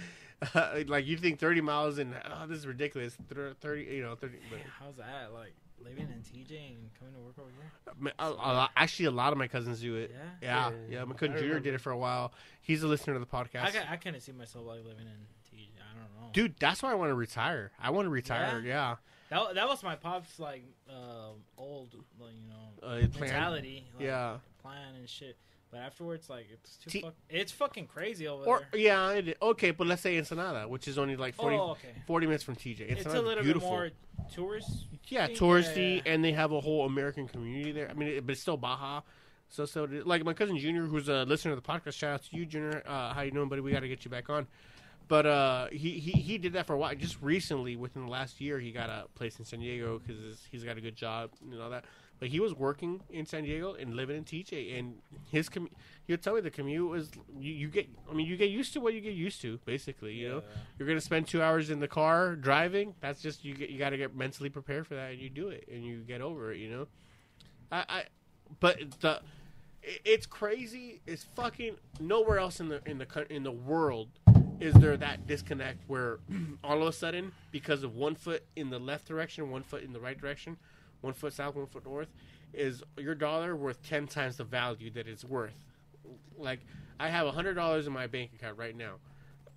Man. like you think thirty miles and oh, this is ridiculous. Thirty, you know, thirty. But, How's that? Like living in TJ and coming to work over here? Ma- a, a lot- actually, a lot of my cousins do it. Yeah. Yeah, Yeah, yeah. My cousin Junior did it for a while. He's a listener to the podcast. I ca- I couldn't see myself like living in TJ. I don't know. Dude, that's why I want to retire. I want to retire. Yeah, That, that was my pop's like um, old like, you know Uh, plan. mentality. Like, Yeah. plan and shit. But afterwards, like it's too T- fuck- it's fucking crazy over or there. yeah, it, okay. But let's say Ensenada, which is only like 40, oh, okay. 40 minutes from TJ. It's a little beautiful. bit more tourist. Yeah, touristy, yeah. and they have a whole American community there. I mean, it, but it's still Baja. So, so like my cousin Junior, who's a listener to the podcast. Shout out to you, Junior. Uh, how you doing, buddy? We got to get you back on. But uh, he, he he did that for a while. Just recently, within the last year, he got a place in San Diego because he's got a good job and all that. But he was working in San Diego and living in TJ, and his commu- he would tell me the commute was you, you get. I mean, you get used to what you get used to, basically. You know, you're gonna spend two hours in the car driving. That's just you get you got to get mentally prepared for that, and you do it, and you get over it. You know, I, I but the it- it's crazy. It's fucking nowhere else in the in the in the world is there that disconnect where all of a sudden because of one foot in the left direction, one foot in the right direction, one foot south, one foot north, is your dollar worth ten times the value that it's worth. Like I have a hundred dollars in my bank account right now.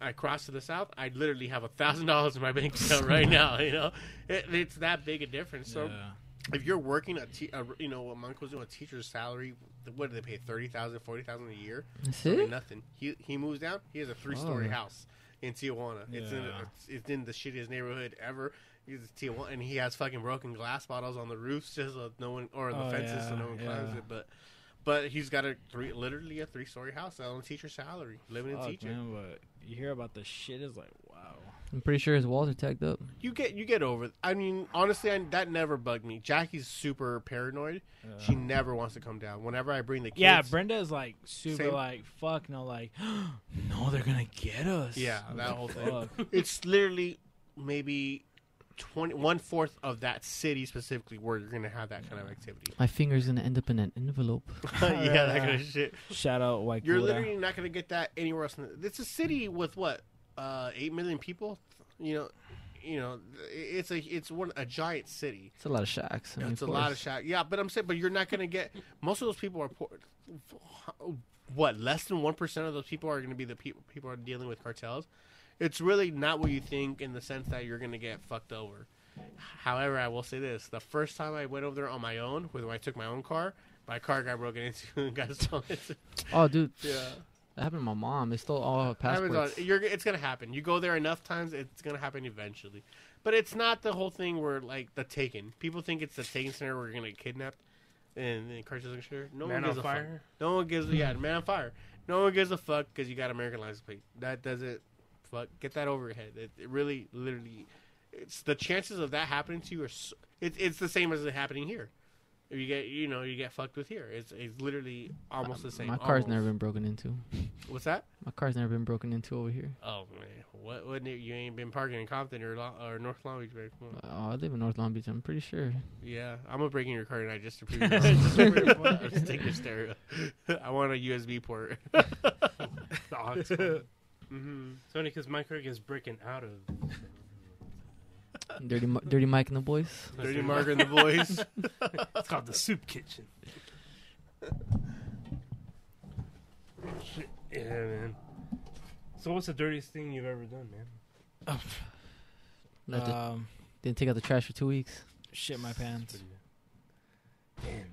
I cross to the south, I literally have a thousand dollars in my bank account right now. You know, it, it's that big a difference. So Yeah. if you're working a, te- a you know, what my uncle's doing a teacher's salary, what do they pay? Thirty thousand, forty thousand a year. That's I mean, nothing. He he moves down. He has a three story Oh. house in Tijuana. It's in Yeah. it's, it's in the shittiest neighborhood ever. It's Tijuana, and he has fucking broken glass bottles on the roofs just so no one or the Oh, fences so no one climbs yeah. it. But but he's got a three, literally a three story house on a teacher salary, living in Fuck, teacher. man, but you hear about the shit is like wow. I'm pretty sure his walls are tagged up. You get you get over. it. I mean, honestly, I, that never bugged me. Jackie's super paranoid. She never wants to come down. Whenever I bring the kids, Yeah, Brenda is like super Same. like fuck no like no they're gonna get us. Yeah, that whole thing. Fuck. it's literally maybe 20, one fourth of that city specifically where you're gonna have that kind of activity. My finger's gonna end up in an envelope. yeah, that kind of shit. Shout out White You're literally not gonna get that anywhere else. In the, it's a city with what, uh, eight million people. You know, you know, it's a it's one a giant city. It's a lot of shacks. I mean, it's a lot of course. shack. Yeah, but I'm saying, but you're not gonna get most of those people are poor. What less than one percent of those people are gonna be the people people are dealing with cartels. It's really not what you think in the sense that you're gonna get fucked over. However, I will say this: the first time I went over there on my own, when I took my own car, my car got broken into and got stolen. Oh, dude, yeah, that happened to my mom. They stole all her Happens on- passports. you're, it's gonna happen. You go there enough times, it's gonna happen eventually. But it's not the whole thing where like the taken. People think it's the taken center where you're gonna get kidnapped and, and cartels and shit. No Man one gives on a fuck. fire. No one gives. Yeah, man on fire. No one gives a fuck because you got American license plate. That doesn't fuck. Get that over your head. It, it really, literally, it's the chances of that happening to you are. So, it's it's the same as it happening here. If you get, you know, you get fucked with here. It's it's literally almost the same. My car's almost. never been broken into. What's that? My car's never been broken into over here. Oh man, what wouldn't it? You ain't been parking in Compton or Lo- or North Long Beach, baby. Oh, uh, I live in North Long Beach. I'm pretty sure. Yeah, I'm gonna break in your car tonight just to prove you just to prove you wrong. I'll just take your stereo. I want a USB port. Cord. Mm-hmm. It's funny because my car is breaking out of. Dirty, Mi- dirty Mike and the boys. Dirty Margaret and the boys. It's called the soup kitchen. Shit. Yeah, man. So, what's the dirtiest thing you've ever done, man? Left it- Um, Didn't take out the trash for two weeks. shit my pants. Damn.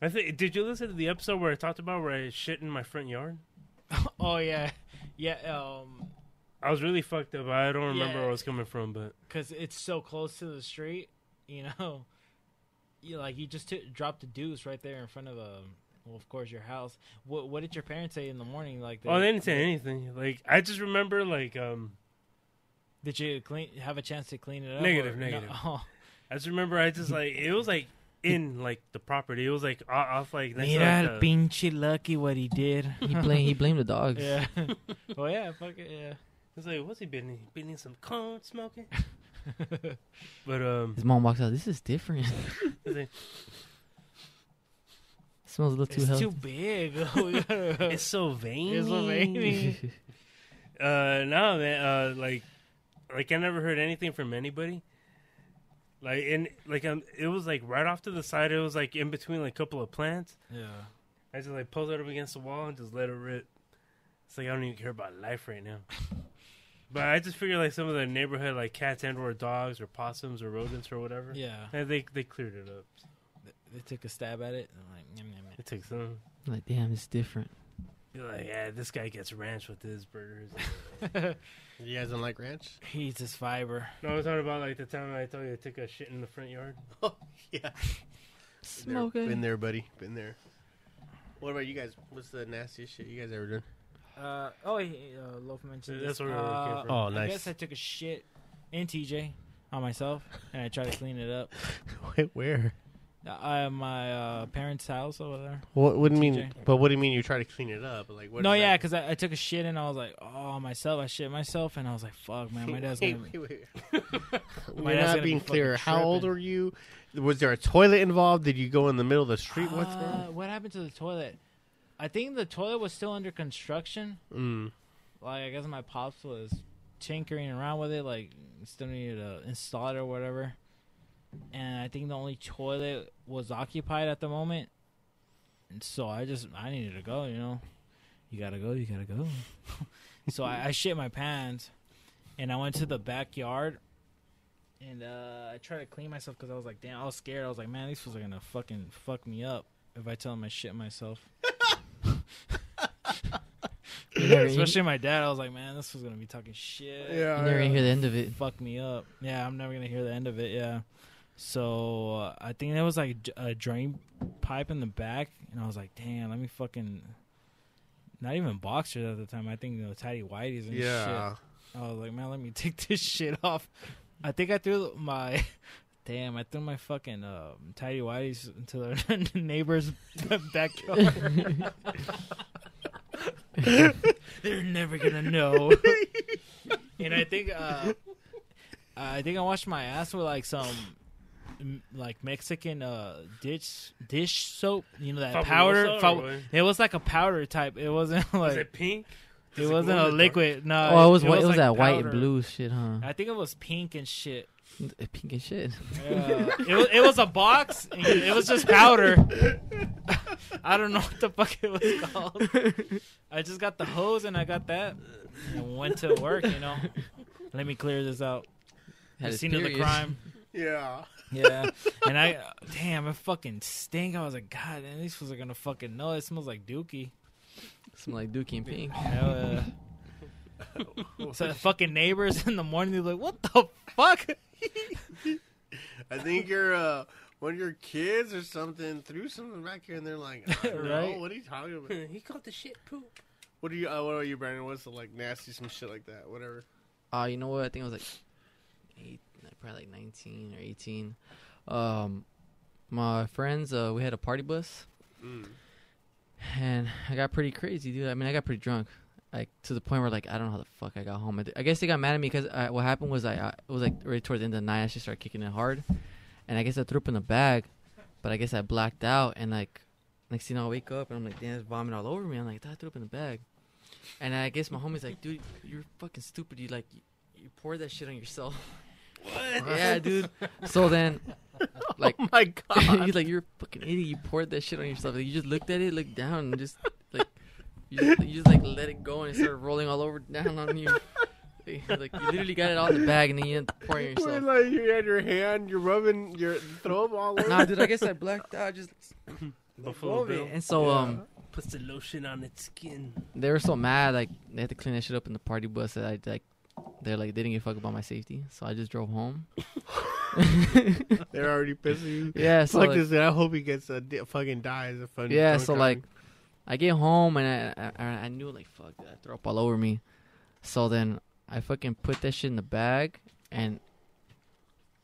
I think. Did you listen to the episode where I talked about where I shit in my front yard? oh yeah, yeah. Um, I was really fucked up. I don't remember Yeah. where I was coming from, but cause it's so close to the street, you know. You like you just took dropped the deuce right there in front of a, well, of course, your house. What what did your parents say in the morning? Like, oh, they didn't say anything. Like I just remember, like um, Did you clean? Have a chance to clean it up? Negative, no? negative. Oh, I just remember I just like it was like in like the property. It was like o- off like next to, mira like, el the- pinche lucky what he did. He blamed he blamed the dogs. yeah. oh yeah, fuck it, yeah. It's like, what's he been? He been in some corn smoking. but um, His mom walks out. This is different. it's like, smells a little too It's healthy. too big. We it's so veiny. It's so veiny. Uh, no, man. Uh, like, like I never heard anything from anybody. Like, and like um, it was like right off to the side. It was like in between like a couple of plants. yeah. I just like pulled it up against the wall and just let it rip. It's like I don't even care about life right now. but I just figured like some of the neighborhood like cats and or dogs or possums or rodents or whatever. Yeah. And they they cleared it up. They took a stab at it. And I'm like, yum, yum, yum. It takes some. like, damn, it's different. You're like, yeah, this guy gets ranch with his burgers. You guys don't like ranch? He eats his fiber. no, I was talking about like the time I told you I took a shit in the front yard. Oh yeah. Been there, Smoking. been there, buddy. Been there. What about you guys? What's the nastiest shit you guys ever done? Uh, oh, he, uh, Loaf mentioned That's this. where we came uh, from. Oh, nice. I guess I took a shit in TJ on myself, and I tried to clean it up. Wait, where? Uh, my uh, parents' house over there. What? Do mean? But what do you mean you try to clean it up? Like what? no, yeah, because I, I took a shit and I was like, oh, myself, I shit myself, and I was like, fuck, man, my dad's gonna. be- wait, wait. My We're dad's not being be clear. How old tripping. were you? Was there a toilet involved? Did you go in the middle of the street? What's Uh, going? what happened to the toilet? I think the toilet was still under construction. Mm. Like I guess my pops was tinkering around with it, like still needed to install it or whatever. And I think the only toilet was occupied at the moment. And so I just I needed to go, you know. You gotta go, you gotta go. so I, I shit my pants, and I went to the backyard, and uh, I tried to clean myself because I was like, damn, I was scared. I was like, man, these fools are gonna fucking fuck me up if I tell them I shit myself. You never, you, Especially my dad. I was like, man, this was gonna be talking shit. Yeah, you never gonna hear the end of it. fuck me up. Yeah, I'm never gonna hear the end of it. Yeah. So uh, I think there was like a drain pipe in the back, and I was like, damn, let me fucking. Not even boxers at the time. I think you know tidy whities and Yeah. shit. I was like, man, let me take this shit off. I think I threw my. Damn, I threw my fucking um, tidy whities into the neighbor's backyard. They're never gonna know. and I think, uh, I think I washed my ass with like some, like Mexican uh dish dish soap. You know that Fabuloso powder. or Fa- what? it was like a powder type. It wasn't like Was it pink? it Does wasn't a in dark? liquid. No, Oh, it was white. It was like that white and blue shit, huh? I think it was pink and shit. Pink and shit. Yeah. it, was, it was a box. And it was just powder. I don't know what the fuck it was called. I just got the hose and I got that and went to work. You know, let me clear this out. Had The his scene of the crime. Yeah. Yeah, and I, damn, it fucking stink. I was like, God, man, these fools are gonna fucking know. It smells like Dookie. Smell like Dookie and Pink. Hell, uh, so the fucking neighbors in the morning, they're like, "What the fuck?" I think you're uh, one of your kids or something threw something back here, and they're like, I don't Right. know, what are you talking about? he called the shit poop. What are you? Uh, what are you, Brandon? What's the like nasty some shit like that? Whatever. Uh, you know what? I think I was like eight, probably like 19 or 18. Um, my friends, uh, we had a party bus, Mm. and I got pretty crazy, dude. I mean, I got pretty drunk, like to the point where like I don't know how the fuck I got home. I, I guess they got mad at me because what happened was I, I it was like right towards the end of the night. I just started kicking it hard, and I guess I threw up in the bag, but I guess I blacked out, and like next thing I wake up and I'm like, damn, there's vomit all over me. I'm like, I threw up in the bag, and I guess my homie's like, dude, you're fucking stupid. You like you, you poured that shit on yourself. What? yeah, dude. So then, like, oh my god. he's like, you're a fucking idiot. You poured that shit on yourself. Like, you just looked at it, looked down, and just like, you just, you just like let it go, and it started rolling all over down on you. Like, you literally got it all in the bag, and then you ended up pouring it Wait, yourself. like you had your hand, you're rubbing your throw up all over. Nah, dude. I guess I blacked out. Just Buffalo over Bill it. And so, um, puts the lotion on its skin. they were so mad. Like, they had to clean that shit up in the party bus. That I like, they're like, they didn't give a fuck about my safety. So I just drove home. They're already pissing you. yeah. So Fuck like, this. dude. I hope he gets a di- fucking dies. A fun. Yeah, so like, I get home and I, I I knew like fuck that throw up all over me. So then I fucking put that shit in the bag and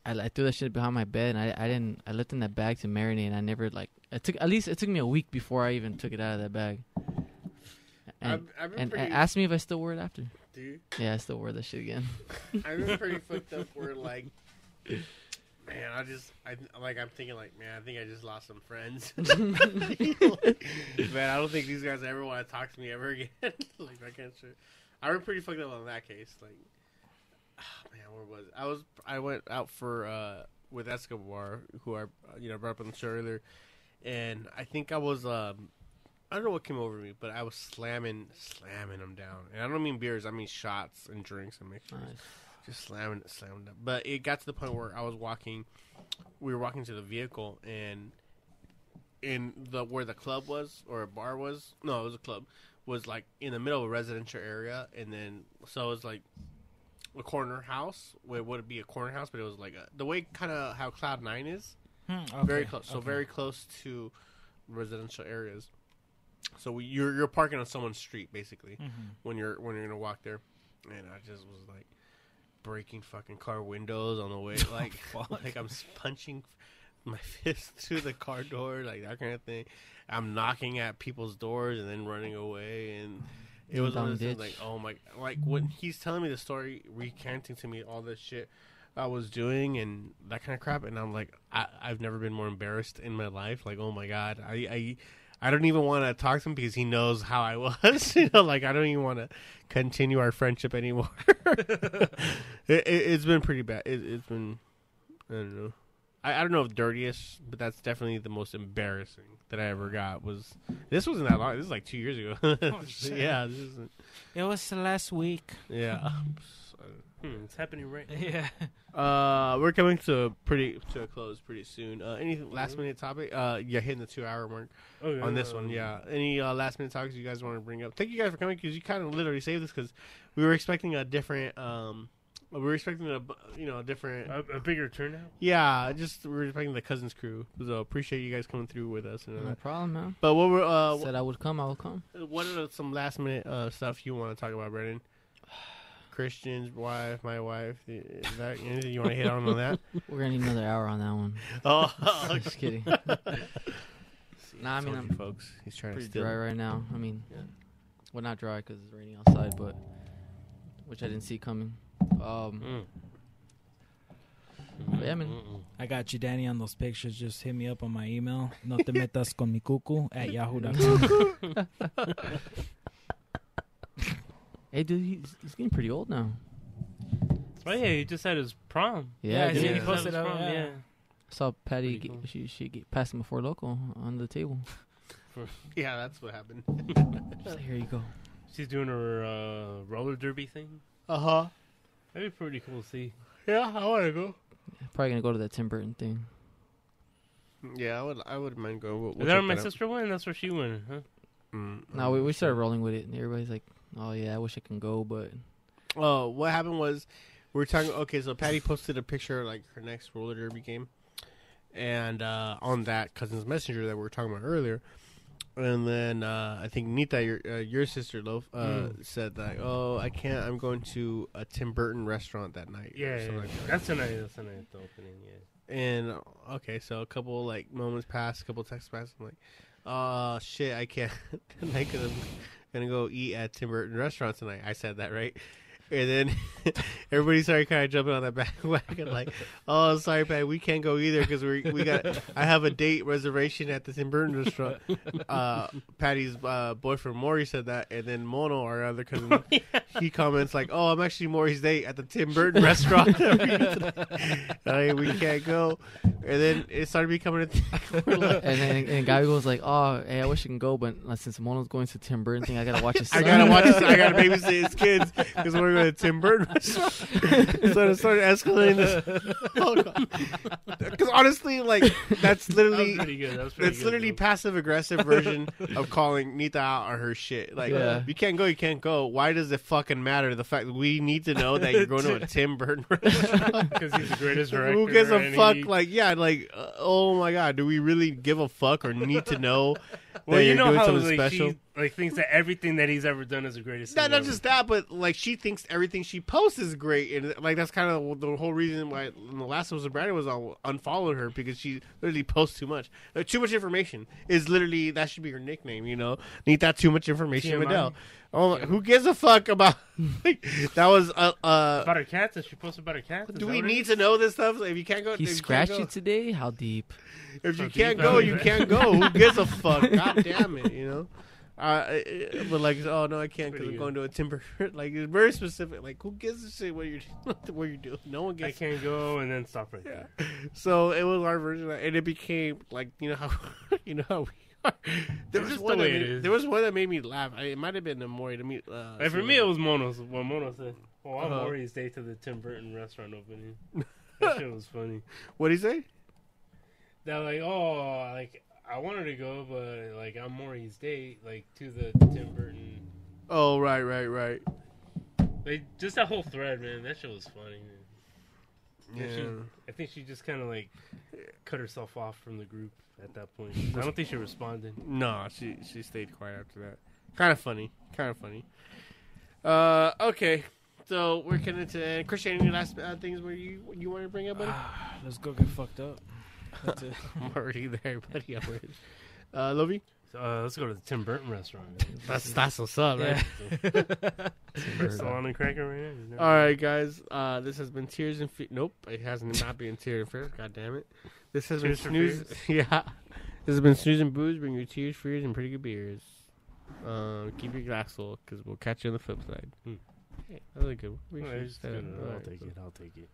I, I threw that shit behind my bed and I I didn't I left in that bag to marinate and I never like it took at least it took me a week before I even took it out of that bag. And I've, I've and, pretty, and asked me if I still wore it after. Dude. Yeah, I still wore that shit again. I've been pretty fucked up. Where like, man, I just, I like, I'm thinking like, man, I think I just lost some friends. man, I don't think these guys ever want to talk to me ever again. like that kind of shit. I was pretty fucked up on that case. Like, ah, man, where was it? I was? I went out for uh with Escobar, who I you know brought up on the show earlier, and I think I was um. I don't know what came over me, but I was slamming, slamming them down, and I don't mean beers. I mean shots and drinks and mixers Nice. just slamming it, slamming it. But it got to the point where I was walking. We were walking to the vehicle, and in the where the club was or a bar was. No, it was a club. Was like in the middle of a residential area, and then so it was like a corner house. Where would it be a corner house? But it was like a, the way kind of how Cloud Nine is. Hmm, Very okay, close. So okay. very close to residential areas. So we, you're you're parking on someone's street basically Mhm. when you're when you're gonna walk there, and I just was like breaking fucking car windows on the way, like like I'm punching my fist through the car door, like that kind of thing. I'm knocking at people's doors and then running away, and it was one of those like, oh my, like when he's telling me the story, recanting to me all this shit. I was doing and that kind of crap, and I'm like, I, I've never been more embarrassed in my life. Like, oh my god, I, I, I don't even want to talk to him because he knows how I was. you know, like I don't even want to continue our friendship anymore. it, it, it's been pretty bad. It, it's been, I don't know. I, I don't know if dirtiest, but that's definitely the most embarrassing that I ever got. Was this wasn't that long? This is like two years ago. Oh, shit. yeah, this isn't. It was last week. Yeah, Hmm, it's happening right. yeah. Uh, we're coming to a pretty to a close pretty soon. Uh, any last minute topic? Uh, yeah, hitting the two hour mark Oh, yeah, on this uh, one. Yeah. Any uh, last minute topics you guys want to bring up? Thank you guys for coming because you kind of literally saved this because we were expecting a different. Um, we were expecting a you know a different. A, a bigger turnout. yeah, just we were expecting the cousins crew. So appreciate you guys coming through with us. And No that. problem, man. But what were uh, Said I would come, I will come. what are some last minute uh, stuff you want to talk about, Brendan? Christian's wife, my wife. Is that anything you want to hit on on that? We're gonna need another hour on that one. Oh, Just kidding. Nah, I mean, I'm folks. He's trying to Pretty steal. dry right now. I mean, Yeah. well, not dry because it's raining outside, but which I didn't see coming. Um, Mm. But yeah, man. Mm-mm. I got you, Danny, on those pictures. Just hit me up on my email. No te metas con mi cucu at yahoo.com. hey, dude, he's, he's getting pretty old now. Oh yeah, he just had his prom. Yeah, I dude. see he he posted had his out, prom, yeah. I saw Patty. Get, cool. she she get passed him before local on the table. Yeah, that's what happened. She's like, Here you go. She's doing her uh, roller derby thing. Uh huh. That'd be pretty cool to see. Yeah, I want to go. Probably gonna go to that Tim Burton thing. Yeah, I would. I wouldn't mind going. We'll, we'll that where my that out. sister went? That's where she went, huh? Mm, No, we, we started rolling with it, and everybody's like, "Oh yeah, I wish I can go, but Oh, what happened was we are talking. Okay, so Patty posted a picture of, like her next roller derby game, and uh, on that cousins messenger that we were talking about earlier, and then uh, I think Nita, your uh, your sister Loaf, uh, Mm. said that. Oh, I can't. I'm going to a Tim Burton restaurant that night. or Yeah, something yeah, like that. that's tonight. That's tonight. The opening. Yeah. And uh, okay, so a couple like moments passed, a couple texts passed. I'm like, oh shit, I can't. I could have gonna go eat at Tim Burton restaurant tonight. I said that right. And then everybody started kind of jumping on that bandwagon, like, "Oh, sorry, Pat, we can't go either because we we got I have a date reservation at the Tim Burton restaurant." Uh, Patty's uh, boyfriend Maury said that, and then Mono, our other cousin, he comments like, "Oh, I'm actually Maury's date at the Tim Burton restaurant. I, we can't go." And then it started becoming a thing. Like, and then and Gabby was like, "Oh, hey, I wish I can go, but uh, since Mono's going to Tim Burton thing, I gotta watch his I gotta watch this. I gotta babysit his kids because we're going to Tim Burton restaurant. so it started escalating this. Because honestly, like that's That was literally pretty good. That was pretty it's good, literally though. passive aggressive version of calling Nita out on her shit. Like Yeah. you can't go, you can't go. Why does it fucking matter? The fact that we need to know that you're going to a Tim Burton restaurant. because he's the greatest director. Who gives a and fuck? he- Like, yeah, like, uh, oh my god, do we really give a fuck or need to know well, that you you're know doing how something like special? she like thinks that everything that he's ever done is the greatest. Not, thing not ever. just that, but like she thinks everything she posts is great, and like that's kind of the whole reason why in the last episode Brandon was all unfollowed her because she literally posts too much. Like, too much information is literally that should be her nickname. You know, need that too much information, TMI. Adele. Oh, who gives a fuck about? like, that was uh, uh about her cats. That she posted about her cats. Do we need to know this stuff? If you can't go, He if you scratched you go, today? How deep? if you So can't deep go, you can't go. Who gives a fuck? God damn it, you know. Uh, but like, oh no, I can't because I'm going to a timber. like, it's very specific. Like, who gives a shit what you're what you're doing? No one I can't go and then stop right there. So it was our version, of that, and it became like you know how you know how we are. There was one the that made, there was one that made me laugh. I, it might have been the Maury to me. Uh, Like, for me, it was Mono's. What Mono said. Oh, I'm Uh-huh. Maury's day to the Tim Burton restaurant opening. That shit was funny. what did he say? They're like, oh, like I wanted to go, but like I'm Maury's date, like to the Tim Burton. Oh right, right, right. Like just that whole thread, man. That shit was funny. Man. Yeah. Yeah, she- I think she just kind of like cut herself off from the group at that point. I don't think she responded. No, she she stayed quiet after that. Kind of funny. Kind of funny. Uh, okay. So we're getting into end. Christian, any last uh, things where you you want to bring up, buddy? Let's go get fucked up. That's it. I'm already there, buddy. I'm already. Uh, Lovey? So, uh, let's go to the Tim Burton restaurant. That's that's what's up, man. We're still on the cracker right now. All right, guys. Uh, this has been Tears and Fe- Nope, it hasn't not been Tears and Fears. God damn it. This has Tears been Snooze. yeah. This has been Snooze and Booze. Bring your tears, fears, and pretty good beers. Um, keep your glass full, because we'll catch you on the flip side. Hmm. Hey, that was a good one. We All should right, it's set good. it. I'll All right, take so- it. I'll take it.